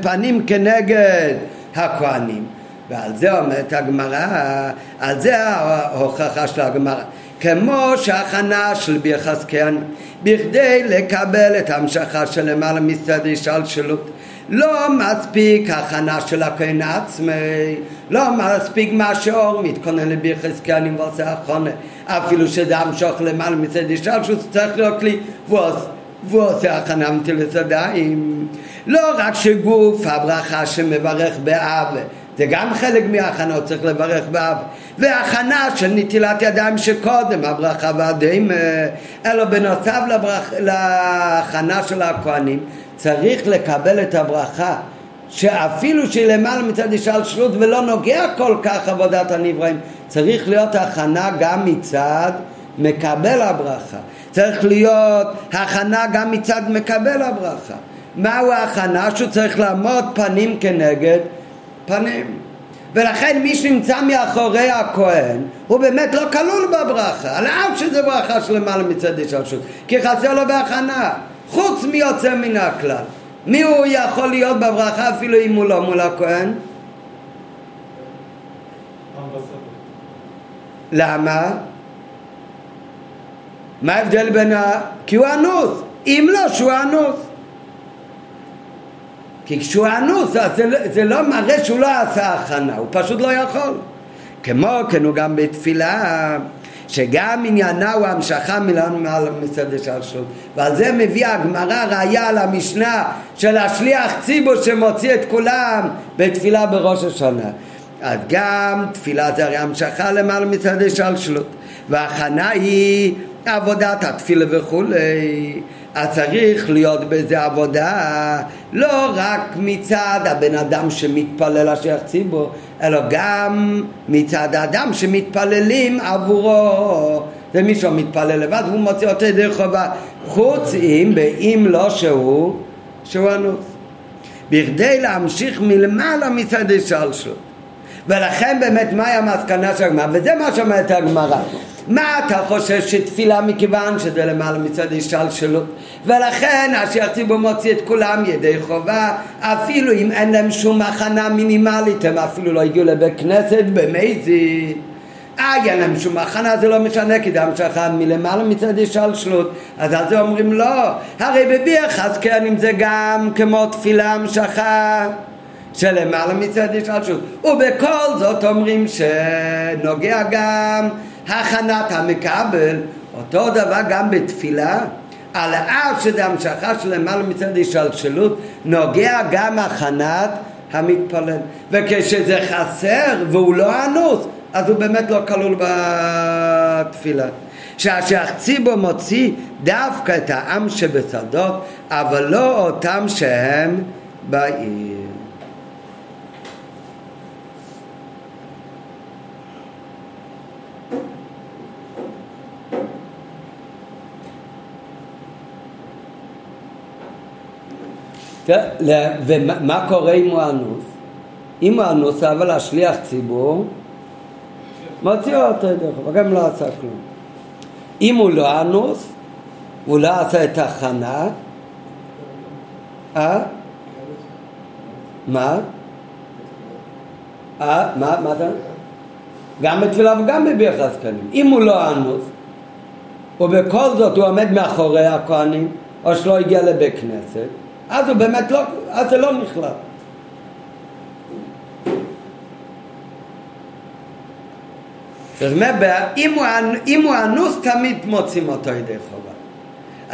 פנים כנגד הכהנים ועל זה אומרת הגמרא, על זה ההוכחה של הגמרא כמו שההכנה של ביחס כהנים בכדי לקבל את ההמשכה של למעלה מצד השלשלות לא מספיק הכנה של הכהן עצמי, לא מספיק מה שאור מתכונן לביחס כהנים ועושה הכונה, אפילו שזה המשוך למעלה אישה שהוא צריך להיות לי והוא עושה הכנה מטילת ידיים. לא רק שגוף הברכה שמברך באב זה גם חלק מההכנה, הוא צריך לברך באב. והכנה של נטילת ידיים שקודם, הברכה והדין, אלא בנוסף לברח, להכנה של הכהנים, צריך לקבל את הברכה שאפילו שלמעלה מצד השתלשלות ולא נוגע כל כך עבודת הנבראים, צריך להיות הכנה גם מצד מקבל הברכה. צריך להיות הכנה גם מצד מקבל הברכה. מהו ההכנה? שהוא צריך לעמוד פנים כנגד פנים. ולכן מי שנמצא מאחורי הכהן הוא באמת לא כלול בברכה, על אף שזה ברכה שלמעלה מצד השתלשלות, כי חסר לו בהכנה, חוץ מיוצא מן הכלל. מי הוא יכול להיות בברכה אפילו אם הוא לא מול הכהן? למה? מה ההבדל בין ה... כי הוא אנוס, אם לא שהוא אנוס. כי כשהוא אנוס אז זה, זה לא מראה שהוא לא עשה הכנה, הוא פשוט לא יכול. כמו כן הוא גם בתפילה, שגם עניינה הוא המשכה מעל מצד השלשות. ועל זה מביא הגמרא ראיה על המשנה של השליח ציבור שמוציא את כולם בתפילה בראש השנה. אז גם תפילה זה הרי המשכה למעלה מצד השלשלות. וההכנה היא עבודת התפילה וכולי. אז צריך להיות בזה עבודה לא רק מצד הבן אדם שמתפלל השייך ציבור, אלא גם מצד האדם שמתפללים עבורו. מישהו מתפלל לבד, הוא מוציא אותו ידי חובה, חוץ אם, אם לא שהוא, שהוא אנוס. בכדי להמשיך מלמעלה מצד השלשות. ולכן באמת מהי המסקנה של הגמרא? וזה מה שאומרת הגמרא. מה אתה חושב שתפילה מכיוון שזה למעלה מצד השתלשלות ולכן אשר הציבור מוציא את כולם ידי חובה אפילו אם אין להם שום הכנה מינימלית הם אפילו לא הגיעו לבית כנסת במזיד אה, אין להם שום הכנה, זה לא משנה, כי זה המשכה מלמעלה מצד השתלשלות. אז על זה אומרים לא, הרי בביח אז כן, אם זה גם כמו תפילה המשכה שלמעלה מצד השתלשלות. ובכל זאת אומרים שנוגע גם הכנת המקבל, אותו דבר גם בתפילה, על אף שזה המשכה של למעלה מצד השתלשלות, נוגע גם הכנת המתפלל. וכשזה חסר והוא לא אנוס, אז הוא באמת לא כלול בתפילה. שהשחציבו מוציא דווקא את העם שבשדות, אבל לא אותם שהם בעיר. ומה קורה אם הוא אנוס? אם הוא אנוס, אבל השליח ציבור מוציא אותו ידי חובה, גם לא עשה כלום. אם הוא לא אנוס, הוא לא עשה את ההכנה, אה? מה? אה? מה? מה אתה? גם בתפילה וגם בביח הזקנים. אם הוא לא אנוס, ובכל זאת הוא עומד מאחורי הכהנים, או שלא הגיע לבית כנסת, אז הוא באמת לא, אז זה לא נכלל. אומרת, אם הוא, אם הוא אנוס תמיד מוצאים אותו ידי חובה.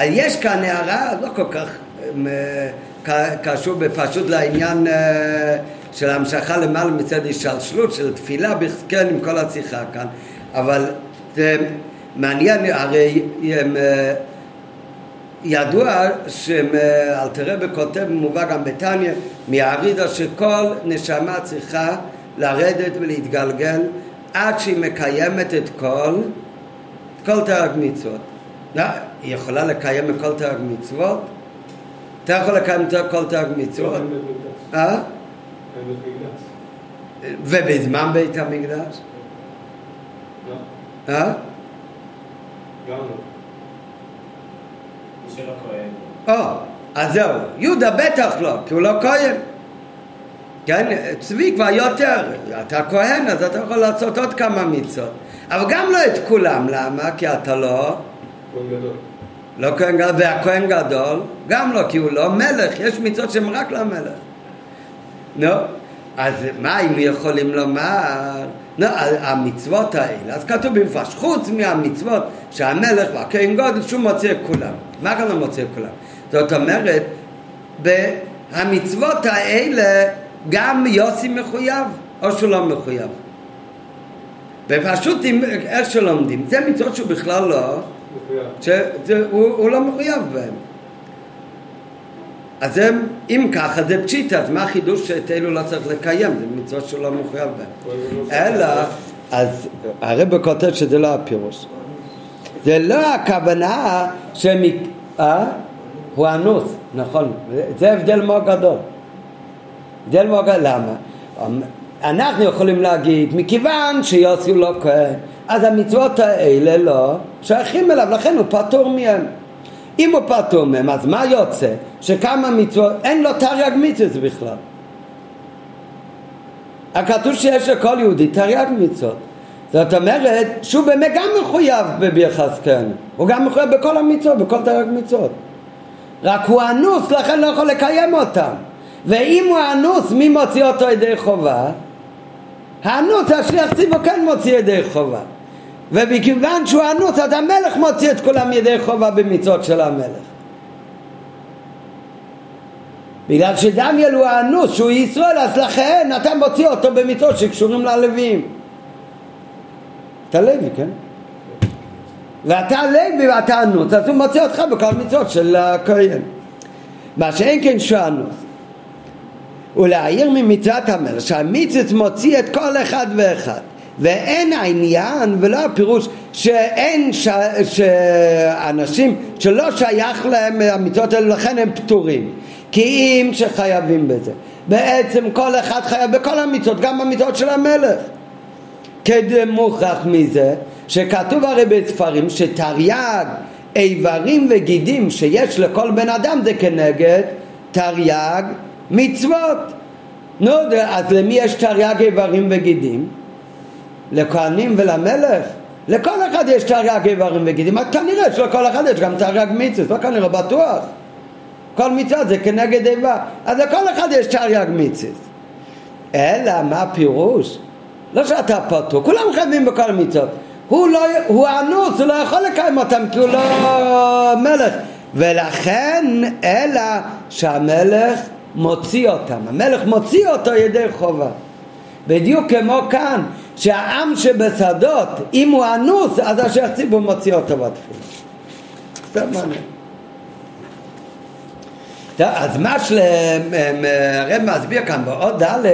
יש כאן הערה לא כל כך קשור בפשוט לעניין אה, של המשכה למעלה מצד השתלשלות, של תפילה, כן, עם כל השיחה כאן, אבל זה מעניין, הרי אה, ידוע שאלתרבה כותב, מובא גם בתניא, מהאריזה שכל נשמה צריכה לרדת ולהתגלגל עד שהיא מקיימת את כל, את כל תרג מצוות. לא, היא יכולה לקיים את כל תרג מצוות? אתה יכול לקיים את כל תרג מצוות? אה? ובזמן בית המקדש? לא. אה? גם לא. של הכהן. או, אז זהו, יהודה בטח לא, כי הוא לא כהן. כן, צבי כבר יותר, אתה כהן אז אתה יכול לעשות עוד כמה מצוות, אבל גם לא את כולם, למה? כי אתה לא... כהן גדול. לא כהן גדול, והכהן גדול, גם לא, כי הוא לא מלך, יש מצוות שהן רק למלך. נו, אז מה אם יכולים לומר? נו, המצוות האלה, אז כתוב במפרש, חוץ מהמצוות שהמלך והכהן גודל, שהוא מוציא את כולם. מה כאן לא מוציא את כולם? זאת אומרת, המצוות האלה גם יוסי מחויב או שהוא לא מחויב. ופשוט איך שלומדים, זה מצוות שהוא בכלל לא, מחויב. שהוא הוא לא מחויב בהן. אז הם, אם ככה זה פשיטה, אז מה החידוש שאת אלו לא צריך לקיים? זה מצוות שהוא לא מחויב בהן. אלא, אז הרב כותב שזה לא הפירוש. זה לא הכוונה שהם... אה? הוא אנוס, נכון. זה הבדל מאוד גדול. הבדל מאוד גדול, למה? אנחנו יכולים להגיד, מכיוון שיוסי לא כהן, אז המצוות האלה לא שייכים אליו, לכן הוא פטור מהם. אם הוא פטור מהם, אז מה יוצא? שכמה מצוות, אין לו תרי"ג מצוות בכלל. הכתוב שיש לכל יהודי תרי"ג מצוות. זאת אומרת שהוא באמת גם מחויב בביחס כן, הוא גם מחויב בכל המצוות, בכל תרי"ג מצוות. רק הוא אנוס, לכן לא יכול לקיים אותם. ואם הוא אנוס, מי מוציא אותו ידי חובה? האנוס, השליח ציבור כן מוציא ידי חובה. ומכיוון שהוא אנוס, אז המלך מוציא את כולם ידי חובה במצוות של המלך. בגלל שדניאל הוא האנוס, שהוא ישראל, אז לכן אתה מוציא אותו במצוות שקשורים ללווים. אתה לוי, כן? ואתה לוי ואתה אנוס, אז הוא מוציא אותך בכל מצוות של הכהן. מה שאין כן שהוא אנוס. ולהעיר ממצוות המלך שהמצוות מוציא את כל אחד ואחד. ואין העניין ולא הפירוש שאין ש... שאנשים שלא שייך להם המצוות האלה לכן הם פטורים כי אם שחייבים בזה בעצם כל אחד חייב בכל המצוות גם במצוות של המלך כדי מוכרח מזה שכתוב הרי בספרים שתרי"ג איברים וגידים שיש לכל בן אדם זה כנגד תרי"ג מצוות נו, אז למי יש תרי"ג איברים וגידים? לכהנים ולמלך? לכל אחד יש תרי"ג איברים וגידים, אז כנראה שלכל אחד יש גם תרי"ג מצוות, לא כנראה בטוח. כל מצווה זה כנגד איבה, אז לכל אחד יש תרי"ג מצוות. אלא מה הפירוש? לא שאתה פטור, כולם חייבים בכל המצוות. הוא לא, הוא אנוס, הוא לא יכול לקיים אותם כי הוא לא מלך. ולכן, אלא שהמלך מוציא אותם. המלך מוציא אותו ידי חובה. בדיוק כמו כאן, שהעם שבשדות, אם הוא אנוס, אז השייח ציבור מוציא אותו בתפילה. סתם מעניין. אז מה שהרב מסביר כאן בעוד ד'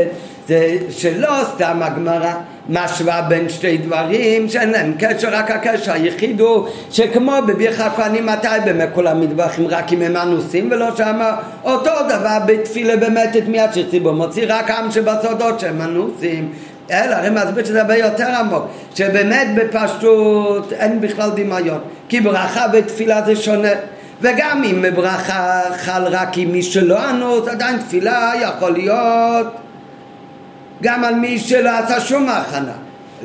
זה שלא סתם הגמרא משווה בין שתי דברים שאין להם קשר, רק הקשר היחיד הוא שכמו בבירך הכהנים מתי באמת כולם מטבחים רק אם הם אנוסים ולא שמה אותו דבר בתפילה באמת את מי ציבור מוציא רק עם שבסודות שהם אנוסים. אלא הרי מסביר שזה הרבה יותר עמוק שבאמת בפשטות אין בכלל דמיון כי ברכה ותפילה זה שונה. וגם אם ברכה חל רק עם מי שלא אנוס עדיין תפילה יכול להיות גם על מי שלא עשה שום הכנה.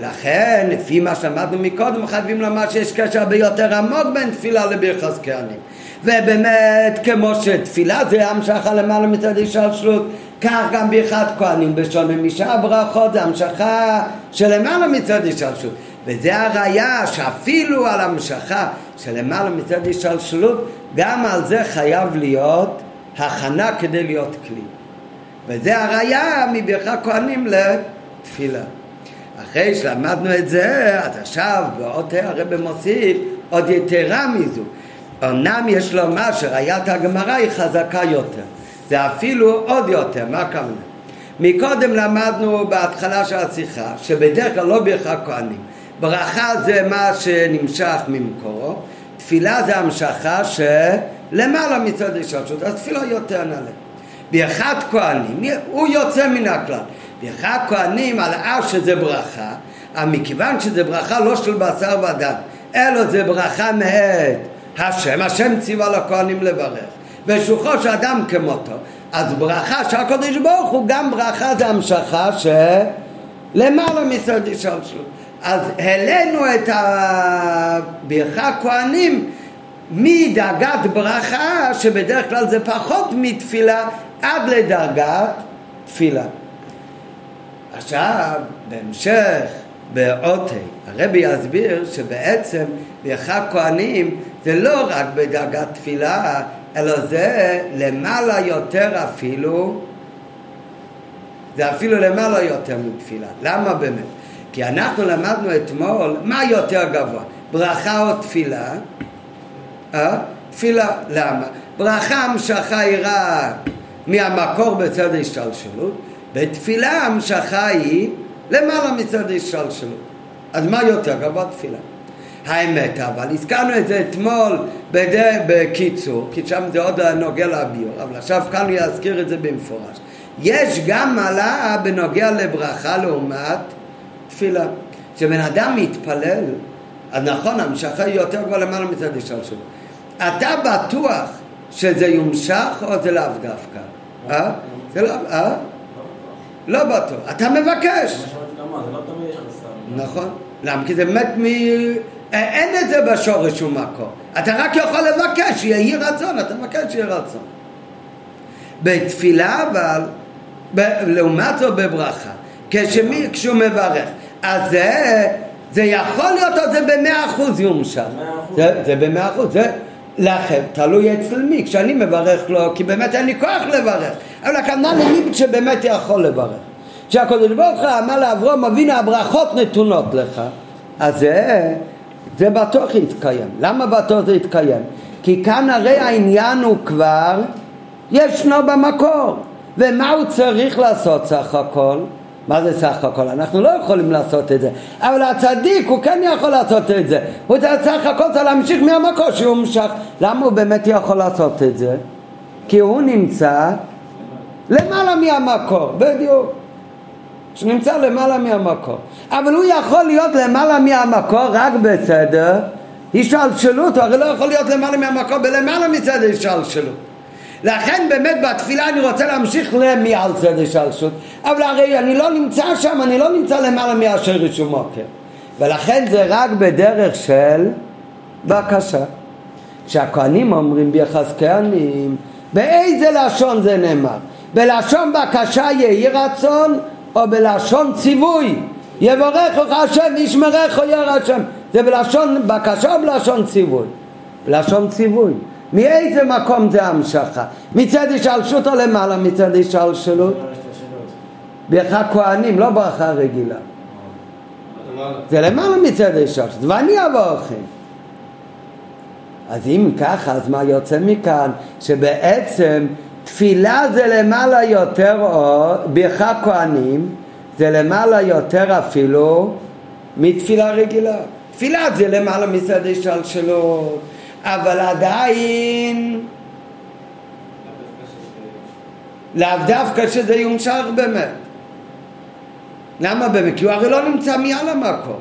לכן, לפי מה שאמרנו מקודם, חייבים לומר שיש קשר הרבה יותר עמוק בין תפילה לברכס כהנים. ובאמת, כמו שתפילה זה המשכה למעלה מצד השתלשלות, כך גם ברכת כהנים בשונה משאר ברכות זה המשכה שלמעלה מצד השתלשלות. וזה הראיה שאפילו על המשכה שלמעלה מצד השתלשלות, גם על זה חייב להיות הכנה כדי להיות כלי. וזה הראיה מברכת כהנים לתפילה. אחרי שלמדנו את זה, אז עכשיו בעוד הרב מוסיף עוד יתרה מזו. אמנם יש לומר שראיית הגמרא היא חזקה יותר. זה אפילו עוד יותר, מה הכוונה? מקודם למדנו בהתחלה של השיחה שבדרך כלל לא ברכת כהנים. ברכה זה מה שנמשך ממקורו, תפילה זה המשכה שלמעלה מצד השתות, אז תפילה יותר נעלה. ברכת כהנים, הוא יוצא מן הכלל. ברכת כהנים, על אף שזה ברכה, אבל מכיוון שזה ברכה לא של בשר ודם, אלא זה ברכה מאת השם, השם ציווה לכהנים לברך. ושולחו של אדם כמותו. אז ברכה של הקדוש ברוך הוא, גם ברכה זה המשכה שלמעלה מסוד ישלשלות. אז העלינו את הברכת כהנים מדרגת ברכה, שבדרך כלל זה פחות מתפילה, עד לדרגת תפילה. עכשיו, בהמשך, בעוטי, הרבי יסביר שבעצם ברכת כהנים זה לא רק בדרגת תפילה, אלא זה למעלה יותר אפילו, זה אפילו למעלה יותר מתפילה. למה באמת? כי אנחנו למדנו אתמול מה יותר גבוה, ברכה או תפילה? אה? תפילה. למה? ברכה המשכה היא רק מהמקור בצד השתלשלות, בתפילה המשכה היא למעלה מצד השתלשלות. אז מה יותר גבוה תפילה? האמת, אבל הזכרנו את זה אתמול בדי, בקיצור, כי שם זה עוד נוגע לביור, אבל עכשיו כאן הוא יזכיר את זה במפורש. יש גם מעלה בנוגע לברכה לעומת תפילה. כשבן אדם מתפלל, אז נכון, המשכה היא יותר גבוהה למעלה מצד שלו. אתה בטוח שזה יומשך או זה לאו דווקא? אה? זה לא, אה? לא בטוח. אתה מבקש. לא נכון. למה? כי זה באמת מ... אין את זה בשורש שום מקום. אתה רק יכול לבקש, יהי רצון, אתה מבקש שיהיה רצון. בתפילה אבל, ב... לעומת זאת בברכה, כשמי, כשהוא מברך, אז זה, זה יכול להיות או זה במאה אחוז יומשך. זה, זה במאה אחוז, זה לכם, תלוי אצל מי, כשאני מברך לו, כי באמת אין לי כוח לברך, אבל הכוונה למי שבאמת יכול לברך. כשהקדוש ברוך הוא אמר לאברום אבינו הברכות נתונות לך, אז זה, זה בטוח יתקיים. למה בטוח זה יתקיים? כי כאן הרי העניין הוא כבר ישנו במקור. ומה הוא צריך לעשות סך הכל? מה זה סך הכל? אנחנו לא יכולים לעשות את זה. אבל הצדיק הוא כן יכול לעשות את זה. הוא צריך סך הכל צריך להמשיך מהמקור שהוא משך. למה הוא באמת יכול לעשות את זה? כי הוא נמצא למעלה מהמקור, בדיוק. שהוא נמצא למעלה מהמקור. אבל הוא יכול להיות למעלה מהמקור רק בסדר השתלשלות, הוא הרי לא יכול להיות למעלה מהמקור בלמעלה מצד השתלשלות. לכן באמת בתפילה אני רוצה להמשיך למעל צד השתלשלות, אבל הרי אני לא נמצא שם, אני לא נמצא למעלה מאשר רישום מוקר. ולכן זה רק בדרך של בקשה. כשהכהנים אומרים ביחס כהנים, באיזה לשון זה נאמר? בלשון בקשה יהי רצון או בלשון ציווי יבורכך השם וישמרך ירא השם זה בלשון בקשה או בלשון ציווי? בלשון ציווי מאיזה מקום זה המשכה? מצד השתלשלות או למעלה מצד השתלשלות? ברכה כהנים, לא ברכה רגילה זה למעלה מצד השתלשלות ואני אבורכם אז אם ככה, אז מה יוצא מכאן? שבעצם תפילה זה למעלה יותר, או ברכה כהנים, זה למעלה יותר אפילו מתפילה רגילה. תפילה זה למעלה מצד השתלשלות, אבל עדיין לאו דווקא שזה יומשך באמת. למה באמת? כי הוא הרי לא נמצא מעל המקום.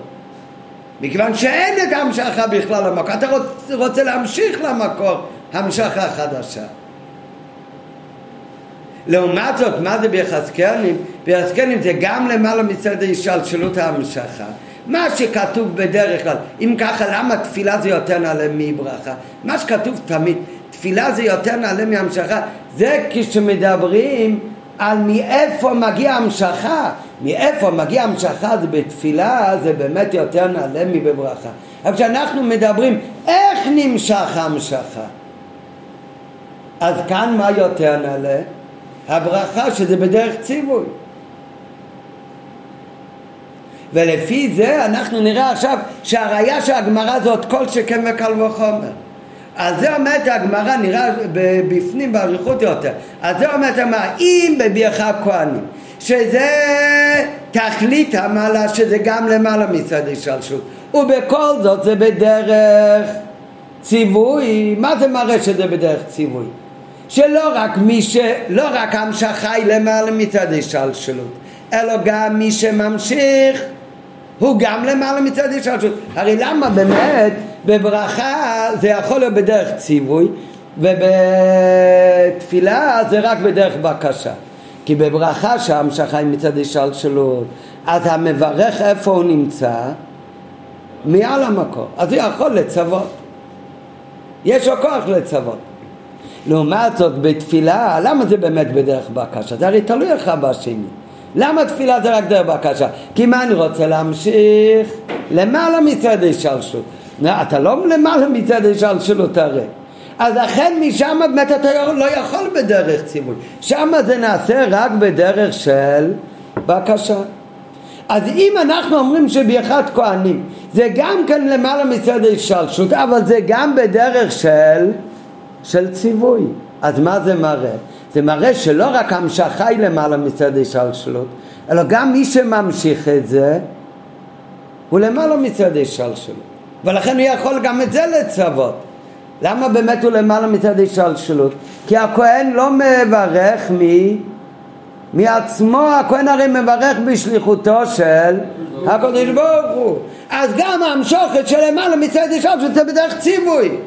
מכיוון שאין את המשכה בכלל למקור. אתה רוצה, רוצה להמשיך למקור המשכה חדשה. לעומת זאת, מה זה ביחזקאלים? ביחזקאלים זה גם למעלה מצד השתלשלות ההמשכה. מה שכתוב בדרך כלל, אם ככה, למה תפילה זה יותר נעלה מברכה? מה שכתוב תמיד, תפילה זה יותר נעלה מהמשכה, זה כשמדברים על מאיפה מגיע המשכה. מאיפה מגיע המשכה זה בתפילה, זה באמת יותר נעלה מבברכה. אבל כשאנחנו מדברים איך נמשך המשכה, אז כאן מה יותר נעלה? הברכה שזה בדרך ציווי. ולפי זה אנחנו נראה עכשיו שהראייה של הגמרא זאת כל שכן וקל וחומר. על זה אומרת הגמרא, נראה בפנים באריכות יותר, על זה אומרת הגמרא, אם בברכה כהנים, שזה תכלית המעלה, שזה גם למעלה מצד השתלשלות, ובכל זאת זה בדרך ציווי, מה זה מראה שזה בדרך ציווי? שלא רק מי ש... לא רק המשכה היא למעלה מצד השתלשלות, אלא גם מי שממשיך הוא גם למעלה מצד השתלשלות. הרי למה באמת בברכה זה יכול להיות בדרך ציווי ובתפילה זה רק בדרך בקשה. כי בברכה שההמשכה היא מצד השתלשלות, אז המברך איפה הוא נמצא? מעל המקום. אז הוא יכול לצוות. יש לו כוח לצוות. לעומת זאת בתפילה, למה זה באמת בדרך בקשה? זה הרי תלוי אחד בשני. למה תפילה זה רק דרך בקשה? כי מה אני רוצה להמשיך? למעלה מצד השלשלות. אתה לא למעלה מצד השלשלות הרי. אז לכן משם באמת אתה לא יכול בדרך ציווי. שם זה נעשה רק בדרך של בקשה. אז אם אנחנו אומרים שבאחד כהנים זה גם כן למעלה מצד השלשלות, אבל זה גם בדרך של של ציווי. אז מה זה מראה? זה מראה שלא רק המשכה היא למעלה מצד השלשלות, אלא גם מי שממשיך את זה הוא למעלה מצד השלשלות. ולכן הוא יכול גם את זה לצוות. למה באמת הוא למעלה מצד השלשלות? כי הכהן לא מברך מי? מעצמו, הכהן הרי מברך בשליחותו של הקדוש ברוך הוא. אז גם המשוכת שלמעלה מצד השלשלות זה בדרך ציווי.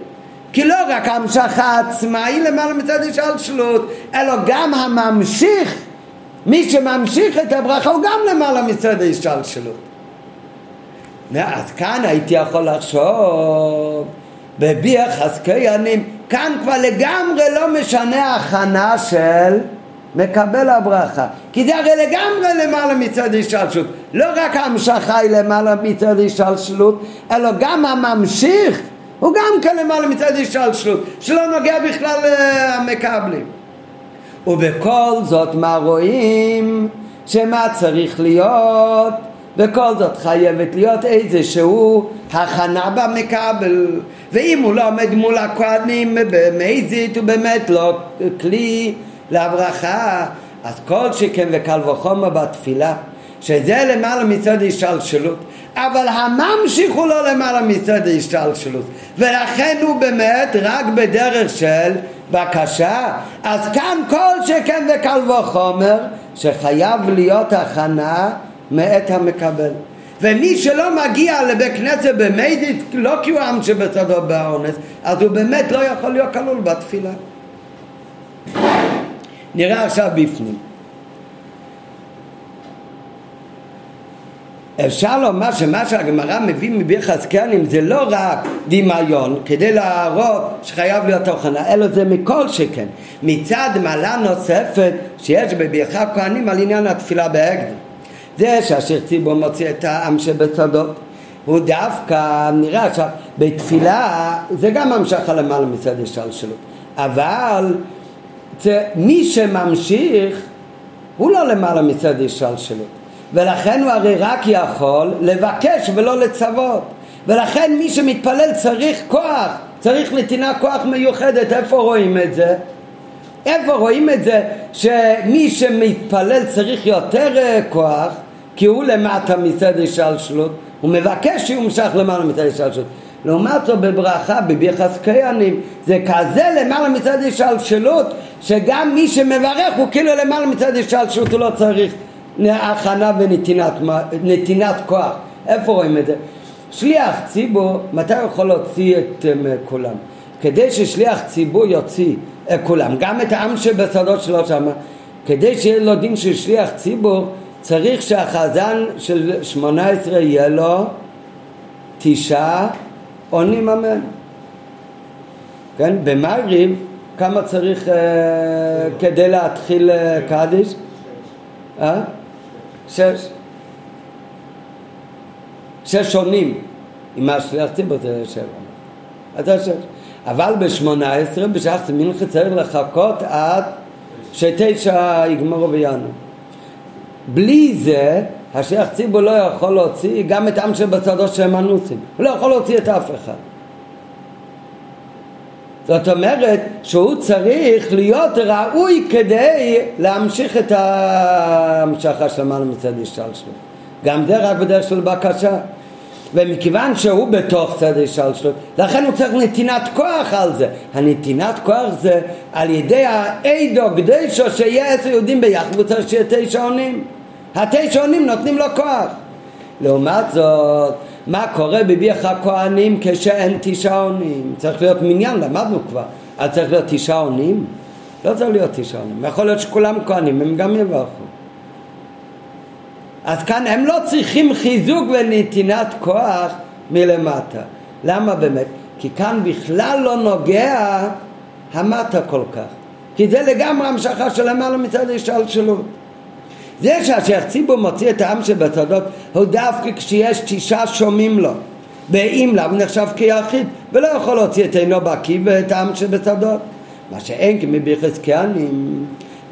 כי לא רק ההמשכה עצמה היא למעלה מצד השלשלות, אלא גם הממשיך, מי שממשיך את הברכה הוא גם למעלה מצד השלשלות. אז כאן הייתי יכול לחשוב בביח כהנים, כאן כבר לגמרי לא משנה הכנה של מקבל הברכה כי זה הרי לגמרי למעלה מצד השתלשלות לא רק ההמשכה היא למעלה מצד השתלשלות אלא גם הממשיך הוא גם כן למעלה מצד השתלשלות שלא נוגע בכלל למקבלים ובכל זאת מה רואים? שמה צריך להיות? בכל זאת חייבת להיות איזשהו הכנה במקבל ואם הוא לא עומד מול הכהנים במזית הוא באמת לא כלי לברכה אז כל שכן וקל וחומר בתפילה שזה למעלה מצד השתלשלות אבל הממשיך הוא לא למעלה מצד השתלשלות. ולכן הוא באמת רק בדרך של בקשה. אז כאן כל שכן וקל וחומר שחייב להיות הכנה מאת המקבל. ומי שלא מגיע לבית כנסת במדית לא כי הוא עם שבצדו באונס אז הוא באמת לא יכול להיות כלול בתפילה. נראה עכשיו בפנים אפשר לומר שמה שהגמרא מביא מביחס קרנים זה לא רק דמיון כדי להראות שחייב להיות תוכנה אלא זה מכל שכן. מצד מעלה נוספת שיש בביחה כהנים על עניין התפילה בהקדם זה שאשר ציבור מוציא את העם שבצדות הוא דווקא נראה עכשיו בתפילה זה גם המשכה למעלה מצד השתלשלות אבל זה, מי שממשיך הוא לא למעלה מצד השתלשלות ולכן הוא הרי רק יכול לבקש ולא לצוות. ולכן מי שמתפלל צריך כוח צריך נתינה כוח מיוחדת. איפה רואים את זה? איפה רואים את זה? שמי שמתפלל צריך יותר אה, כוח כי הוא למטה מצד השלשלות הוא מבקש שיומשך למעלה מצד השלשלות לעומת זאת בברכה בביחס כהנים זה כזה למעלה מצד השלשלות שגם מי שמברך הוא כאילו למעלה מצד השלשלות הוא לא צריך הכנה ונתינת כוח איפה רואים את זה? שליח ציבור מתי הוא יכול להוציא את um, כולם? כדי ששליח ציבור יוציא את כולם גם את העם שבצדות שלו שם כדי שיהיה לו דין של שליח ציבור צריך שהחזן של שמונה עשרה יהיה לו תשעה עונים אמן. כן, במעריב כמה צריך uh, כדי להתחיל uh, קדיש? אה? שש. שש עונים. עם השליח ציבור זה שבע. אז זה שש. אבל בשמונה עשרה בשחס מנחה צריך לחכות עד שתשע יגמרו בינואר. בלי זה השייח ציבור לא יכול להוציא גם את עם שבצדו שהם אנוסים הוא לא יכול להוציא את אף אחד זאת אומרת שהוא צריך להיות ראוי כדי להמשיך את ההמשכה של המעלה מצד השתלשלות גם זה רק בדרך של בקשה. ומכיוון שהוא בתוך צד השתלשלות לכן הוא צריך נתינת כוח על זה. הנתינת כוח זה על ידי האידו קדשו שיהיה עשר יהודים ביחד הוא צריך שיהיה תשע עונים. התשע עונים נותנים לו כוח. לעומת זאת מה קורה בביח הכהנים כשאין תשעה עונים? צריך להיות מניין למדנו כבר. אז צריך להיות תשעה עונים? לא צריך להיות תשעה עונים. יכול להיות שכולם כהנים הם גם יברכו. אז כאן הם לא צריכים חיזוק ונתינת כוח מלמטה. למה באמת? כי כאן בכלל לא נוגע המטה כל כך. כי זה לגמרי המשכה של למעלה מצד השתלשלות זה שהשייח ציבור מוציא את העם שבצדות הוא דווקא כשיש תשעה שומעים לו ואם לאו נחשב כיחיד ולא יכול להוציא את עינו בקיא ואת העם שבצדות מה שאין כמביחס כהנים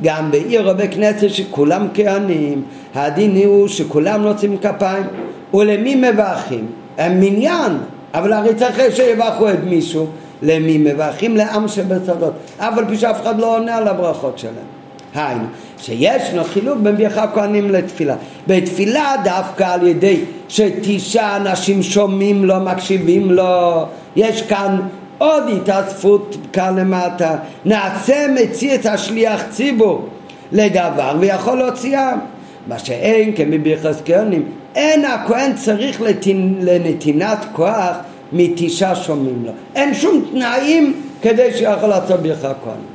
גם בעיר או בכנסת שכולם כהנים הדין הוא שכולם נוצאים כפיים ולמי מברכים? הם מניין אבל הרי צריך שיברכו את מישהו למי מברכים? לעם שבשדות, אף על פי שאף אחד לא עונה על הברכות שלהם. היינו, שישנו חילוק בין ברכה כהנים לתפילה. בתפילה דווקא על ידי שתשעה אנשים שומעים לו, מקשיבים לו, יש כאן עוד התאספות כאן למטה. נעשה מציא את השליח ציבור לדבר ויכול להוציאם. מה שאין כמברכס כהנים, אין הכהן צריך לתנ... לנתינת כוח מתשעה שומעים לו. אין שום תנאים כדי שיכול לעשות ברכה כהנים.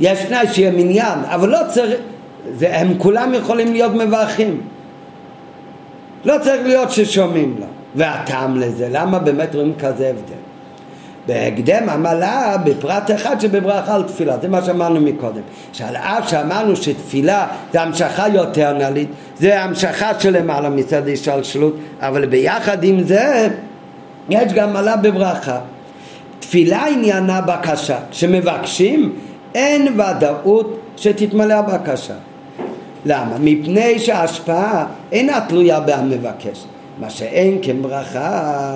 יש תנאי שיהיה מניין, אבל לא צריך, הם כולם יכולים להיות מברכים. לא צריך להיות ששומעים לו. והטעם לזה, למה באמת רואים כזה הבדל? בהקדם עמלה בפרט אחד שבברכה על תפילה, זה מה שאמרנו מקודם. שעל אף שאמרנו שתפילה זה המשכה יותר נלית, זה המשכה שלמעלה מצד השתלשלות, אבל ביחד עם זה יש גם מעלה בברכה. תפילה עניינה בקשה, כשמבקשים אין ודאות שתתמלא הבקשה. למה? מפני שההשפעה אינה תלויה בהמבקש. מה שאין כן ברכה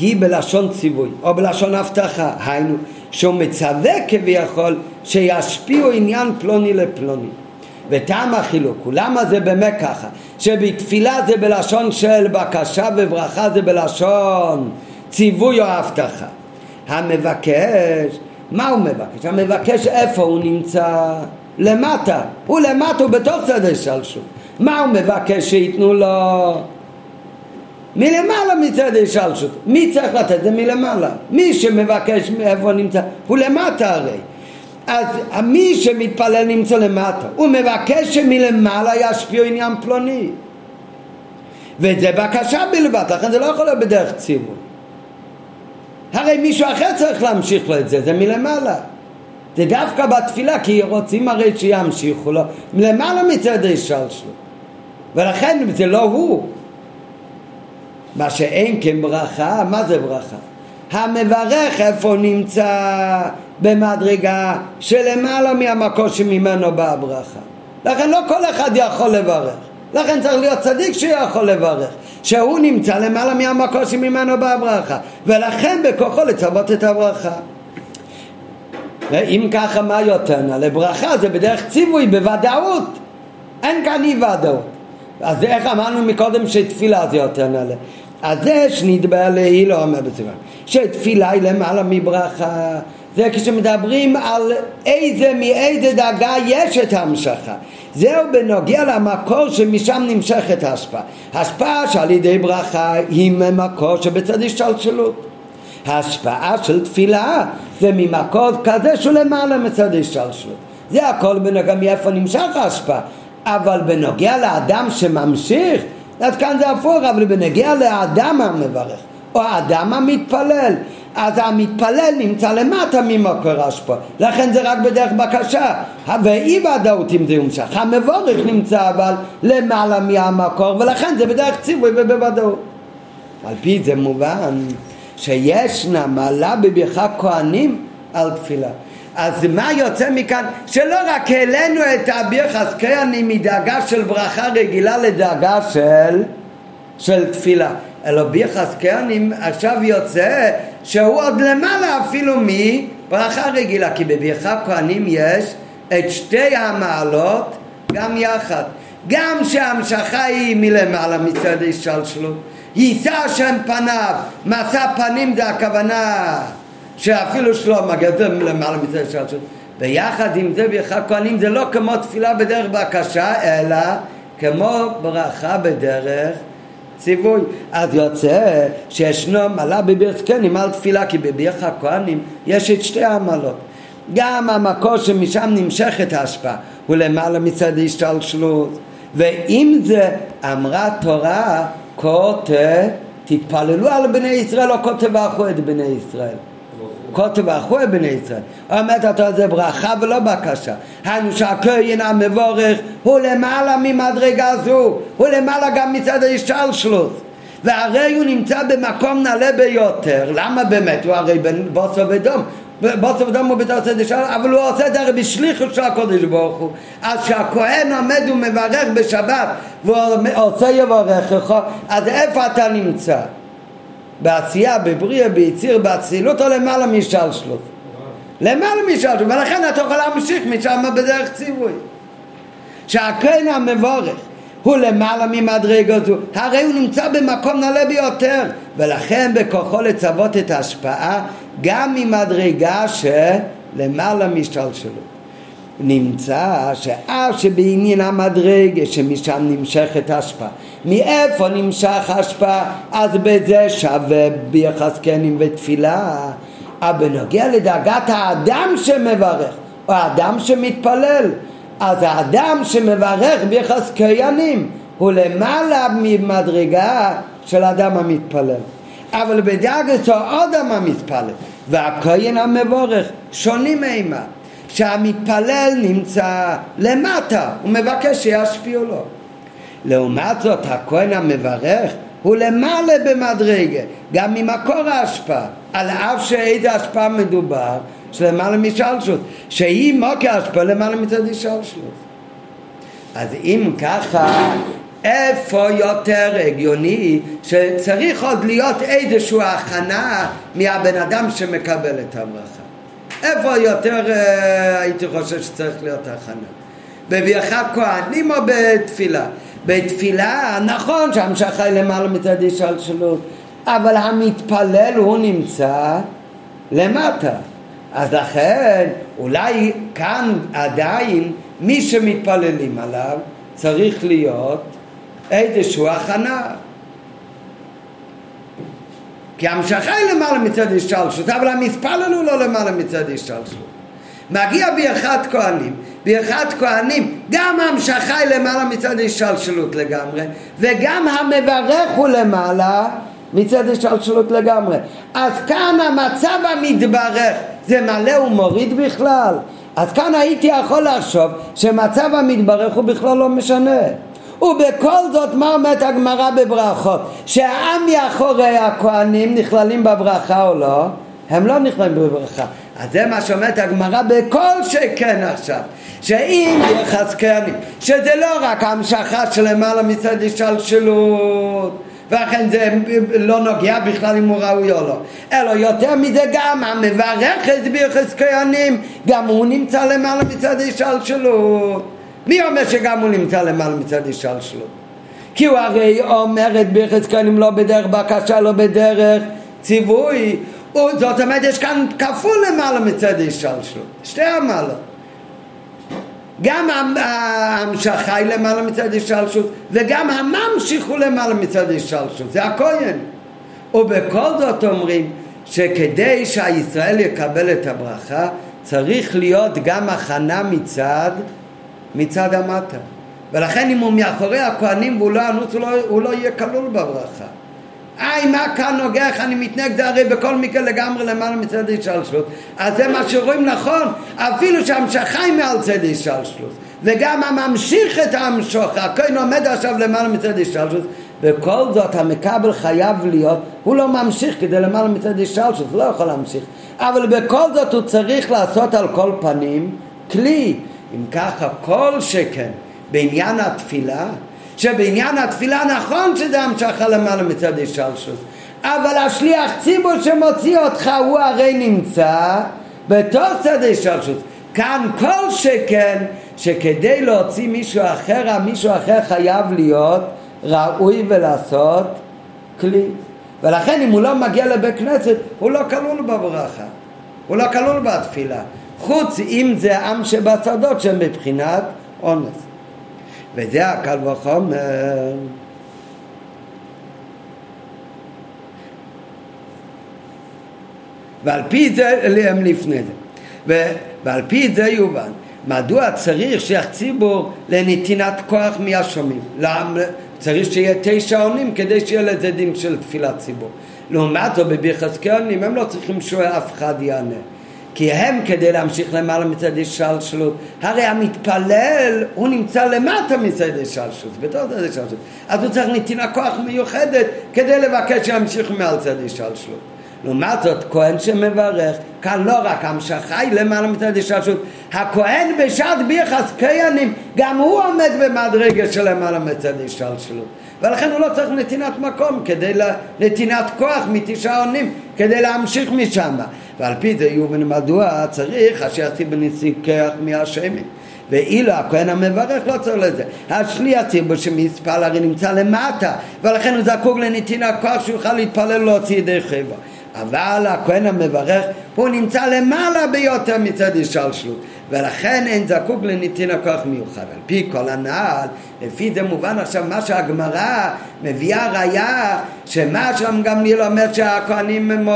היא בלשון ציווי או בלשון הבטחה, היינו שהוא מצווה כביכול שישפיעו עניין פלוני לפלוני. וטעם החילוק הוא למה זה באמת ככה שבתפילה זה בלשון של בקשה וברכה זה בלשון ציווי או הבטחה המבקש מה הוא מבקש? המבקש איפה הוא נמצא? למטה. הוא למטה, הוא בתוך סדר שלשול. מה הוא מבקש שייתנו לו? מלמעלה מצד השלשות. מי צריך לתת? זה מלמעלה. מי שמבקש מאיפה נמצא, הוא למטה הרי. אז מי שמתפלל נמצא למטה. הוא מבקש שמלמעלה ישפיעו עניין פלוני. וזה בקשה בלבד, לכן זה לא יכול להיות בדרך ציווי. הרי מישהו אחר צריך להמשיך לו את זה, זה מלמעלה. זה דווקא בתפילה, כי רוצים הרי שימשיכו לו מלמעלה מצד השלשלות. ולכן זה לא הוא. מה שאין כן ברכה, מה זה ברכה? המברך איפה נמצא במדרגה שלמעלה מהמקום שממנו באה הברכה. לכן לא כל אחד יכול לברך. לכן צריך להיות צדיק שיכול לברך. שהוא נמצא למעלה מהמקום שממנו באה הברכה. ולכן בכוחו לצוות את הברכה. ואם ככה מה יותר נעלה? ברכה זה בדרך ציווי בוודאות. אין כאן אי ודאות. אז איך אמרנו מקודם שתפילה זה יותר נעלה? אז זה שנדבר להיא לא אומר בסביבה. שתפילה היא למעלה מברכה. זה כשמדברים על איזה, מאיזה דאגה יש את ההמשכה. זהו בנוגע למקור שמשם נמשכת ההשפעה. ההשפעה שעל ידי ברכה היא ממקור שבצד השתלשלות. ההשפעה של תפילה זה ממקור כזה שהוא למעלה מצד השתלשלות. זה הכל בנוגע מאיפה נמשך ההשפעה. אבל בנוגע לאדם שממשיך, אז כאן זה הפוך, אבל בנוגע לאדם המברך, או האדם המתפלל, אז המתפלל נמצא למטה ממקור השפעה, לכן זה רק בדרך בקשה, ואי ודאות אם זה יומשך, המבורך נמצא אבל למעלה מהמקור, ולכן זה בדרך ציווי ובוודאות. על פי זה מובן שישנה מעלה בברכה כהנים על תפילה. אז מה יוצא מכאן? שלא רק העלינו את הביחס כהנים מדאגה של ברכה רגילה לדאגה של, של תפילה, אלא ביחס כהנים עכשיו יוצא שהוא עוד למעלה אפילו מברכה רגילה, כי בברכה כהנים יש את שתי המעלות גם יחד. גם שההמשכה היא מלמעלה מצד השתלשלות, יישא השם פניו, מסע פנים זה הכוונה שאפילו מגיע זה למעלה מצד השתלשלות. ויחד עם זה ברכה כהנים זה לא כמו תפילה בדרך בקשה, אלא כמו ברכה בדרך ציווי. אז יוצא שישנו מעלה בבירת כהנים על תפילה, כי בבירך הכהנים יש את שתי העמלות. גם המקור שמשם נמשכת ההשפעה הוא למעלה מצד השתלשלות. ועם זה אמרה תורה, כותב, תתפללו על בני ישראל, או כותב אחו את בני ישראל. כותב אחו את בני ישראל. אומרת התורה זה ברכה ולא בקשה. היינו שהכהן המבורך הוא למעלה ממדרגה זו, הוא למעלה גם מצד ההשתלשלות. והרי הוא נמצא במקום נעלה ביותר. למה באמת? הוא הרי בן בוסו ודום. בוסו ודום הוא בתור צד השלום, אבל הוא עושה את זה הרי בשליחות של הקודש ברוך הוא. אז כשהכהן עומד ומברך בשבת והוא עושה יברכך, אז איפה אתה נמצא? בעשייה, בבריאה, ביציר, באצילות או למעלה משלשלות? למעלה משלשלות, ולכן אתה יכול להמשיך משם בדרך ציווי. שהכהן המבורך הוא למעלה ממדרגה זו, הרי הוא נמצא במקום נעלה ביותר, ולכן בכוחו לצוות את ההשפעה גם ממדרגה שלמעלה משתלשלות. נמצא שאף שבעניין המדרגה שמשם נמשכת ההשפעה מאיפה נמשך ההשפעה אז בזה שווה ביחסקנים ותפילה. אבל בנוגע לדאגת האדם שמברך או האדם שמתפלל אז האדם שמברך ביחס כהנים הוא למעלה ממדרגה של אדם המתפלל. אבל בדאגתו עוד אדם המתפלל והכהן המבורך שונים אימה שהמתפלל נמצא למטה, הוא מבקש שישפיעו לו. לעומת זאת, הכהן המברך הוא למעלה במדרגה, גם ממקור ההשפעה, על אף שאיזה השפעה מדובר, שלמעלה משלשות, שהיא מוקר השפעה למעלה מצד השלשות. אז אם ככה, איפה יותר הגיוני שצריך עוד להיות איזושהי הכנה מהבן אדם שמקבל את הברכה? איפה יותר אה, הייתי חושב שצריך להיות הכנה? בברכת כהנים או בתפילה? בתפילה, נכון שהמשכה היא למעלה מצד השלשלות, אבל המתפלל הוא נמצא למטה. אז לכן, אולי כאן עדיין מי שמתפללים עליו צריך להיות איזושהי הכנה. כי המשכה היא למעלה מצד השתלשלות, אבל המספלל הוא לא למעלה מצד השתלשלות. מגיע באחד כהנים, באחד כהנים גם המשכה היא למעלה מצד השתלשלות לגמרי, וגם המברך הוא למעלה מצד השתלשלות לגמרי. אז כאן המצב המתברך זה מלא ומוריד בכלל. אז כאן הייתי יכול לחשוב שמצב המתברך הוא בכלל לא משנה. ובכל זאת מה אומרת הגמרא בברכות? שהעם מאחורי הכהנים נכללים בברכה או לא? הם לא נכללים בברכה. אז זה מה שאומרת הגמרא בכל שכן עכשיו. שאם יחס כהנים, שזה לא רק המשכה של למעלה מצד השתלשלות ולכן זה לא נוגע בכלל אם הוא ראוי או לא. אלא יותר מזה גם המברך את ביחס גם הוא נמצא למעלה מצד השתלשלות. מי אומר שגם הוא נמצא למעלה מצד השתלשלות? כי הוא הרי אומר את ברכת כהנים לא בדרך בקשה, לא בדרך ציווי. זאת אומרת, יש כאן כפול למעלה מצד השתלשלות. שתי המעלות. גם ההמשכה היא למעלה מצד השתלשלות, וגם הממשיך הוא למעלה מצד השתלשלות. זה הכהן. ובכל זאת אומרים שכדי שהישראל יקבל את הברכה, צריך להיות גם הכנה מצד מצד המטה. ולכן אם הוא מאחורי הכהנים והוא לא אנוס, הוא, לא, הוא לא יהיה כלול בברכה. היי, מה כאן נוגע, איך אני מתנהג, זה הרי בכל מקרה לגמרי למעלה מצד השתלשלות. אז זה מה שרואים נכון, אפילו שהמשכה היא מעל צד השתלשלות. וגם הממשיך את המשוך, הכהן עומד עכשיו למעלה מצד השתלשלות, וכל זאת המקבל חייב להיות, הוא לא ממשיך כדי למעלה מצד השתלשלות, הוא לא יכול להמשיך. אבל בכל זאת הוא צריך לעשות על כל פנים כלי. אם ככה, כל שכן בעניין התפילה, שבעניין התפילה נכון שזה המשכה למעלה מצד השלשוס, אבל השליח ציבור שמוציא אותך הוא הרי נמצא בתוך צד השלשוס. כאן כל שכן שכדי להוציא מישהו אחר, המישהו אחר חייב להיות ראוי ולעשות כלי. ולכן אם הוא לא מגיע לבית כנסת, הוא לא כלול בברכה, הוא לא כלול בתפילה. חוץ אם זה עם שבצדות שהם מבחינת אונס. וזה הקל וחומר. ועל פי זה הם לפני זה. ו, ועל פי זה יובן מדוע צריך שייך ציבור לנתינת כוח מהשומעים? למה צריך שיהיה תשע עונים כדי שיהיה לזה דין של תפילת ציבור. לעומת זאת בביחס כהנים הם לא צריכים שאף אחד יענה. כי הם כדי להמשיך למעלה מצד השלשלות, הרי המתפלל הוא נמצא למטה מצד השלשלות, בתור צד השלשלות, אז הוא צריך נתינה כוח מיוחדת כדי לבקש שימשיך מעל צד השלשלות. לעומת זאת, כהן שמברך, כאן לא רק עם שחי למעלה מצד השתלשלות, הכהן בשעת ביחס כהנים, גם הוא עומד במדרגה של למעלה מצד השתלשלות. ולכן הוא לא צריך נתינת מקום כדי נתינת כוח מתשעה עונים כדי להמשיך משם ועל פי זה יובן מדוע צריך אשר בנשיא כח מהשמן ואילו הכהן המברך לא צריך לזה. השליח ציבור שמספל הרי נמצא למטה ולכן הוא זקוק לנתינת כוח שהוא יוכל להתפלל להוציא ידי חבר אבל הכהן המברך הוא נמצא למעלה ביותר מצד השלשלות ולכן אין זקוק לנתין הכוח מיוחד. על פי כל הנעל, לפי זה מובן עכשיו מה שהגמרא מביאה ראיה שמה שם גם גמליאל אומר שהכהנים,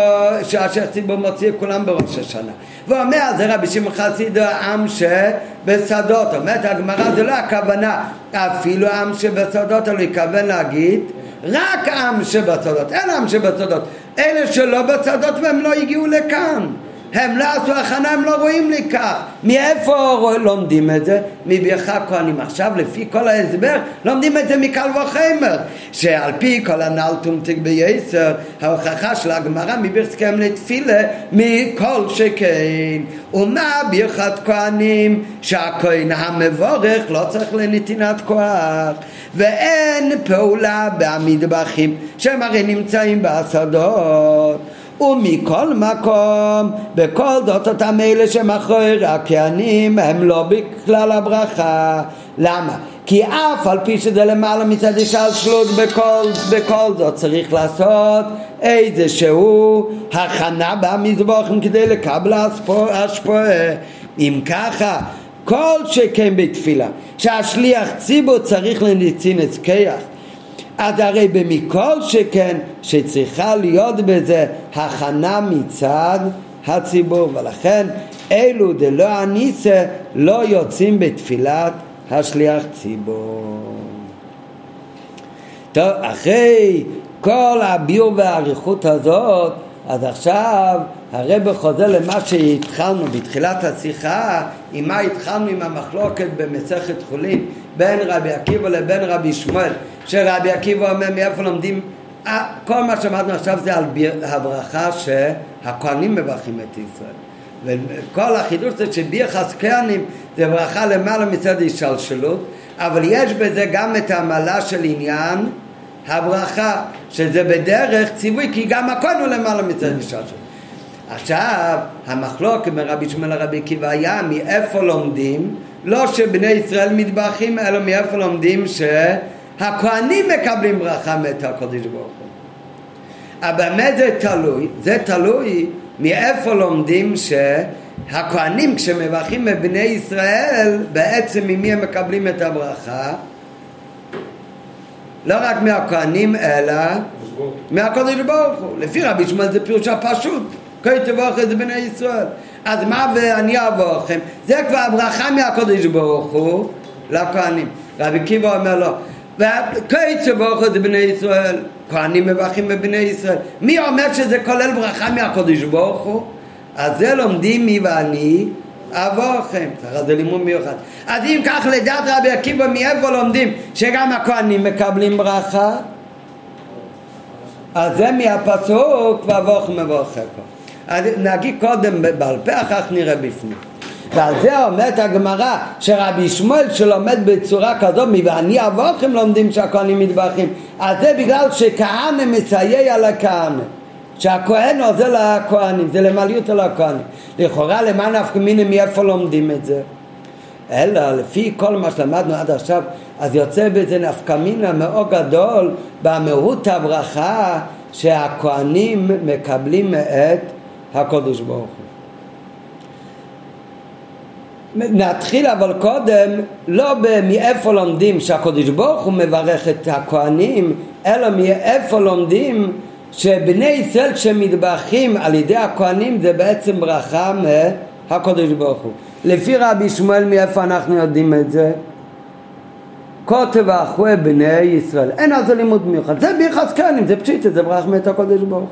שאשר ציבור מוציא כולם בראש השנה. והוא אומר זה רבי שמעון חסיד העם שבשדות. אומרת הגמרא זה לא הכוונה אפילו עם שבשדות, אלא התכוון להגיד רק עם שבצדות, אין עם שבצדות. אלה שלא בצדות והם לא הגיעו לכאן. הם לא עשו הכנה, הם לא רואים לי כך. מאיפה לומדים את זה? מברכת כהנים. עכשיו, לפי כל ההסבר, לומדים את זה מקל וחמר. שעל פי כל הנ"ל תומתיק בייסר, ההוכחה של הגמרא מברכתכם לתפילה, מכל שכן. ומה ברכת כהנים? שהכהן המבורך לא צריך לנתינת כוח. ואין פעולה במטבחים, שהם הרי נמצאים בשדות. ומכל מקום, בכל זאת אותם אלה שמאחורי הכהנים הם לא בכלל הברכה. למה? כי אף על פי שזה למעלה מצד השלשלות בכל, בכל זאת צריך לעשות איזשהו הכנה במזבוחים כדי לקבל השפועה. אם ככה, כל שכן בתפילה, שהשליח ציבור צריך לנצין כיח אז הרי במכל שכן שצריכה להיות בזה הכנה מצד הציבור ולכן אלו דלא הניסה לא יוצאים בתפילת השליח ציבור. טוב, אחרי כל הביור והאריכות הזאת, אז עכשיו הרב חוזר למה שהתחלנו בתחילת השיחה, עם מה התחלנו עם המחלוקת במסכת חולין בין רבי עקיבא לבין רבי שמואל שרבי עקיבא אומר מאיפה לומדים? אה, כל מה שאמרנו עכשיו זה על הברכה שהכהנים מברכים את ישראל. וכל החידוש זה שביחס כהנים זה ברכה למעלה מצד השתלשלות אבל יש בזה גם את המעלה של עניין הברכה שזה בדרך ציווי כי גם הכהן הוא למעלה מצד השתלשלות עכשיו המחלוקת מרבי שמואל לרבי עקיבא היה מאיפה לומדים לא שבני ישראל מתברכים אלא מאיפה לומדים ש... הכהנים מקבלים ברכה מאת הקודש ברוך הוא. אבל במה זה תלוי? זה תלוי מאיפה לומדים שהכהנים כשמברכים את בני ישראל בעצם ממי הם מקבלים את הברכה? לא רק מהכהנים אלא מהקודש ברוך הוא. לפי רבי שמואל זה פירוש הפשוט. כה תברך את בני ישראל. אז מה ואני אבוא לכם? זה כבר הברכה מהקודש ברוך הוא לכהנים. רבי קיבו אומר לו וכיצא ברוך זה בני ישראל, כהנים מברכים בבני ישראל. מי אומר שזה כולל ברכה מהקודש ברוך הוא? אז זה לומדים מי ואני אבוכם. זה לימוד מיוחד. אז אם כך לדעת רבי עקיבא מאיפה לומדים שגם הכהנים מקבלים ברכה? אז זה מהפסוק ואבוכם מבורכם. נגיד קודם בעל פה, אחר כך נראה בפנים. ועל זה אומרת הגמרא שרבי שמואל שלומד בצורה כזאת מ"ואני אבוכם" לומדים שהכהנים מתברכים אז זה בגלל שכהנא מסייע לכהנא שהכהן עוזר לכהנים זה למעליות על הכהנים. לכאורה למה נפקא מיני מאיפה לומדים את זה? אלא לפי כל מה שלמדנו עד עכשיו אז יוצא בזה נפקא מינה מאוד גדול במהות הברכה שהכהנים מקבלים מאת הקודש ברוך הוא נתחיל אבל קודם לא מאיפה לומדים שהקדוש ברוך הוא מברך את הכהנים אלא מאיפה לומדים שבני ישראל כשמתברכים על ידי הכהנים זה בעצם ברכה מהקדוש ברוך הוא לפי רבי שמואל מאיפה אנחנו יודעים את זה? כותב אחוה בני ישראל אין על זה לימוד מיוחד זה ביחס כהנים זה פשיטה זה ברכה מאת הקדוש ברוך הוא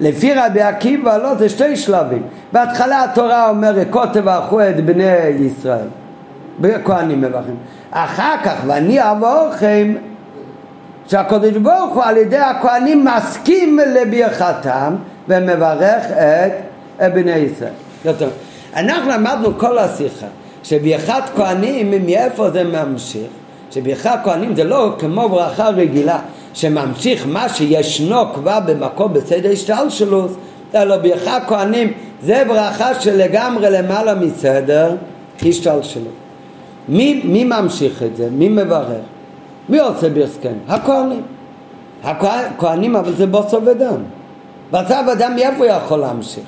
לפי רבי עקיבא לא, זה שתי שלבים. בהתחלה התורה אומרת כותב אחו את בני ישראל, בכהנים מברכים. אחר כך ואני אבורכם שהקדוש ברוך הוא על ידי הכהנים מסכים לברכתם ומברך את בני ישראל. יותר. אנחנו למדנו כל השיחה שברכת כהנים מאיפה זה ממשיך שברכת כהנים זה לא כמו ברכה רגילה שממשיך מה שישנו כבר במקום בסדר השתלשלות אלא ברכת כהנים זה ברכה שלגמרי למעלה מסדר השתלשלות מי, מי ממשיך את זה? מי מברך? מי עושה בהסכם? הכהנים. הכהנים אבל זה בוסו ודם. בצו אדם מאיפה יכול להמשיך?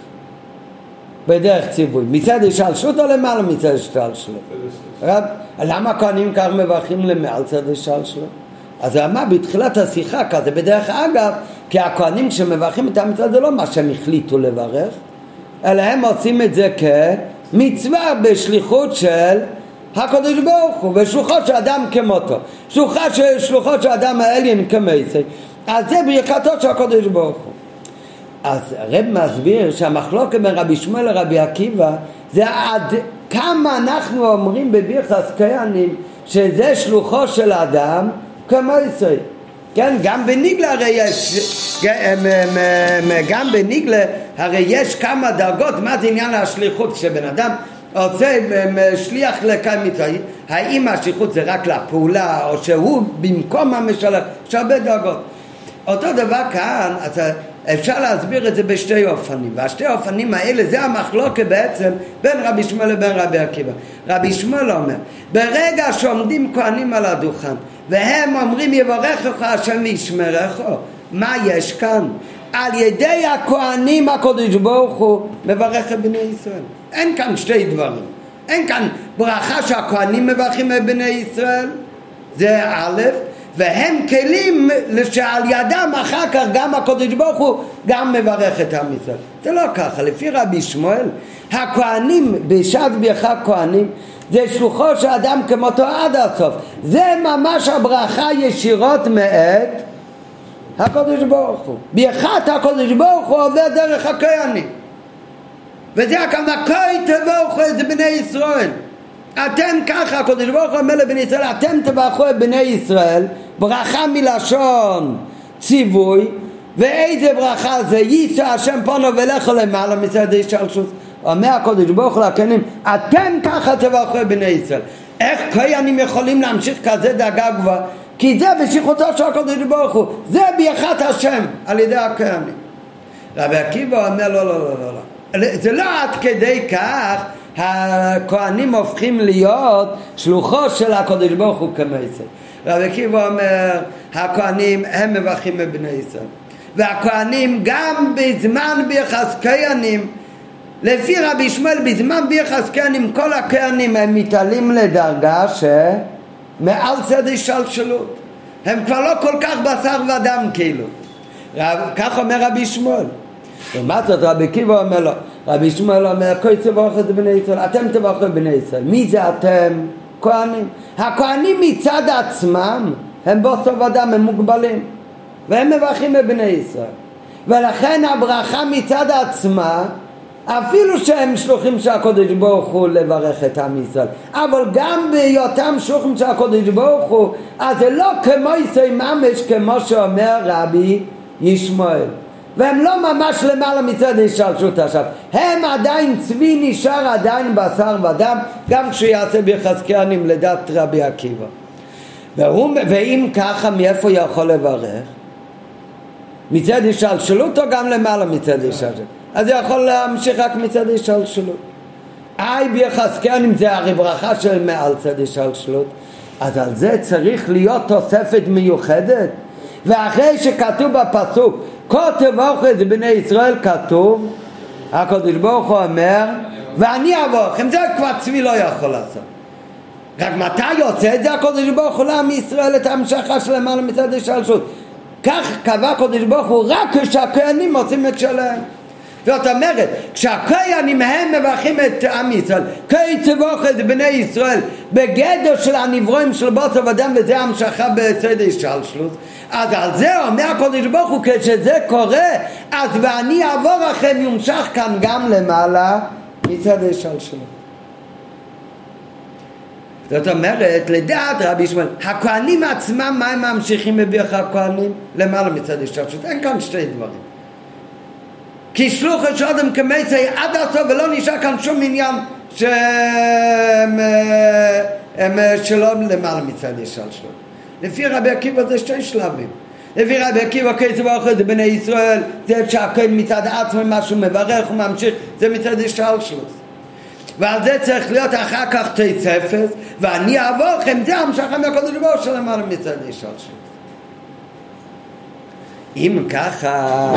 בדרך ציווי. מצד השתלשלות או למעלה מצד השתלשלות? למה הכהנים כך מברכים למעל צד השתלשלות? אז אמר בתחילת השיחה כזה, בדרך אגב, כי הכהנים כשמברכים את המצווה זה לא מה שהם החליטו לברך, אלא הם עושים את זה כמצווה בשליחות של הקדוש ברוך הוא, ושלוחות של אדם כמותו. שלוחה של, שלוחות של אדם העליין כמייסי. אז זה ברכתו של הקדוש ברוך הוא. אז הרב מסביר שהמחלוקת בין רבי שמואל לרבי עקיבא זה עד כמה אנחנו אומרים בבירחס כהנים שזה שלוחו של אדם כמייסי. כן, גם בניגלה הרי יש, גם בניגלה הרי יש כמה דרגות, מה זה עניין השליחות כשבן אדם עושה שליח לקיים מצווה, האם השליחות זה רק לפעולה או שהוא במקום המשלח, יש הרבה דרגות. אותו דבר כאן, אז אפשר להסביר את זה בשתי אופנים, והשתי האופנים האלה זה המחלוקת בעצם בין רבי שמואל לבין רבי עקיבא. רבי שמואל אומר, ברגע שעומדים כהנים על הדוכן והם אומרים יברכך השם וישמרך, מה יש כאן? על ידי הכהנים הקדוש ברוך הוא מברך את בני ישראל. אין כאן שתי דברים. אין כאן ברכה שהכהנים מברכים את בני ישראל, זה א', והם כלים שעל ידם אחר כך גם הקדוש ברוך הוא גם מברך את עם ישראל. זה לא ככה, לפי רבי שמואל, הכהנים, בשעת ברכה כהנים, זה שלוחו של אדם כמותו עד הסוף. זה ממש הברכה ישירות מאת הקדוש ברוך הוא. ברכת הקדוש ברוך הוא עובר דרך הכהנים. וזה הכוונה, כה תברכו את בני ישראל. אתם ככה, הקדוש ברוך הוא אומר לבני ישראל, אתם תברכו את בני ישראל, ברכה מלשון ציווי, ואיזה ברכה זה? יישא השם פונו ולכו למעלה מצד השתלשלות. אומר הקדוש ברוך הוא לכהנים, אתם ככה תברכו את בני ישראל. איך כהנים יכולים להמשיך כזה דאגה גבוהה? כי זה בשליחותו של הקדוש ברוך הוא, זה ברכת השם על ידי הכהנים. רבי עקיבא אומר לא, לא, לא, לא, לא. זה לא עד כדי כך הכהנים הופכים להיות שלוחו של הקדוש ברוך הוא כמייסר. רבי עקיבא אומר, הכהנים הם מברכים את בני ישראל. והכהנים גם בזמן ביחס כהנים, לפי רבי שמואל בזמן ביחס כהנים, כל הכהנים הם מתעלים לדרגה שמעל צד השלשלות. הם כבר לא כל כך בשר ודם כאילו. כך אומר רבי שמואל. לעומת זאת רבי עקיבא אומר לו, רבי שמואל אומר, כה תברך את בני ישראל, אתם תברכו את בני ישראל. מי זה אתם? כהנים. הכהנים מצד עצמם הם בוסר ודם, הם מוגבלים. והם מברכים את בני ישראל. ולכן הברכה מצד עצמה, אפילו שהם שלוחים של הקודש ברוך הוא לברך את עם ישראל, אבל גם בהיותם שלוחים של הקודש ברוך הוא, אז זה לא כמו ישראל ממש כמו שאומר רבי ישמעאל. והם לא ממש למעלה מצד השתלשלות עכשיו. הם עדיין, צבי נשאר עדיין בשר ודם, גם כשהוא יעשה ביחזקאלים לדעת רבי עקיבא. והוא, ואם ככה, מאיפה הוא יכול לברך? מצד השתלשלות או גם למעלה מצד השתלשלות? אז הוא יכול להמשיך רק מצד השתלשלות. היי ביחזקאלים זה הרי ברכה של מעל צד השתלשלות. אז על זה צריך להיות תוספת מיוחדת. ואחרי שכתוב בפסוק כה תבורכו את בני ישראל כתוב, הקדוש ברוך הוא אומר, ואני אבורכם, זה כבר צבי לא יכול לעשות. רק מתי עושה את זה הקדוש ברוך הוא לעם ישראל את המשכה של למעלה מצד השלשות? כך קבע הקדוש ברוך הוא רק כשהכהנים עושים את שלהם. זאת אומרת, כשהכהנים הם מברכים את עם ישראל, כהי צבוך את בני ישראל בגדר של הנברואים של בוסר ודם וזה המשכה בצד השלשלות אז על זה אומר הקודש ברוך הוא כשזה קורה אז ואני אעבור לכם יומשך כאן גם למעלה מצד השלשלות זאת אומרת, לדעת רבי ישמעאל, הכהנים עצמם, מה הם ממשיכים בברך הכהנים? למעלה מצד השתלשלות. אין כאן שתי דברים. כי שלוחו של אדם כמצי עד הסוף ולא נשאר כאן שום עניין שהם הם שלא למעלה מצד השתלשלות. לפי רבי עקיבא זה שתי שלבים. לפי רבי עקיבא כסף האוכל זה בני ישראל, זה שהכהן מצד עצמו משהו מברך וממשיך, זה מצד השתלשלות. ועל זה צריך להיות אחר כך תצפס, ואני אעבור לכם, זה המשכה מהקודש ברוך של למעלה מצד השתלשלות. אם ככה,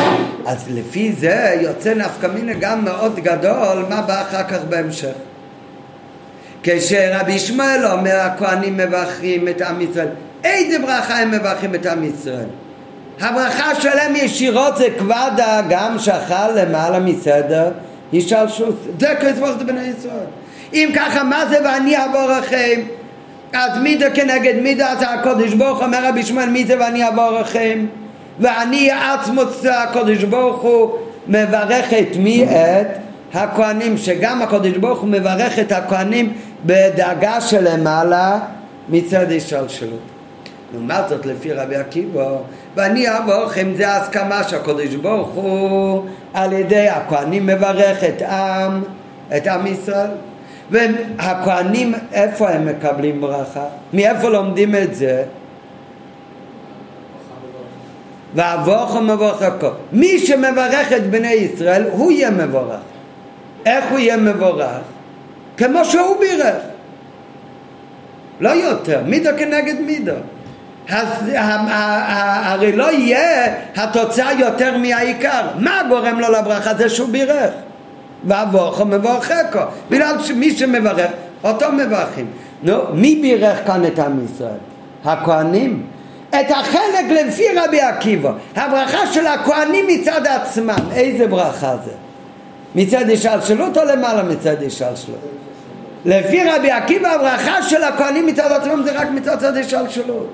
אז לפי זה יוצא נפקא מינה גם מאוד גדול, מה בא אחר כך בהמשך. כשרבי ישמעאל אומר הכהנים מברכים את עם ישראל, איזה ברכה הם מברכים את עם ישראל? הברכה שלהם ישירות זה כבדה גם שחל למעלה מסדר. זה כסבוך זה בני ישראל. אם ככה, מה זה ואני אעבור לכם? אז מידה כנגד מידה, אז הקודש ברוך אומר רבי ישמעאל, מי זה ואני אעבור לכם? ואני עצמוס הקודש ברוך הוא מברך את מי? את הכהנים, שגם הקודש ברוך הוא מברך את הכהנים בדאגה שלמעלה מצד השתלשלות. לעומת זאת לפי רבי עקיבא, ואני אעבור לכם זה ההסכמה שהקודש ברוך הוא על ידי הכהנים מברך את עם, את עם ישראל. והכהנים, איפה הם מקבלים ברכה? מאיפה לומדים את זה? ואבוך מבורך הכל. מי שמברך את בני ישראל, הוא יהיה מבורך. איך הוא יהיה מבורך? כמו שהוא בירך. לא יותר, מידו כנגד מידו. אז הרי לא יהיה התוצאה יותר מהעיקר. מה גורם לו לברכה? זה שהוא בירך. ואבוכו מבורככו. בגלל שמי שמברך, אותו מברכים. נו, מי בירך כאן את עם ישראל? הכהנים? את החלק לפי רבי עקיבא, הברכה של הכהנים מצד עצמם, איזה ברכה זה? מצד השלשלות או למעלה מצד השלשלות? לפי רבי עקיבא הברכה של הכהנים מצד עצמם זה רק מצד צד השלשלות.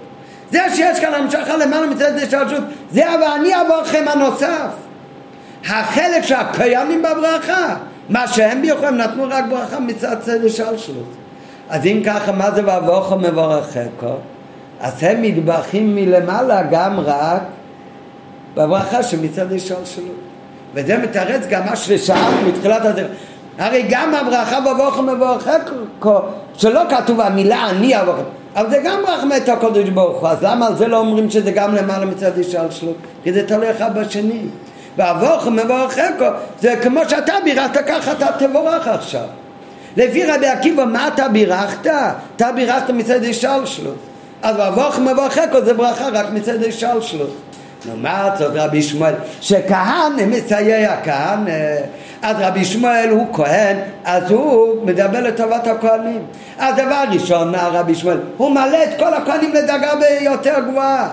זה שיש כאן המשכה למעלה מצד השלשלות, זה אבל אני אבורכם הנוסף. החלק של הכהנים בברכה, מה שהם ביכו הם נתנו רק ברכה מצד צד השלשלות. אז אם ככה, מה זה ואבוכו מבורככו? אז הם מתברכים מלמעלה גם רק בברכה שמצד השלשלות. וזה מתרץ גם מה ששאלנו מתחילת הדרך. הרי גם הברכה בברכה מבורככו, שלא כתוב המילה אני אבורכם, אבל זה גם מאת הקודש ברוך הוא, אז למה על זה לא אומרים שזה גם למעלה מצד השלשלות? כי זה תלוי אחד בשני. ואבורכם מבורככו, זה כמו שאתה בירכת ככה אתה תבורך עכשיו. לפי רבי עקיבא, מה אתה בירכת? אתה בירכת מצד השלשלות. אז ואבוך מברכו זה ברכה רק מצד השלשלות. לעומת זאת רבי שמואל, שכהן מסייע כהן, אז רבי שמואל הוא כהן, אז הוא מדבר לטובת הכהנים. אז דבר ראשון, רבי שמואל, הוא מלא את כל הכהנים לדרגה ביותר גבוהה.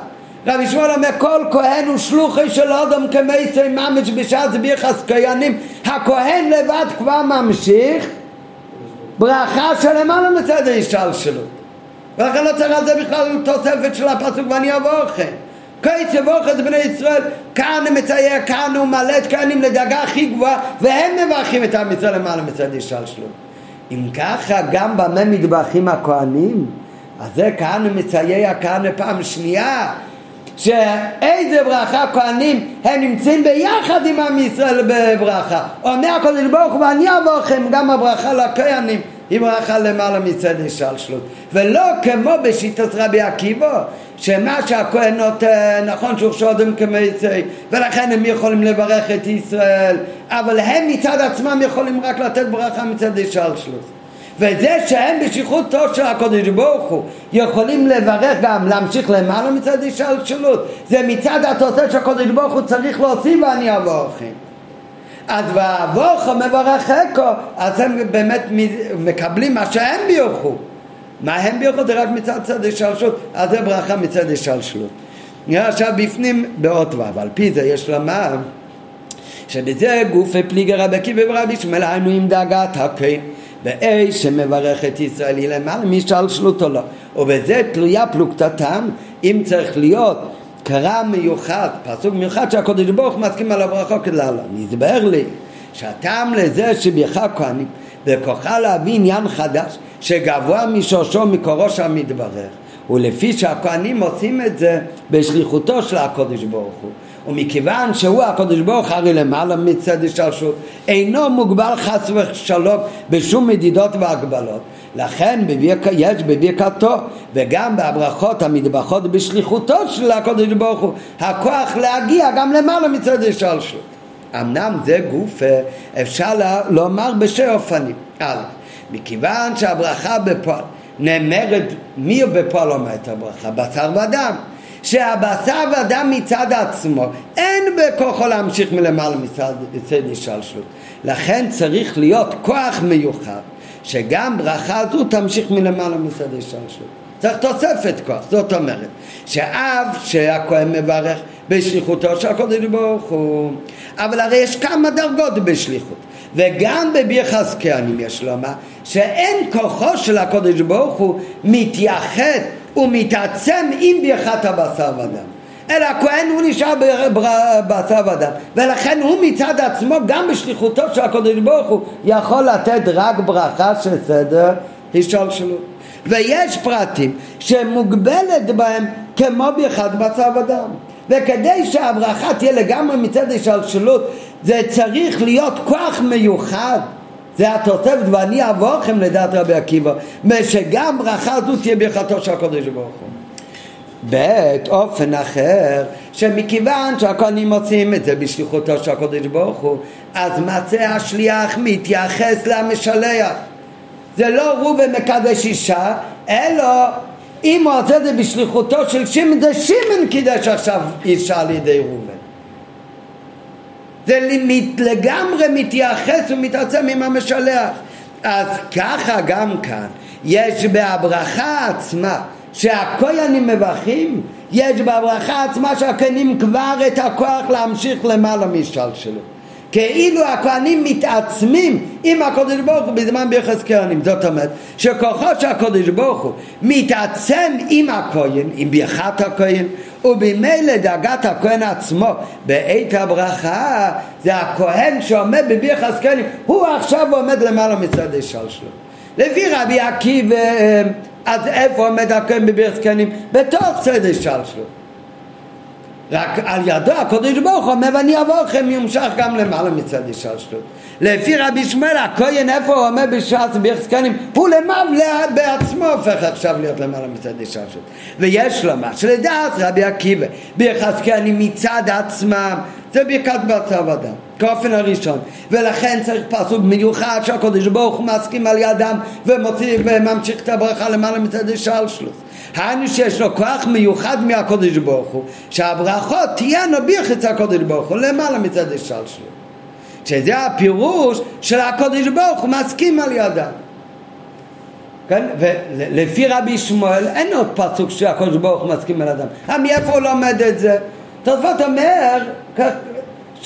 רבי שמואל אומר כל כהן הוא שלוחי של אדם כמייסי ממש בשעת ביחס כהנים הכהן לבד כבר ממשיך ברכה שלמעלה מצד ההשתלשלות ולכן לא צריך על זה בכלל תוספת של הפסוק ואני אבורכם. קייץ אבורכם בני ישראל, כאן הוא מצייר, כאן הוא מלא את כהנים לדרגה הכי גבוהה, והם מברכים את עם ישראל למעלה מצד השתלשלות. אם ככה, גם במה מתברכים הכהנים? אז זה כאן הוא מצייר, כאן פעם שנייה, שאיזה ברכה כהנים הם נמצאים ביחד עם עם ישראל בברכה. אומר הקודש ברוך הוא ואני אבוא לכם גם הברכה לכהנים היא ברכה למעלה מצד השלשלות ולא כמו בשיטת רבי עקיבא שמה שהכהן נותן נכון שהוא שודם כמצי ולכן הם יכולים לברך את ישראל אבל הם מצד עצמם יכולים רק לתת ברכה מצד השלשלות וזה שהם בשליחותו של הקודש ברוך הוא יכולים לברך גם להמשיך למעלה מצד השלשלות זה מצד התוצאה של הקודש ברוך הוא צריך להוסיף ואני אבוא לכם אז ואבוכו מברככו אז הם באמת מקבלים מה שהם בירכו. מה הם בירכו? זה רק מצד צד השלשלות אז זה ברכה מצד השלשלות נראה עכשיו בפנים באות ו' על פי זה יש לומר שבזה גופי פליגר רבי עקיבא ורבי שמואל היינו עם דאגת הקין באי שמברך את ישראל היא למעלה משלשלות או לא ובזה תלויה פלוגתתם אם צריך להיות קרא מיוחד, פסוק מיוחד שהקודש ברוך מסכים על הברכו כדלהלן. הסבר לי שהטעם לזה שבירך כהנים וכוחה להביא עניין חדש שגבוה משורשו מקורו המתברך ולפי שהכהנים עושים את זה בשליחותו של הקודש ברוך הוא ומכיוון שהוא הקודש ברוך הרי למעלה מצד השתלשלות אינו מוגבל חס ושלום בשום מדידות והגבלות לכן יש בברכתו וגם בהברכות המטבחות בשליחותו של הקודש ברוך הוא הכוח להגיע גם למעלה מצד השתלשלות אמנם זה גוף אפשר לומר בשתי אופנים א', מכיוון שהברכה בפועל נאמרת, מי בפועל אומר את הברכה? בשר ודם. שהבשר ודם מצד עצמו אין בכוחו להמשיך מלמעלה מצד השתלשלות. לכן צריך להיות כוח מיוחד שגם ברכה זו תמשיך מלמעלה מצד השתלשלות. צריך תוספת כוח, זאת אומרת שאב שהכהן מברך בשליחותו של הקודש ברוך הוא אבל הרי יש כמה דרגות בשליחות וגם בביחס כהנים יש לומר שאין כוחו של הקודש ברוך הוא מתייחד ומתעצם עם ברכת הבשר ודם. אלא הכהן הוא נשאר בשר ודם. ולכן הוא מצד עצמו גם בשליחותו של הקודש ברוך הוא יכול לתת רק ברכה של סדר השתלשלות ויש פרטים שמוגבלת בהם כמו ברכת בשר ודם. וכדי שהברכה תהיה לגמרי מצד השתלשלות זה צריך להיות כוח מיוחד זה התוספת ואני אעבורכם לדעת רבי עקיבא שגם ברכה זו תהיה ברכתו של הקודש ברוך הוא. בעת אופן אחר שמכיוון שהכהנים עושים את זה בשליחותו של הקודש ברוך הוא אז מעשה השליח מתייחס למשלח. זה לא ראובן מקדש אישה אלא אם הוא עושה את זה בשליחותו של שמעון זה שמעון קידש עכשיו אישה על ידי ראובן זה לגמרי מתייחס ומתעצם עם המשלח. אז ככה גם כאן, יש בהברכה עצמה שהכוינים מברכים, יש בהברכה עצמה שהכהנים כבר את הכוח להמשיך למעלה משלשלות. כאילו הכהנים מתעצמים עם הקודש ברוך הוא בזמן ביחס כהנים. זאת אומרת שכוחו של הקודש ברוך הוא מתעצם עם הכהן עם ברכת הכהן ובמילא דאגת הכהן עצמו בעת הברכה זה הכהן שעומד בביחס כהנים הוא עכשיו עומד למעלה מצד שלו. לפי רבי עקיבא אז איפה עומד הכהן בביחס כהנים? בתוך צד שלו רק על ידו הקודש ברוך הוא אומר ואני אבוא לכם יומשך גם למעלה מצד השתלשלות לפי רבי שמואל הכהן איפה הוא אומר בשעת ביחסקנים הוא למעלה בעצמו הופך עכשיו להיות למעלה מצד השתלשלות ויש לומר שלדעת רבי עקיבא ביחסקנים מצד עצמם זה ברכת בשר ודם כאופן הראשון. ולכן צריך פסוק מיוחד שהקודש ברוך הוא מסכים על ידם ומוציא וממשיך את הברכה למעלה מצד השתלשלות היינו שיש לו כוח מיוחד מהקודש ברוך הוא שהברכות תהיינה ביחס הקודש ברוך הוא למעלה מצד השתלשלות שזה הפירוש של הקודש ברוך הוא מסכים על ידם כן? ולפי רבי שמואל אין עוד פסוק שהקודש ברוך הוא מסכים על אדם. מאיפה הוא לומד את זה? תוספות אומר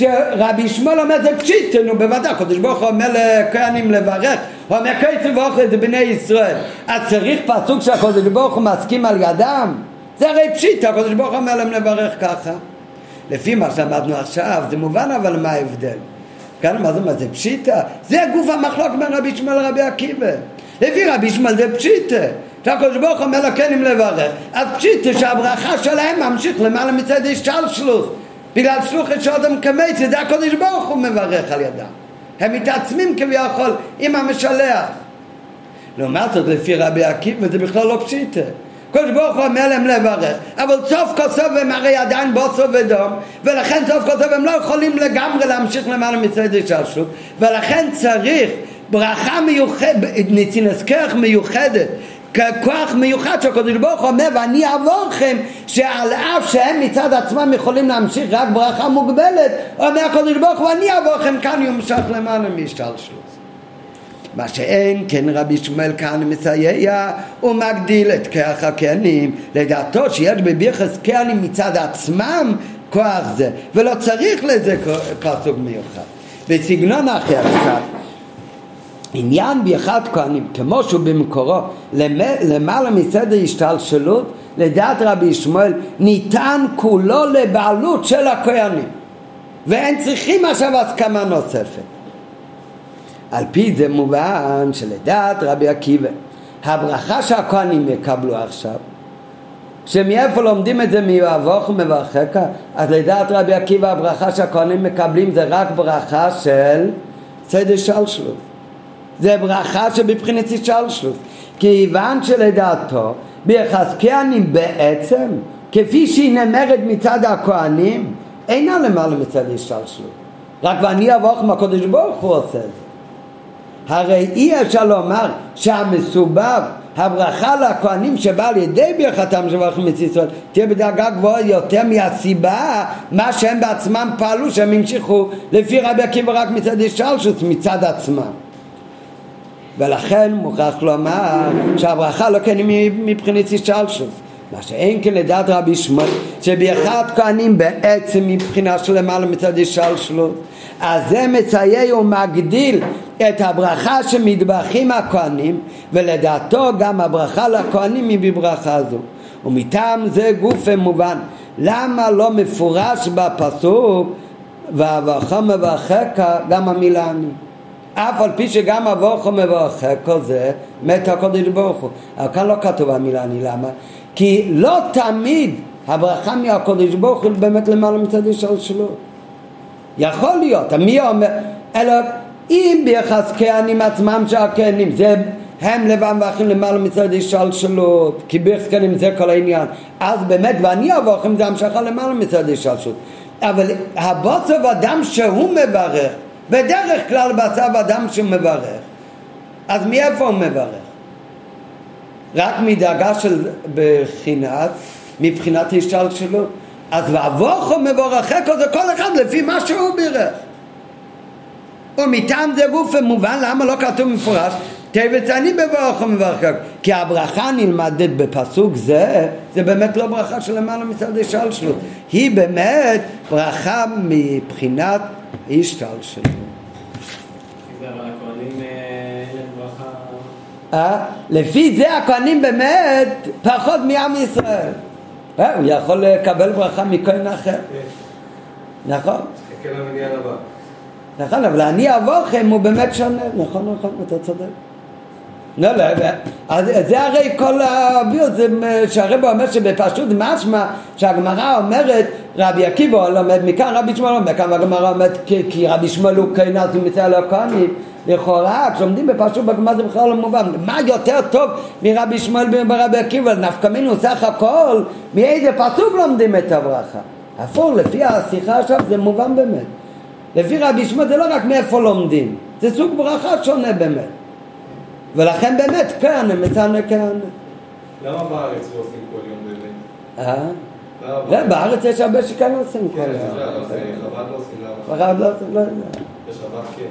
שרבי ישמעאל אומר זה פשיט, נו בוודאי, הקדוש ברוך הוא אומר לכהנים לברך, הוא אומר קייצו ואוכל זה בני ישראל, אז צריך פסוק שהקדוש ברוך הוא מסכים על ידם? זה הרי פשיט, הקדוש ברוך הוא אומר להם לברך ככה. לפי מה שלמדנו עכשיו, זה מובן אבל מה ההבדל. כאן מה זה, מה זה פשיטה? זה גוף המחלוק בין רבי ישמעאל לרבי עקיבא. לפי רבי ישמעאל זה פשיטה. שהקדוש ברוך הוא אומר לכהנים לברך, אז פשיטה שהברכה שלהם ממשיך למעלה מצד השתלשלות. בגלל שלוחת שאודם כמייצי, זה הקודש ברוך הוא מברך על ידם. הם מתעצמים כביכול עם המשלח. לעומת זאת, לפי רבי עקיבא זה בכלל לא פשיטה. קודש ברוך הוא אומר להם לברך, אבל סוף כל סוף הם הרי עדיין בוסו ודום, ולכן סוף כל סוף הם לא יכולים לגמרי להמשיך למעלה מצד השתלשלות, ולכן צריך ברכה מיוחדת, נצינס כרך מיוחדת ככוח מיוחד שהקדוש ברוך הוא אומר ואני אעבור לכם שעל אף שהם מצד עצמם יכולים להמשיך רק ברכה מוגבלת אומר הקדוש ברוך הוא ואני אעבור לכם כאן יומשך למעלה מהשתלשלות מה שאין כן רבי שמואל כאן מסייע ומגדיל את כוח הכהנים. לדעתו שיש בביחס כהנים מצד עצמם כוח זה ולא צריך לזה פסוק מיוחד. בסגנון אחר קצת עניין ביחד כהנים, כמו שהוא במקורו למעלה מסדר השתלשלות, לדעת רבי ישמעאל, ניתן כולו לבעלות של הכהנים, ואין צריכים עכשיו הסכמה נוספת. על פי זה מובן שלדעת רבי עקיבא הברכה שהכהנים יקבלו עכשיו שמאיפה לומדים את זה מיואבוך ומברכך אז לדעת רבי עקיבא הברכה שהכהנים מקבלים זה רק ברכה של סדר שלשלות זה ברכה שבבחינת השלשלות כיוון שלדעתו ביחזקאלים בעצם כפי שהיא נאמרת מצד הכהנים אינה למעלה מצד השתלשלות רק ואני אבוך מהקודש ברוך הוא עושה את זה. הרי אי אפשר לומר שהמסובב הברכה לכהנים שבאה על ידי ברכתם של ברוך ישראל תהיה בדרגה גבוהה יותר מהסיבה מה שהם בעצמם פעלו שהם המשיכו לפי רבי עקיבא רק מצד השלשות מצד עצמם ולכן מוכרח לומר שהברכה לא כן מבחינת השלשות מה שאין כן לדעת רבי שמואל שבאחד כהנים בעצם מבחינה של למעלה מצד השלשלות אז זה מצייר ומגדיל את הברכה שמטבחים הכהנים ולדעתו גם הברכה לכהנים היא בברכה זו ומטעם זה גוף מובן למה לא מפורש בפסוק ואברכו מברכך גם המילה אני אף על פי שגם אבוכו מברכך זה מת הקודש ברוך הוא. אבל כאן לא כתוב המילה אני למה? כי לא תמיד הברכה מהקודש ברוך הוא באמת למעלה מצד השלשלות יכול להיות, מי אומר, אלא אם ביחס כהנים עצמם שהכהנים, זה הם לבם ואחים למעלה מצד השלשלות, כי ביחס כהנים זה כל העניין, אז באמת ואני אבוכם זה המשכה למעלה מצד השלשלות, אבל הבוסר אדם שהוא מברך, בדרך כלל בצו אדם שהוא מברך, אז מאיפה הוא מברך? רק מדאגה של בחינת, מבחינת השתלשלות. אז ואבוכו מבורכך זה כל אחד לפי מה שהוא בירך. ומטעם זה גוף מובן למה לא כתוב מפורש תבץ אני בברכו מברכך כי הברכה נלמדת בפסוק זה זה באמת לא ברכה של למעלה מצד השתלשלות היא באמת ברכה מבחינת השתלשלות אה? לפי זה הכהנים באמת פחות מעם ישראל אה, הוא יכול לקבל ברכה מכהן אחר. נכון. נכון, אבל אני אבוכם הוא באמת שונה, נכון, נכון, אתה צודק. לא, לא, אז זה הרי כל הביאו, זה שהרבא אומר שבפשוט משמע שהגמרא אומרת רבי עקיבא לומד מכאן, רבי שמואל אומר כאן, והגמרא אומרת כי רבי שמואל הוא כהן אז הוא מצא לכהנים לכאורה כשעומדים בפרשות בגמרא זה בכלל לא מובן. מה יותר טוב מרבי שמואל ברבי עקיבא? נפקא מינו סך הכל מאיזה פסוק לומדים את הברכה? הפוך לפי השיחה עכשיו זה מובן באמת. לפי רבי שמואל זה לא רק מאיפה לומדים זה סוג ברכה שונה באמת ולכן באמת כן הם מצאנו כן למה בארץ לא עושים כל יום באמת? אה? בארץ יש הרבה שכן עושים כל יום. כן, חב"ד לא עושים למה? חב"ד לא עושים, לא יודע. יש חב"ד כן.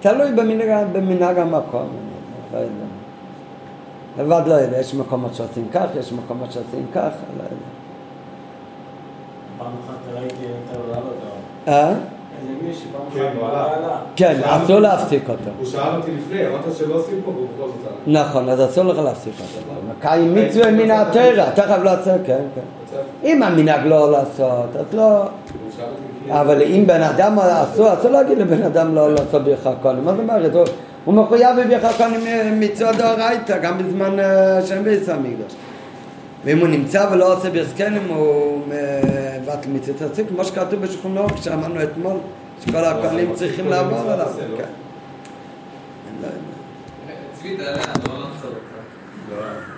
תלוי במנהג, המקום, לא יודע. לבד לא יודע, יש מקומות שעושים כך, יש מקומות שעושים כך, לא יודע. פעם אחת ראיתי יותר לעלות. אה? כן, אסור להפסיק אותו. הוא שאל אותי לפני, אמרת שלא עושים פה, והוא בכל זאת נכון, אז אסור לך להפסיק אותו. קיים מצווה מן התרא, תכף לעשות, כן, כן. אם המנהג לא לעשות, אז לא... אבל אם בן אדם אסור, אסור להגיד לבן אדם לא לעשות ברכת כהנים. מה זאת אומרת? הוא מחויב בברכת כהנים מצווה דאורייתא, גם בזמן שאין ביס המקדוש. ואם הוא נמצא ולא עושה ברכנים, הוא מבטל מצוות הצדיק, כמו שכתוב בשכונו, כשאמרנו אתמול, שכל הכהנים צריכים לעבור עליו. כן. כן. צבי דלן, לא. לא